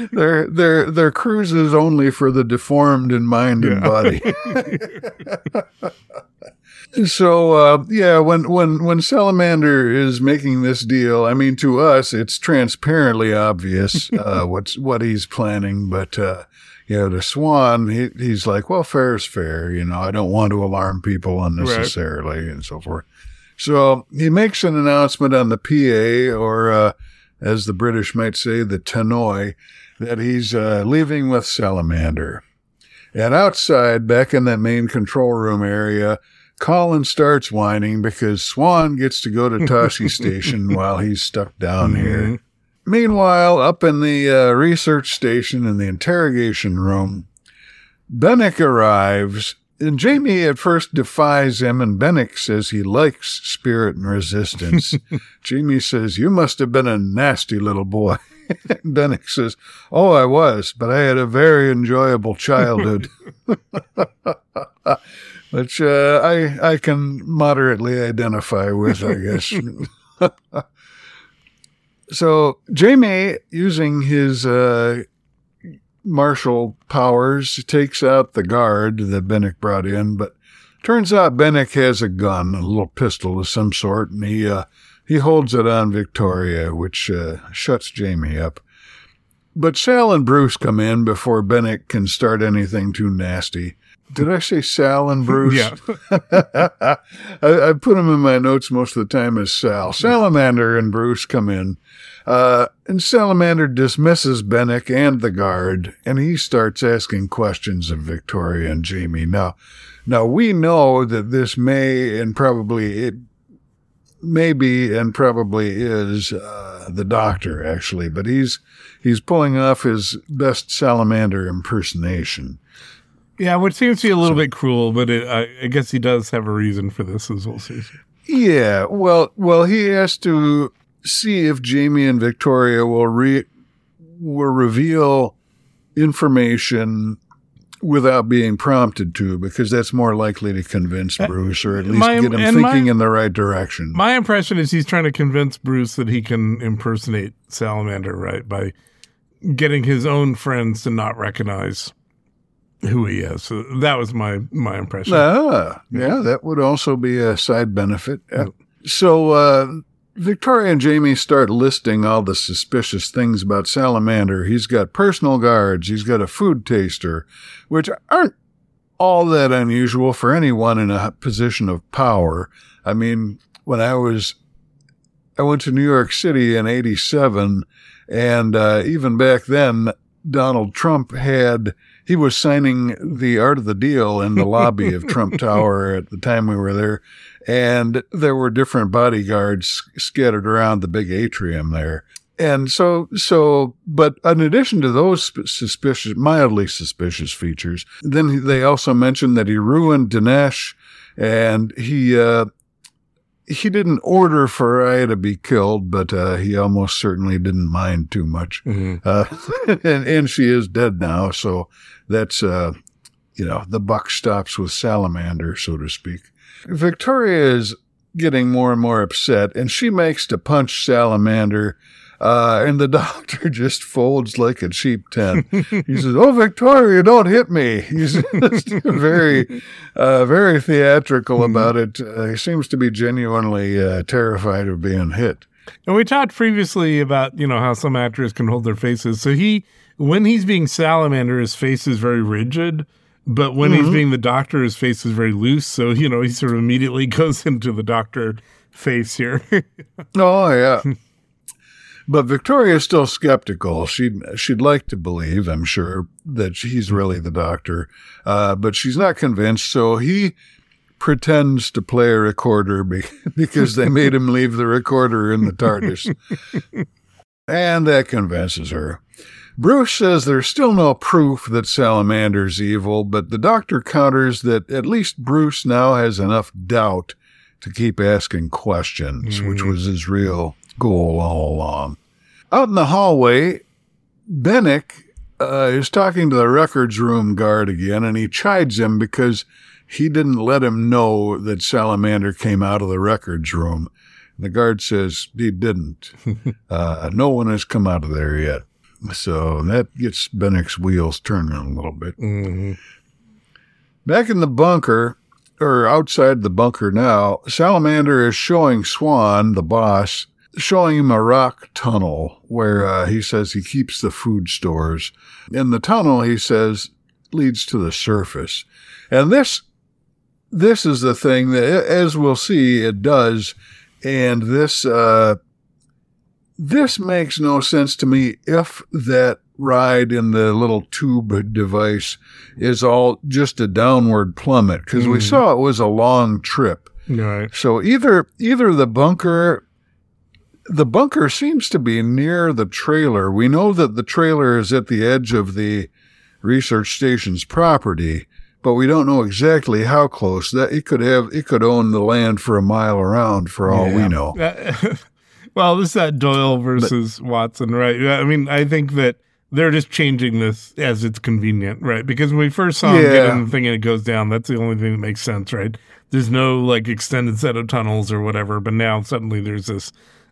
S6: *laughs*
S7: they're they're they're cruises only for the deformed in mind and body. so uh, yeah, when when when Salamander is making this deal, I mean, to us, it's transparently obvious uh, what's what he's planning, but. Uh, you know, to Swan, he, he's like, well, fair is fair. You know, I don't want to alarm people unnecessarily and so forth. So he makes an announcement on the PA, or uh, as the British might say, the tannoy, that he's uh, leaving with Salamander. And outside, back in that main control room area, Colin starts whining because Swan gets to go to Tosche *laughs* Station while he's stuck down here. Meanwhile, up in the uh, research station in the interrogation room, Benik arrives, and Jamie at first defies him, and Benik says he likes spirit and resistance. *laughs* Jamie says, You must have been a nasty little boy. *laughs* Benik says, Oh, I was, but I had a very enjoyable childhood. *laughs* Which uh, I I can moderately identify with, I guess. So Jamie, using his uh, martial powers, takes out the guard that Benik brought in, but turns out Benik has a gun, a little pistol of some sort, and he uh, he holds it on Victoria, which uh, shuts Jamie up. But Sal and Bruce come in before Benik can start anything too nasty. Did I say Sal and Bruce?
S6: Yeah. *laughs*
S7: I, I put them in my notes most of the time as Sal. Salamander and Bruce come in. Uh, and Salamander dismisses Benik and the guard, and he starts asking questions of Victoria and Jamie. Now, now we know that this may and probably it may be and probably is uh, the doctor actually, but he's he's pulling off his best salamander impersonation.
S6: Yeah, which seems to be a little bit cruel, but it, I, I guess he does have a reason for this, as we'll see.
S7: Yeah, well, well, he has to see if Jamie and Victoria will re will reveal information without being prompted to, because that's more likely to convince uh, Bruce, or at least
S6: my-
S7: get him thinking
S6: my-
S7: in the right direction.
S6: My impression is he's trying to convince Bruce that he can impersonate Salamander, right? By getting his own friends to not recognize who he is. So that was my my impression.
S7: Ah, yeah, that would also be a side benefit. Yeah. So uh, Victoria and Jamie start listing all the suspicious things about Salamander. He's got personal guards. He's got a food taster, which aren't all that unusual for anyone in a position of power. I mean, when I was, I went to New York City in 87 and, uh, even back then, Donald Trump had, he was signing the art of the deal in the lobby of *laughs* Trump Tower at the time we were there. And there were different bodyguards scattered around the big atrium there. And so, so, but in addition to those suspicious, mildly suspicious features, then they also mentioned that he ruined Denes and he, uh, he didn't order for Fariah to be killed, but uh, he almost certainly didn't mind too much. Uh, *laughs* and, and she is dead now, so that's uh, you know the buck stops with Salamander, so to speak. Victoria is getting more and more upset, and she makes to punch Salamander. Uh, and the *laughs* doctor just folds like a cheap tent. He says, "Oh, Victoria, don't hit me." He's just *laughs* very, uh, very theatrical about it. Uh, he seems to be genuinely uh, terrified of being hit.
S6: And we talked previously about, you know, how some actors can hold their faces. So he, when he's being Salamander, his face is very rigid. But when he's being the doctor, his face is very loose. So, you know, he sort of immediately *laughs* goes into the doctor face here.
S7: Oh yeah. But Victoria's still skeptical. She'd she'd like to believe, I'm sure, that he's really the doctor, uh, but she's not convinced. So he pretends to play a recorder be- *laughs* because they made him leave the recorder in the TARDIS, *laughs* and that convinces her. Bruce says there's still no proof that Salamander's evil, but the doctor counters that at least Bruce now has enough doubt to keep asking questions, which was his real goal all along. Out in the hallway, Benik uh, is talking to the records room guard again, and he chides him because he didn't let him know that Salamander came out of the records room. The guard says he didn't. *laughs* uh, no one has come out of there yet. So that gets Benik's wheels turning a little bit. Back in the bunker, or outside the bunker now, Salamander is showing Swan, the boss, showing him a rock tunnel where uh, he says he keeps the food stores. And the tunnel, he says, leads to the surface. And this, this is the thing that, as we'll see, it does. And this, uh, this makes no sense to me if that ride in the little tube device is all just a downward plummet because we saw it was a long trip.
S6: right.
S7: So either either the bunker the bunker seems to be near the trailer. We know that the trailer is at the edge of the research station's property, but we don't know exactly how close. That it could have it could own the land for a mile around for all we know. *laughs*
S6: Well, this is that Doyle versus Watson, right? I mean, I think that they're just changing this as it's convenient, right? Because when we first saw him get
S7: Yeah.
S6: in the thing and it goes down, that's the only thing that makes sense, right? There's no like extended set of tunnels or whatever, but now suddenly there's this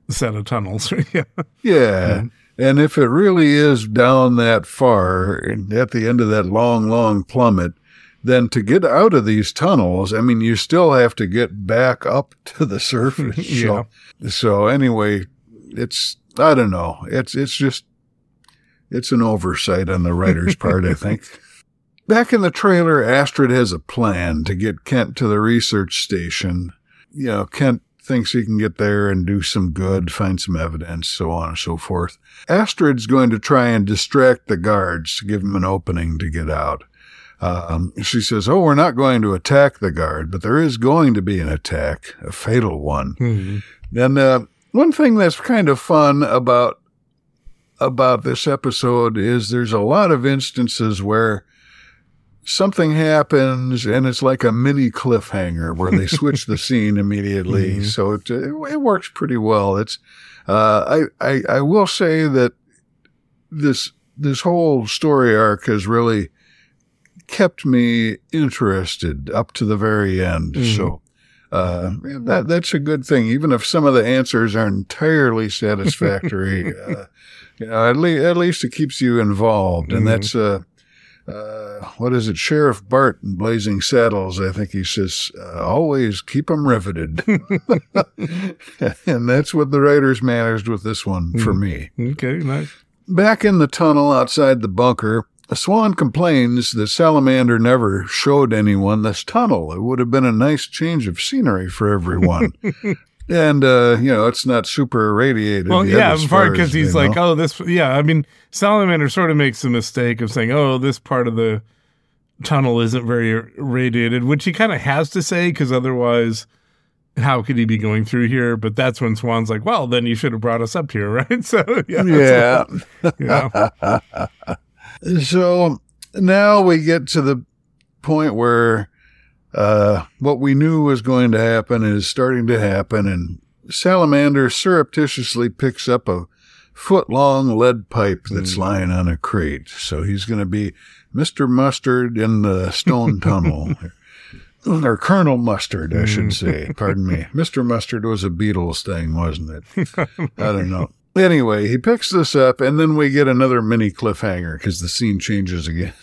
S6: set of tunnels. *laughs* yeah.
S7: Yeah. And if it really is down that far and at the end of that long, long plummet, then to get out of these tunnels, I mean, you still have to get back up *laughs* to the surface. *laughs*
S6: Yeah.
S7: So, so anyway, it's, I don't know. It's, it's just, it's an oversight on the writer's part, I think. Back in the trailer, Astrid has a plan to get Kent to the research station. You know, Kent thinks he can get there and do some good, find some evidence, so on and so forth. Astrid's going to try and distract the guards to give him an opening to get out. Um, she says, Oh, we're not going to attack the guard, but there is going to be an attack, a fatal one. And uh, one thing that's kind of fun about about this episode is there's a lot of instances where something happens and it's like a mini cliffhanger where they *laughs* switch the scene immediately. So it, it works pretty well. It's uh, I, I I will say that this this whole story arc has really kept me interested up to the very end. So uh, that that's a good thing, even if some of the answers aren't entirely satisfactory. *laughs* uh, you know, at least at least it keeps you involved, and that's uh, uh, what is it, Sheriff Bart in Blazing Saddles? I think he says, uh, always keep 'em riveted, *laughs* *laughs* and that's what the writers managed with this one for me.
S6: Okay, nice.
S7: Back in the tunnel outside the bunker, Swan complains that Salamander never showed anyone this tunnel. It would have been a nice change of scenery for everyone. *laughs* and, uh, you know, it's not super irradiated.
S6: Well,
S7: yet
S6: yeah, in part because he's
S7: they
S6: like, oh, this, yeah. I mean, Salamander sort of makes the mistake of saying, oh, this part of the tunnel isn't very radiated, which he kind of has to say because otherwise, how could he be going through here? But that's when Swan's like, well, then you should have brought us up here, *laughs* right? So, yeah.
S7: Yeah. *laughs*
S6: yeah. *laughs*
S7: So now we get to the point where Uh, what we knew was going to happen is starting to happen, and Salamander surreptitiously picks up a foot long lead pipe that's lying on a crate. So he's going to be Mr. Mustard in the stone *laughs* tunnel. Or Colonel Mustard, I should say. Pardon me. *laughs* Mr. Mustard was a Beatles thing, wasn't it? *laughs* I don't know. Anyway, he picks this up, and then we get another mini cliffhanger because the scene changes again.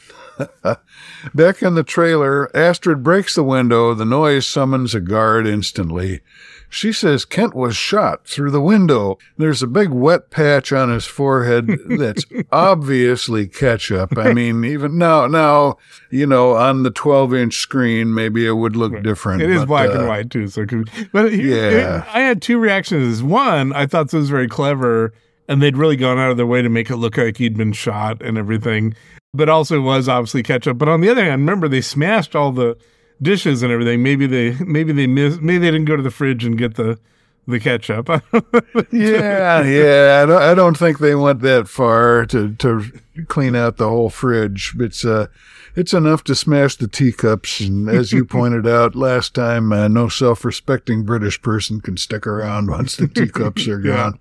S7: Back in the trailer, Astrid breaks the window. The noise summons a guard instantly. She says Kent was shot through the window. There's a big wet patch on his forehead *laughs* that's obviously ketchup. I mean, even now, now, you know, on the 12 inch screen, maybe it would look different.
S6: It is
S7: but,
S6: black
S7: uh,
S6: and white too, so it but here-
S7: Yeah.
S6: I had two reactions. One, I thought this was very clever, and they'd really gone out of their way to make it look like he'd been shot and everything. But also it was obviously ketchup. But on the other hand, remember they smashed all the dishes and everything. Maybe they maybe they missed maybe they didn't go to the fridge and get the the ketchup. *laughs*
S7: yeah, yeah. I don't, I don't think they went that far to, to clean out the whole fridge. It's uh, it's enough to smash the teacups. And as you *laughs* pointed out last time, uh, no self-respecting British person can stick around once the teacups are *laughs* gone.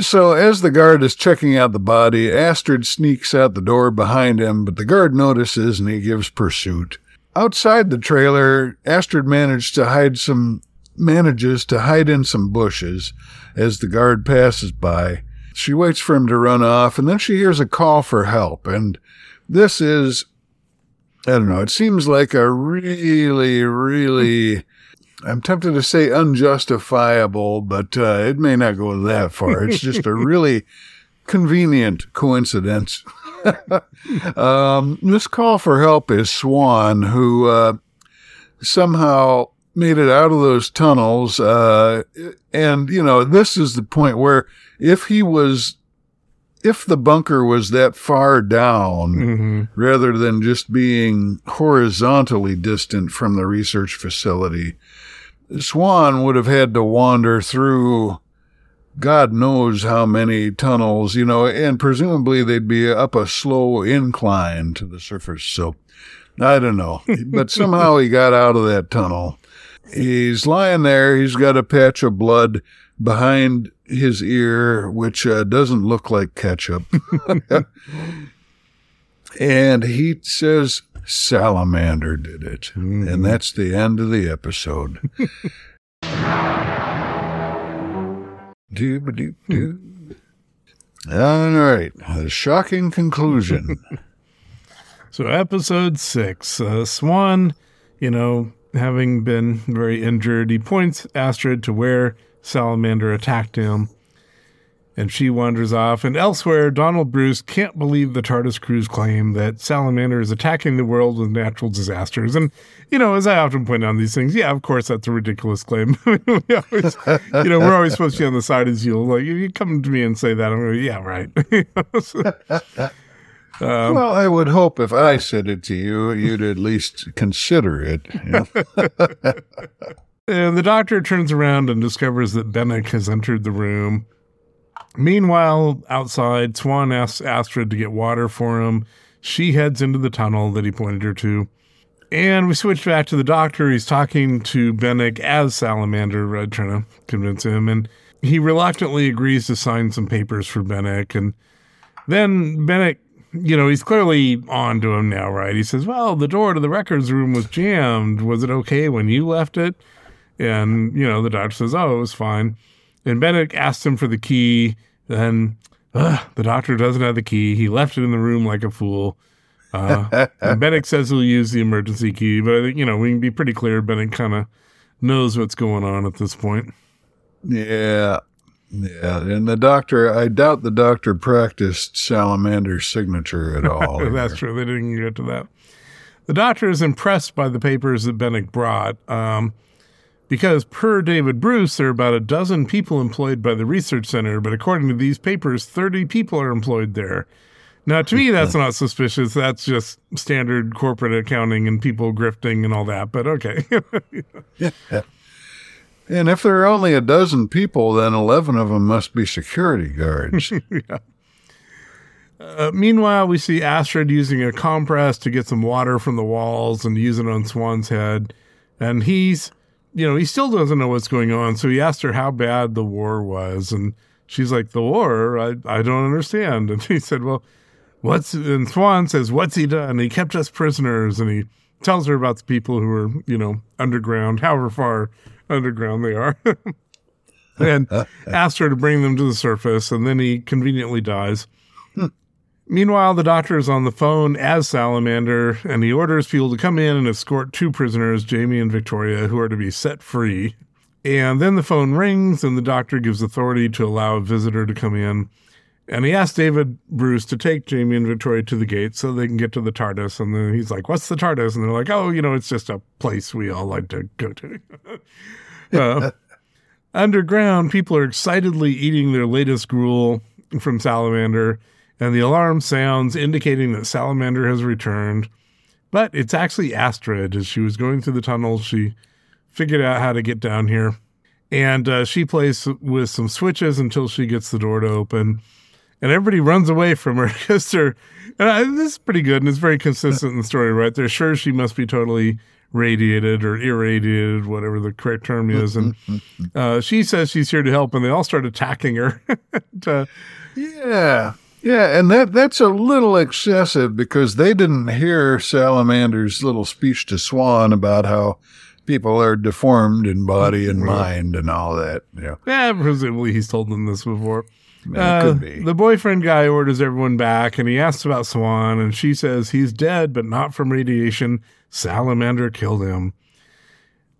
S7: So as the guard is checking out the body, Astrid sneaks out the door behind him, but the guard notices and he gives pursuit. Outside the trailer, Astrid managed to hide some manages to hide in some bushes as the guard passes by. She waits for him to run off and then she hears a call for help. And this is, I don't know, it seems like a really, really, I'm tempted to say unjustifiable, but uh, it may not go that far. It's just a really *laughs* convenient coincidence. *laughs* um, this call for help is Swan, who uh, somehow made it out of those tunnels. Uh, and, you know, this is the point where if he was, if the bunker was that far down,
S6: Mhm.
S7: rather than just being horizontally distant from the research facility, Swan would have had to wander through God knows how many tunnels, you know, and presumably they'd be up a slow incline to the surface. So I don't know, *laughs* but somehow he got out of that tunnel. He's lying there. He's got a patch of blood behind his ear, which uh, doesn't look like ketchup. *laughs* *laughs* and he says, Salamander did it. And that's the end of the episode. *laughs* Doop-a-doop-doo. All right. A shocking conclusion. *laughs*
S6: So episode six, uh, Swan, you know, having been very injured, he points Astrid to where Salamander attacked him, and she wanders off. And elsewhere, Donald Bruce can't believe the TARDIS crew's claim that Salamander is attacking the world with natural disasters. And you know, as I often point out on these things, yeah, of course that's a ridiculous claim. *laughs* we always, you know, we're always supposed to be on the side of you. Like if you come to me and say that, I'm going, yeah, right. *laughs* Um,
S7: well, I would hope if I said it to you, you'd at least consider it. you know? *laughs*
S6: And the doctor turns around and discovers that Benik has entered the room. Meanwhile, outside, Swan asks Astrid to get water for him. She heads into the tunnel that he pointed her to. And we switch back to the doctor. He's talking to Benik as Salamander, uh, trying to convince him. And he reluctantly agrees to sign some papers for Benik. And then Benik, you know, he's clearly on to him now, right? He says, Well, the door to the records room was jammed. Was it okay when you left it? And, you know, the doctor says, Oh, it was fine. And Benik asks him for the key. Then ugh, the doctor doesn't have the key. He left it in the room like a fool. Uh, *laughs* and Benik says he'll use the emergency key, but I think, you know, we can be pretty clear. Benik kind of knows what's going on at this point.
S7: yeah. Yeah. And the doctor, I doubt the doctor practiced Salamander's signature at *laughs* all.
S6: That's true. They didn't get to that. The doctor is impressed by the papers that Benik brought um, because, per David Bruce, there are about a dozen people employed by the research center, but according to these papers, 30 people are employed there. Now, to me, that's not suspicious. That's just standard corporate accounting and people grifting and all that, but okay. *laughs* yeah.
S7: And if there are only a dozen people, then 11 of them must be security guards. *laughs*
S6: Uh, meanwhile, we see Astrid using a compress to get some water from the walls and use it on Swan's head. And he's, you know, he still doesn't know what's going on. So he asked her how bad the war was. And she's like, The war? I, I don't understand. *laughs* And he said, Well, what's, and Swan says, What's he done? He kept us prisoners. And he tells her about the people who are, you know, underground, however far underground they are. *laughs* and *laughs* asks her to bring them to the surface. And then he conveniently dies. Meanwhile, the doctor is on the phone as Salamander, and he orders people to come in and escort two prisoners, Jamie and Victoria, who are to be set free. And then the phone rings, and the doctor gives authority to allow a visitor to come in. And he asks David Bruce to take Jamie and Victoria to the gate so they can get to the TARDIS. And then he's like, What's the TARDIS? And they're like, Oh, you know, it's just a place we all like to go to. *laughs* uh, underground, people are excitedly eating their latest gruel from Salamander and the alarm sounds indicating that Salamander has returned. But it's actually Astrid. As she was going through the tunnel, she figured out how to get down here. And uh, she plays with some switches until she gets the door to open. And everybody runs away from her *laughs* because they're, and I, this is pretty good and it's very consistent in the story, right? They're sure she must be totally radiated or irradiated, whatever the correct term is. And uh, she says she's here to help, and they all start attacking her. *laughs* and, uh,
S7: Yeah. Yeah, and that that's a little excessive because they didn't hear Salamander's little speech to Swan about how people are deformed in body and mind and all that. Yeah.
S6: Yeah, presumably he's told them this before.
S7: Yeah,
S6: Uh,
S7: could be.
S6: The boyfriend guy orders everyone back and he asks about Swan, and she says he's dead, but not from radiation. Salamander killed him.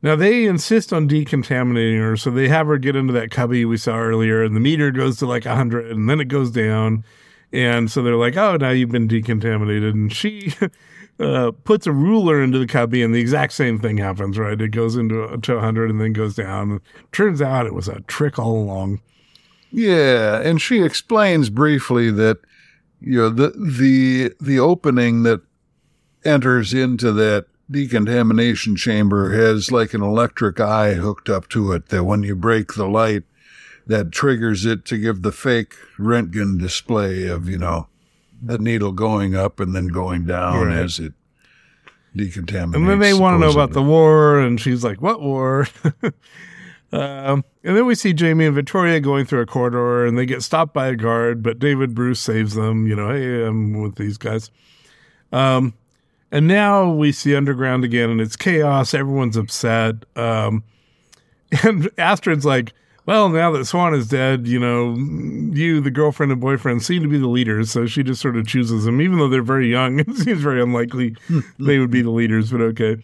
S6: Now they insist on decontaminating her, so they have her get into that cubby we saw earlier, and the meter goes to like 100, and then it goes down. And so they're like, oh, now you've been decontaminated. And she *laughs* uh, puts a ruler into the cubby, and the exact same thing happens, right? It goes into to 100 and then goes down. Turns out it was a trick all along.
S7: Yeah, and she explains briefly that you know the the the opening that enters into that decontamination chamber has like an electric eye hooked up to it that when you break the light that triggers it to give the fake röntgen display of you know the needle going up and then going down
S6: Right.
S7: as it decontaminates.
S6: And then they want to know about the war, and she's like, "What war?" *laughs* um, and then we see Jamie and Victoria going through a corridor, and they get stopped by a guard, but David Bruce saves them. You know, hey, I'm with these guys. Um, and now we see underground again, and it's chaos. Everyone's upset. Um, *laughs* and Astrid's like, well, now that Swan is dead, you know, you, the girlfriend and boyfriend, seem to be the leaders. So she just sort of chooses them, even though they're very young. *laughs* It seems very unlikely hmm. they would be the leaders, but okay.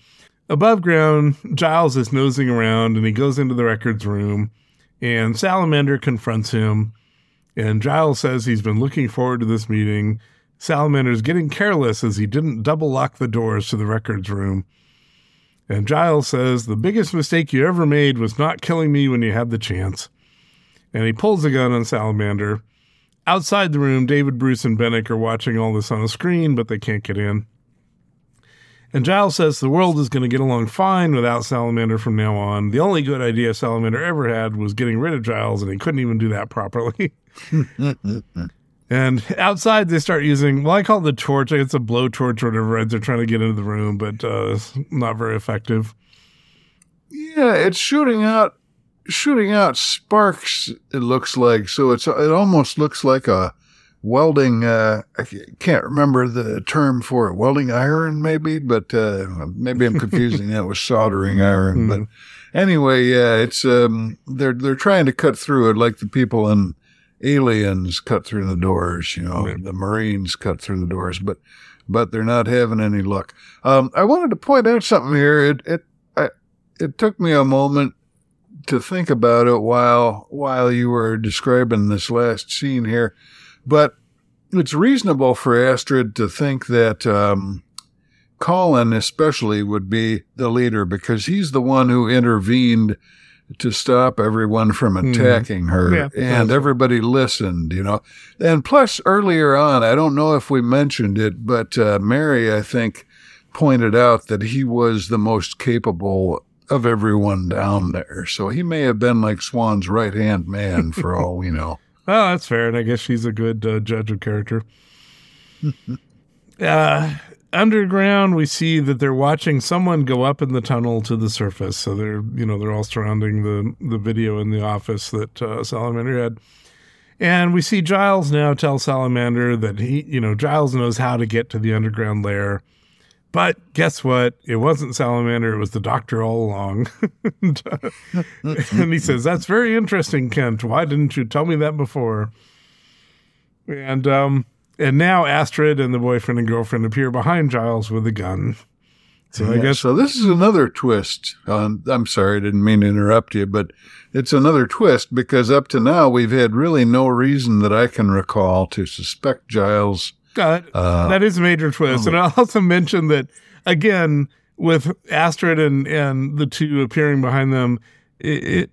S6: Above ground, Giles is nosing around and he goes into the records room, and Salamander confronts him. And Giles says he's been looking forward to this meeting. Salamander's getting careless as he didn't double lock the doors to the records room. And Giles says, The biggest mistake you ever made was not killing me when you had the chance. And he pulls a gun on Salamander. Outside the room, David, Bruce, and Benik are watching all this on a screen, but they can't get in. And Giles says the world is going to get along fine without Salamander from now on. The only good idea Salamander ever had was getting rid of Giles, and he couldn't even do that properly. *laughs* and outside, they start using, well, I call it the torch. It's a blowtorch or whatever. They're trying to get into the room, but uh, it's not very effective.
S7: Yeah, it's shooting out shooting out sparks it looks like so it's it almost looks like a welding uh i can't remember the term for it welding iron maybe but uh maybe i'm confusing that with soldering iron *laughs* but anyway yeah it's um they're they're trying to cut through it like the people in aliens cut through the doors you know
S6: Right.
S7: the marines cut through the doors but but they're not having any luck um i wanted to point out something here it it I, it took me a moment to think about it while while you were describing this last scene here, but it's reasonable for Astrid to think that um, Colin, especially, would be the leader because he's the one who intervened to stop everyone from attacking her,
S6: Yeah,
S7: and everybody listened. You know, and plus earlier on, I don't know if we mentioned it, but uh, Mary, I think, pointed out that he was the most capable of everyone down there. So he may have been like Swan's right hand man *laughs* for all we know.
S6: Oh, that's fair. And I guess she's a good uh, judge of character. *laughs* uh, underground, we see that they're watching someone go up in the tunnel to the surface. So they're, you know, they're all surrounding the the video in the office that uh, Salamander had. And we see Giles now tell Salamander that he, you know, Giles knows how to get to the underground lair. But guess what? It wasn't Salamander, it was the doctor all along. *laughs* and, uh, and he says, That's very interesting, Kent. Why didn't you tell me that before? And um and now Astrid and the boyfriend and girlfriend appear behind Giles with a gun. So I guess
S7: so. This is another twist. On, I'm sorry, I didn't mean to interrupt you, but it's another twist because up to now we've had really no reason that I can recall to suspect Giles.
S6: Uh, that is a major twist. And I'll also mention that again with Astrid and and the two appearing behind them, it, it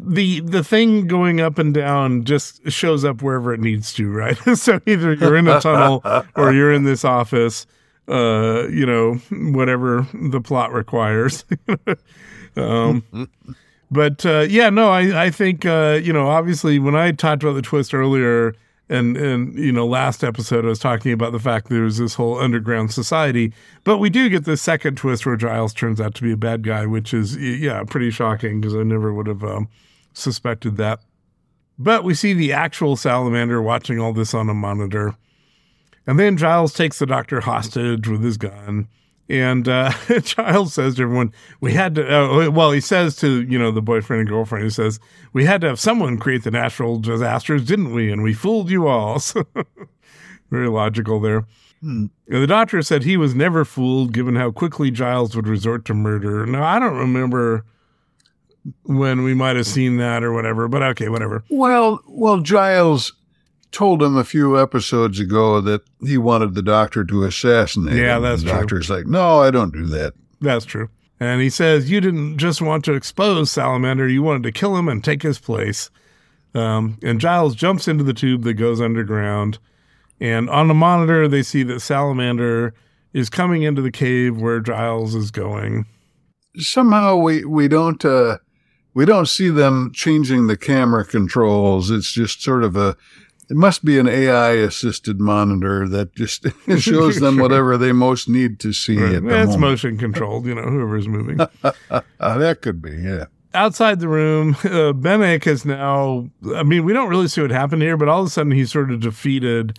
S6: the the thing going up and down just shows up wherever it needs to, right? *laughs* so either you're in a tunnel or you're in this office, uh, you know, whatever the plot requires. *laughs* um, but uh, yeah, no, I I think uh, you know, obviously when I talked about the twist earlier, and and you know, last episode I was talking about the fact that there's this whole underground society, but we do get the second twist where Giles turns out to be a bad guy, which is yeah, pretty shocking because I never would have um, suspected that. But we see the actual salamander watching all this on a monitor. And then Giles takes the doctor hostage with his gun. And uh, *laughs* Giles says to everyone, we had to, uh, well, he says to, you know, the boyfriend and girlfriend, he says, we had to have someone create the natural disasters, didn't we? And we fooled you all. *laughs* So, very logical there. And the doctor said he was never fooled given how quickly Giles would resort to murder. Now, I don't remember when we might have seen that or whatever, but okay, whatever.
S7: Well, well, Giles told him a few episodes ago that he wanted the doctor to assassinate
S6: Yeah,
S7: him.
S6: that's
S7: the
S6: true.
S7: doctor's like, no, I don't do that.
S6: That's true. And he says, You didn't just want to expose Salamander, you wanted to kill him and take his place. Um, and Giles jumps into the tube that goes underground. And on the monitor, they see that Salamander is coming into the cave where Giles is going.
S7: Somehow we we don't uh, we don't see them changing the camera controls. It's just sort of a it must be an AI assisted monitor that just *laughs* *laughs* shows them
S6: Sure.
S7: whatever they most need to see at the
S6: It's
S7: moment.
S6: motion controlled, you know, whoever's moving. *laughs*
S7: Uh, that could be, yeah.
S6: outside the room, uh, Benik has now. I mean, we don't really see what happened here, but all of a sudden he's sort of defeated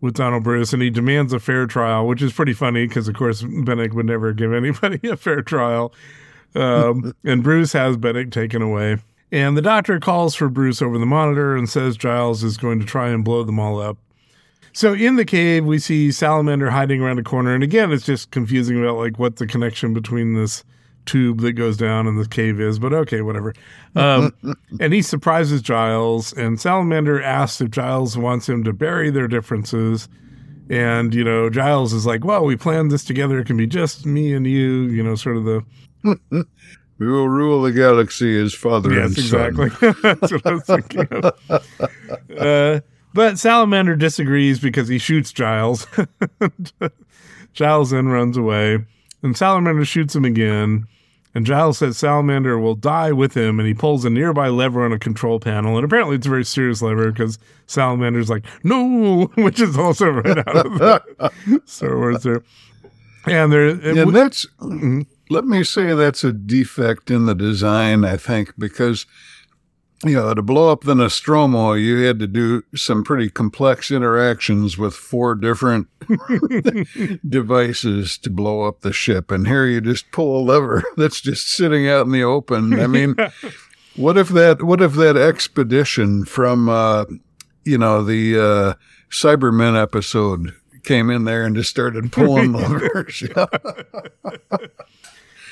S6: with Donald Bruce, and he demands a fair trial, which is pretty funny because, of course, Benik would never give anybody a fair trial. Um, and Bruce has Benik taken away. And the doctor calls for Bruce over the monitor and says Giles is going to try and blow them all up. So in the cave, we see Salamander hiding around a corner, and again, it's just confusing about like what the connection between this tube that goes down and the cave is. But okay, whatever. Um, *laughs* and he surprises Giles, and Salamander asks if Giles wants him to bury their differences. And you know, Giles is like, "Well, we planned this together. It can be just me and you." You know, sort of the *laughs*
S7: We will rule the galaxy as father
S6: Yes,
S7: and son.
S6: exactly. *laughs* That's what I was thinking of. Uh, but Salamander disagrees because he shoots Giles. *laughs* Giles then runs away, and Salamander shoots him again. And Giles says Salamander will die with him, and he pulls a nearby lever on a control panel. And apparently, it's a very serious lever because Salamander's like, no, *laughs* which is also right out of the Star Wars there. And there,
S7: And that's, let me say that's a defect in the design, I think, because, you know, to blow up the Nostromo, you had to do some pretty complex interactions with four different *laughs* devices to blow up the ship. And here you just pull a lever *laughs* that's just sitting out in the open. I mean, *laughs* what if that, what if that expedition from, uh, you know, the, uh, Cybermen episode came in there and just started pulling the levers?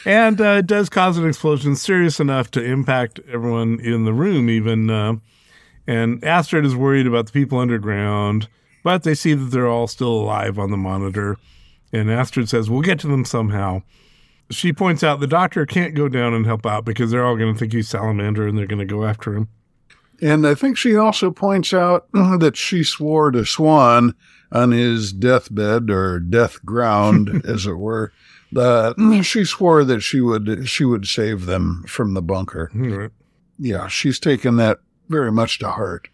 S6: And uh, it does cause an explosion serious enough to impact everyone in the room, even. Uh, and Astrid is worried about the people underground, but they see that they're all still alive on the monitor. And Astrid says, We'll get to them somehow. She points out the doctor can't go down and help out because they're all going to think he's Salamander and they're going to go after him.
S7: And I think she also points out *clears throat* that she swore to Swan on his deathbed or death ground, *laughs* as it were. Uh, she swore that she would she would save them from the bunker.
S6: Right.
S7: Yeah, she's taken that very much to heart.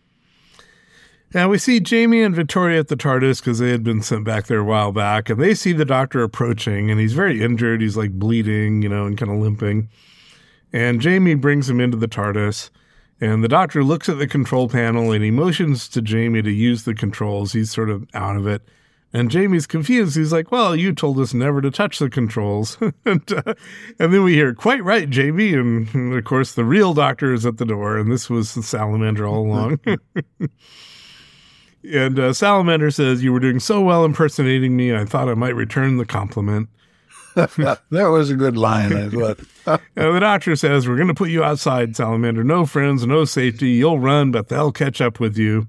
S6: Now we see Jamie and Victoria at the TARDIS because they had been sent back there a while back, and they see the doctor approaching, and he's very injured. He's like bleeding, you know, and kind of limping. And Jamie brings him into the TARDIS, and the doctor looks at the control panel and he motions to Jamie to use the controls. He's sort of out of it. And Jamie's confused. He's like, "Well, you told us never to touch the controls." *laughs* and, uh, and then we hear, "Quite right, Jamie." And, and of course, the real doctor is at the door, and this was the salamander all along. *laughs* and uh, Salamander says, "You were doing so well impersonating me. I thought I might return the compliment." *laughs*
S7: that was a good line, I thought.
S6: And the doctor says, We're going to put you outside, Salamander. No friends, no safety. You'll run, but they'll catch up with you.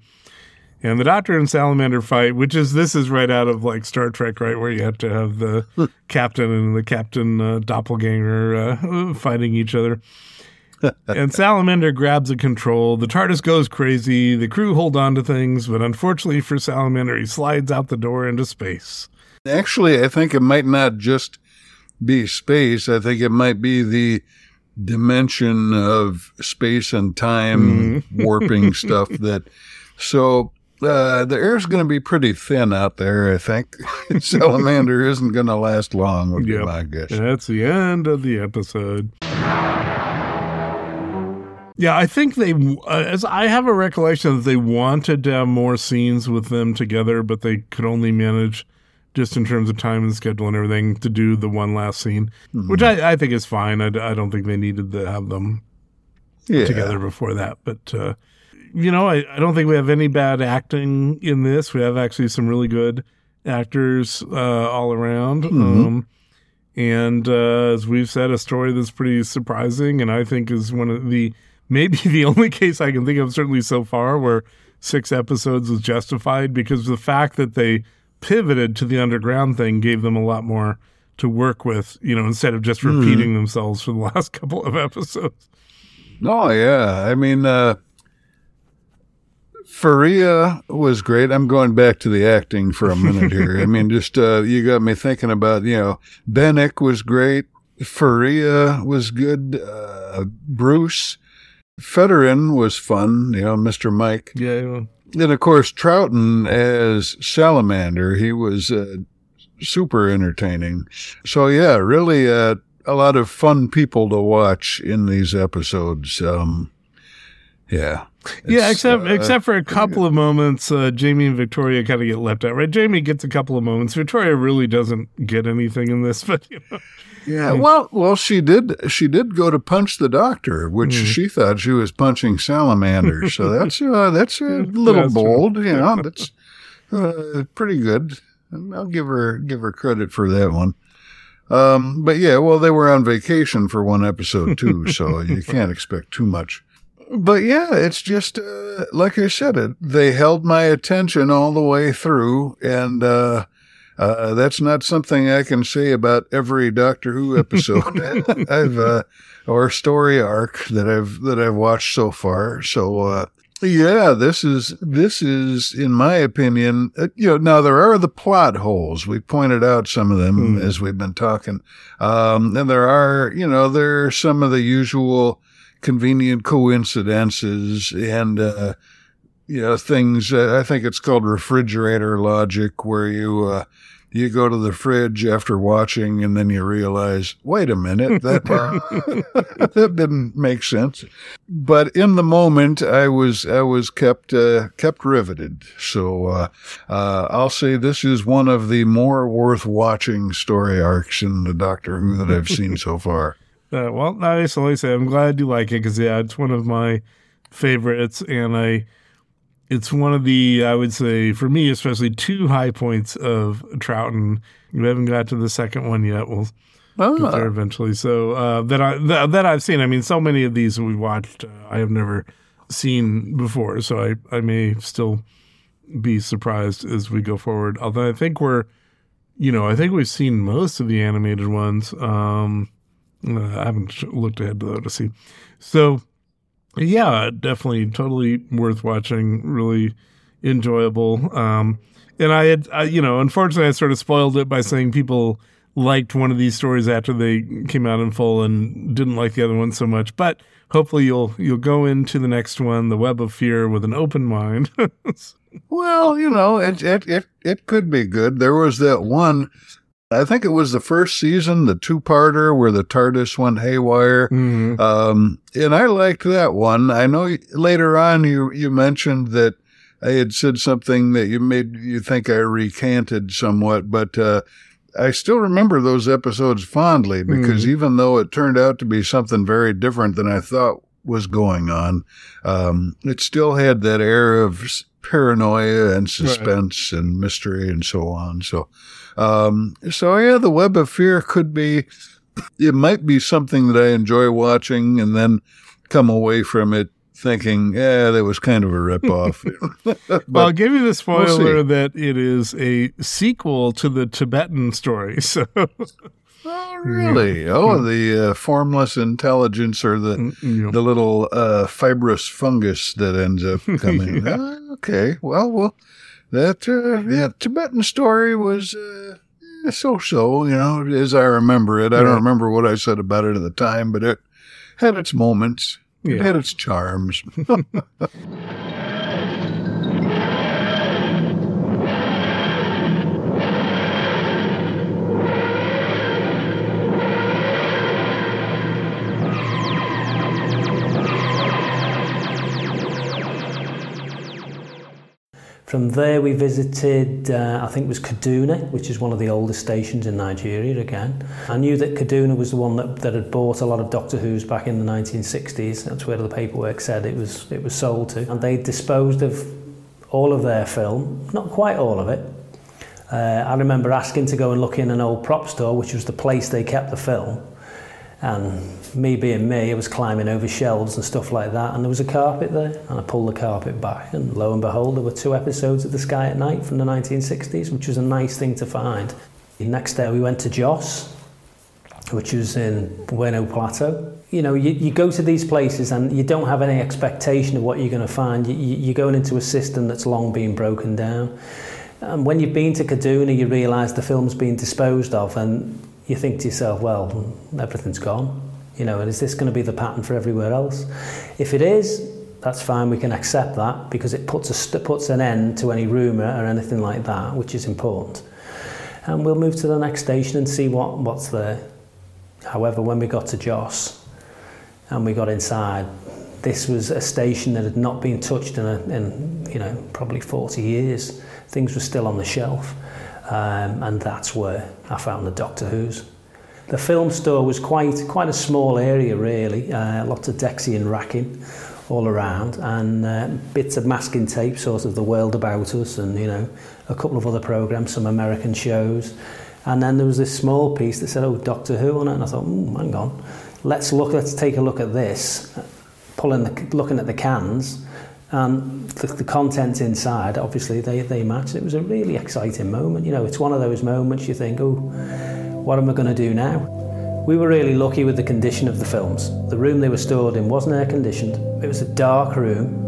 S6: And the doctor and Salamander fight, which is this is right out of like Star Trek, right? Where you have to have the captain and the captain uh, doppelganger uh, *laughs* fighting each other. *laughs* and Salamander grabs a control. The TARDIS goes crazy. The crew hold on to things, but unfortunately for Salamander, he slides out the door into space.
S7: Actually, I think it might not just be space. I think it might be the dimension of space and time warping *laughs* stuff that so uh, the air's going to be pretty thin out there. I think *laughs* salamander isn't going to last long. Would be my guess.
S6: That's the end of the episode. Yeah, I think they, uh, as I have a recollection that they wanted to have more scenes with them together, but they could only manage just in terms of time and schedule and everything to do the one last scene, which I, I think is fine. I, I don't think they needed to have them
S7: Yeah.
S6: together before that. But, uh, you know, I, I don't think we have any bad acting in this. We have actually some really good actors uh, all around. Um, and uh, as we've said, a story that's pretty surprising, and I think is one of the maybe *laughs* the only case I can think of, certainly so far, where six episodes was justified because the fact that they pivoted to the underground thing gave them a lot more to work with, you know, instead of just repeating themselves for the *laughs* last couple of episodes.
S7: Oh yeah, I mean, uh, Fariah was great. I'm going back to the acting for a minute here. I mean, *laughs* just uh, you got me thinking about you know Benik was great. Fariah was good. Uh, Bruce Fedorin was fun. You know, Mr. Mike.
S6: Yeah,
S7: And of course, Troughton as Salamander, he was uh, super entertaining. So yeah, really uh, a lot of fun people to watch in these episodes. Um, yeah,
S6: yeah. Except
S7: uh,
S6: except for a *laughs* couple of moments, uh, Jamie and Victoria kind of get left out. Right? Jamie gets a couple of moments. Victoria really doesn't get anything in this, *laughs* but you know.
S7: yeah. Well, well, she did. She did go to punch the doctor, which
S6: Mm.
S7: she thought she was punching salamanders. so *laughs* that's uh, that's a little
S6: That's true.
S7: bold. You know, that's uh, pretty good. I'll give her give her credit for that one. Um, but yeah, well, they were on vacation for one episode too, so you can't expect too much. But yeah, it's just uh, like I said, it they held my attention all the way through, and uh, uh, that's not something I can say about every Doctor Who episode *laughs* *laughs* I've uh, or story arc that I've that I've watched so far. So uh, yeah, this is this is in my opinion, uh, you know. Now there are the plot holes. We pointed out some of them as we've been talking, um, and there are you know there are some of the usual convenient coincidences and. Uh, you know, things, uh, I think it's called refrigerator logic where you, uh, you go to the fridge after watching and then you realize, wait a minute, that, *laughs* *laughs* that didn't make sense. But in the moment, I was, I was kept, uh, kept riveted. So, uh, uh, I'll say this is one of the more worth watching story arcs in the Doctor Who that I've seen so far. *laughs*
S6: Uh, well, nice. Like I say, I'm glad you like it because yeah, it's one of my favorites, and I, it's one of the I would say for me especially two high points of Troughton. We haven't got to the second one yet. We'll get there eventually. So uh, that I that, that I've seen. I mean, so many of these we watched, uh, I have never seen before. So I I may still be surprised as we go forward. Although I think we're, you know, I think we've seen most of the animated ones. Um, I haven't looked ahead to see. So, yeah, definitely, totally worth watching. Really enjoyable. Um, and I had, I, you know, unfortunately, I sort of spoiled it by saying people liked one of these stories after they came out in full and didn't like the other one so much. But hopefully you'll you'll go into the next one, The Web of Fear, with an open mind. *laughs*
S7: Well, you know, it it it it could be good. There was that one. I think it was the first season, the two-parter where the TARDIS went haywire,
S6: Mhm.
S7: um, and I liked that one. I know later on you you mentioned that I had said something that you made you think I recanted somewhat, but uh, I still remember those episodes fondly because even though it turned out to be something very different than I thought was going on, um, it still had that air of paranoia and suspense and mystery and so on. So, um, so yeah, the Web of Fear could be, it might be something that I enjoy watching and then come away from it thinking, yeah, that was kind of a ripoff. *laughs* *laughs*
S6: well,
S7: but
S6: I'll give you the
S7: we'll
S6: spoiler that it is a sequel to the Tibetan story. *laughs* So
S7: Oh, really? Oh, the uh, formless intelligence or the the little uh, fibrous fungus that ends up coming. Ah, okay. Well, well, that uh, that Tibetan story was uh, so-so. You know, as I remember it. I don't remember what I said about it at the time, but it had its moments. It had its charms. *laughs*
S3: From there we visited, uh, I think it was Kaduna, which is one of the oldest stations in Nigeria again. I knew that Kaduna was the one that, that had bought a lot of Doctor Who's back in the 1960s. That's where the paperwork said it was, it was sold to. And they disposed of all of their film, not quite all of it. Uh, I remember asking to go and look in an old prop store, which was the place they kept the film. And me being me, I was climbing over shelves and stuff like that, and there was a carpet there, and I pulled the carpet back, and lo and behold, there were two episodes of The Sky at Night from the 1960s, which was a nice thing to find. The next day, we went to Jos, which was in Benue Plateau. You know, you, you go to these places and you don't have any expectation of what you're going to find. You, you- you're going into a system that's long been broken down. And when you've been to Kaduna, you realise the film's been disposed of, and you think to yourself, well, everything's gone. You know, and is this going to be the pattern for everywhere else? If it is, that's fine. We can accept that because it puts a puts an end to any rumour or anything like that, which is important. And we'll move to the next station and see what, what's there. However, when we got to Jos and we got inside, this was a station that had not been touched in, a, in you know, probably 40 years. Things were still on the shelf. Um, and that's where I found the Doctor Who's. The film store was quite quite a small area really, uh, lots of Dexy and racking all around and uh, bits of masking tape sort of the world about us and you know a couple of other programs some American shows. And then there was this small piece that said oh Doctor Who on it and I thought mm, hang on. Let's look let's take a look at this. Pulling the, looking at the cans and the, the content inside, obviously they they matched. It was a really exciting moment. You know, it's one of those moments you think, "Oh." what am I going to do now? We were really lucky with the condition of the films. The room they were stored in wasn't air conditioned. It was a dark room.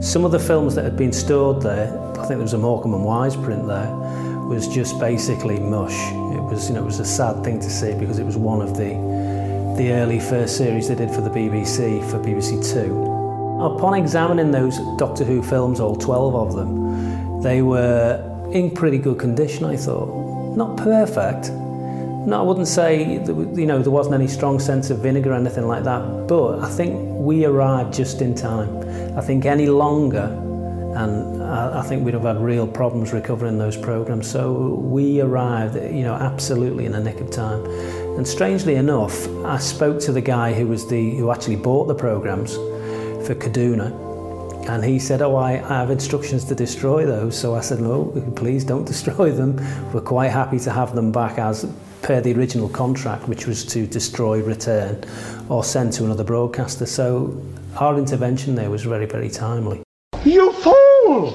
S3: Some of the films that had been stored there, I think there was a Morecambe and Wise print there, was just basically mush. It was, you know, it was a sad thing to see because it was one of the the early first series they did for the BBC for BBC Two. Upon examining those Doctor Who films, all 12 of them, they were in pretty good condition, I thought. Not perfect. No, I wouldn't say, you know, there wasn't any strong sense of vinegar or anything like that, but I think we arrived just in time. I think any longer, and I, I think we'd have had real problems recovering those programs. So we arrived, you know, absolutely in the nick of time. And strangely enough, I spoke to the guy who was the who actually bought the programs for Kaduna. And he said, oh, I, I have instructions to destroy those. So I said, no, please don't *laughs* destroy them. We're quite happy to have them back as per the original contract, which was to destroy, return, or send to another broadcaster. So our intervention there was very, very timely.
S5: You fool!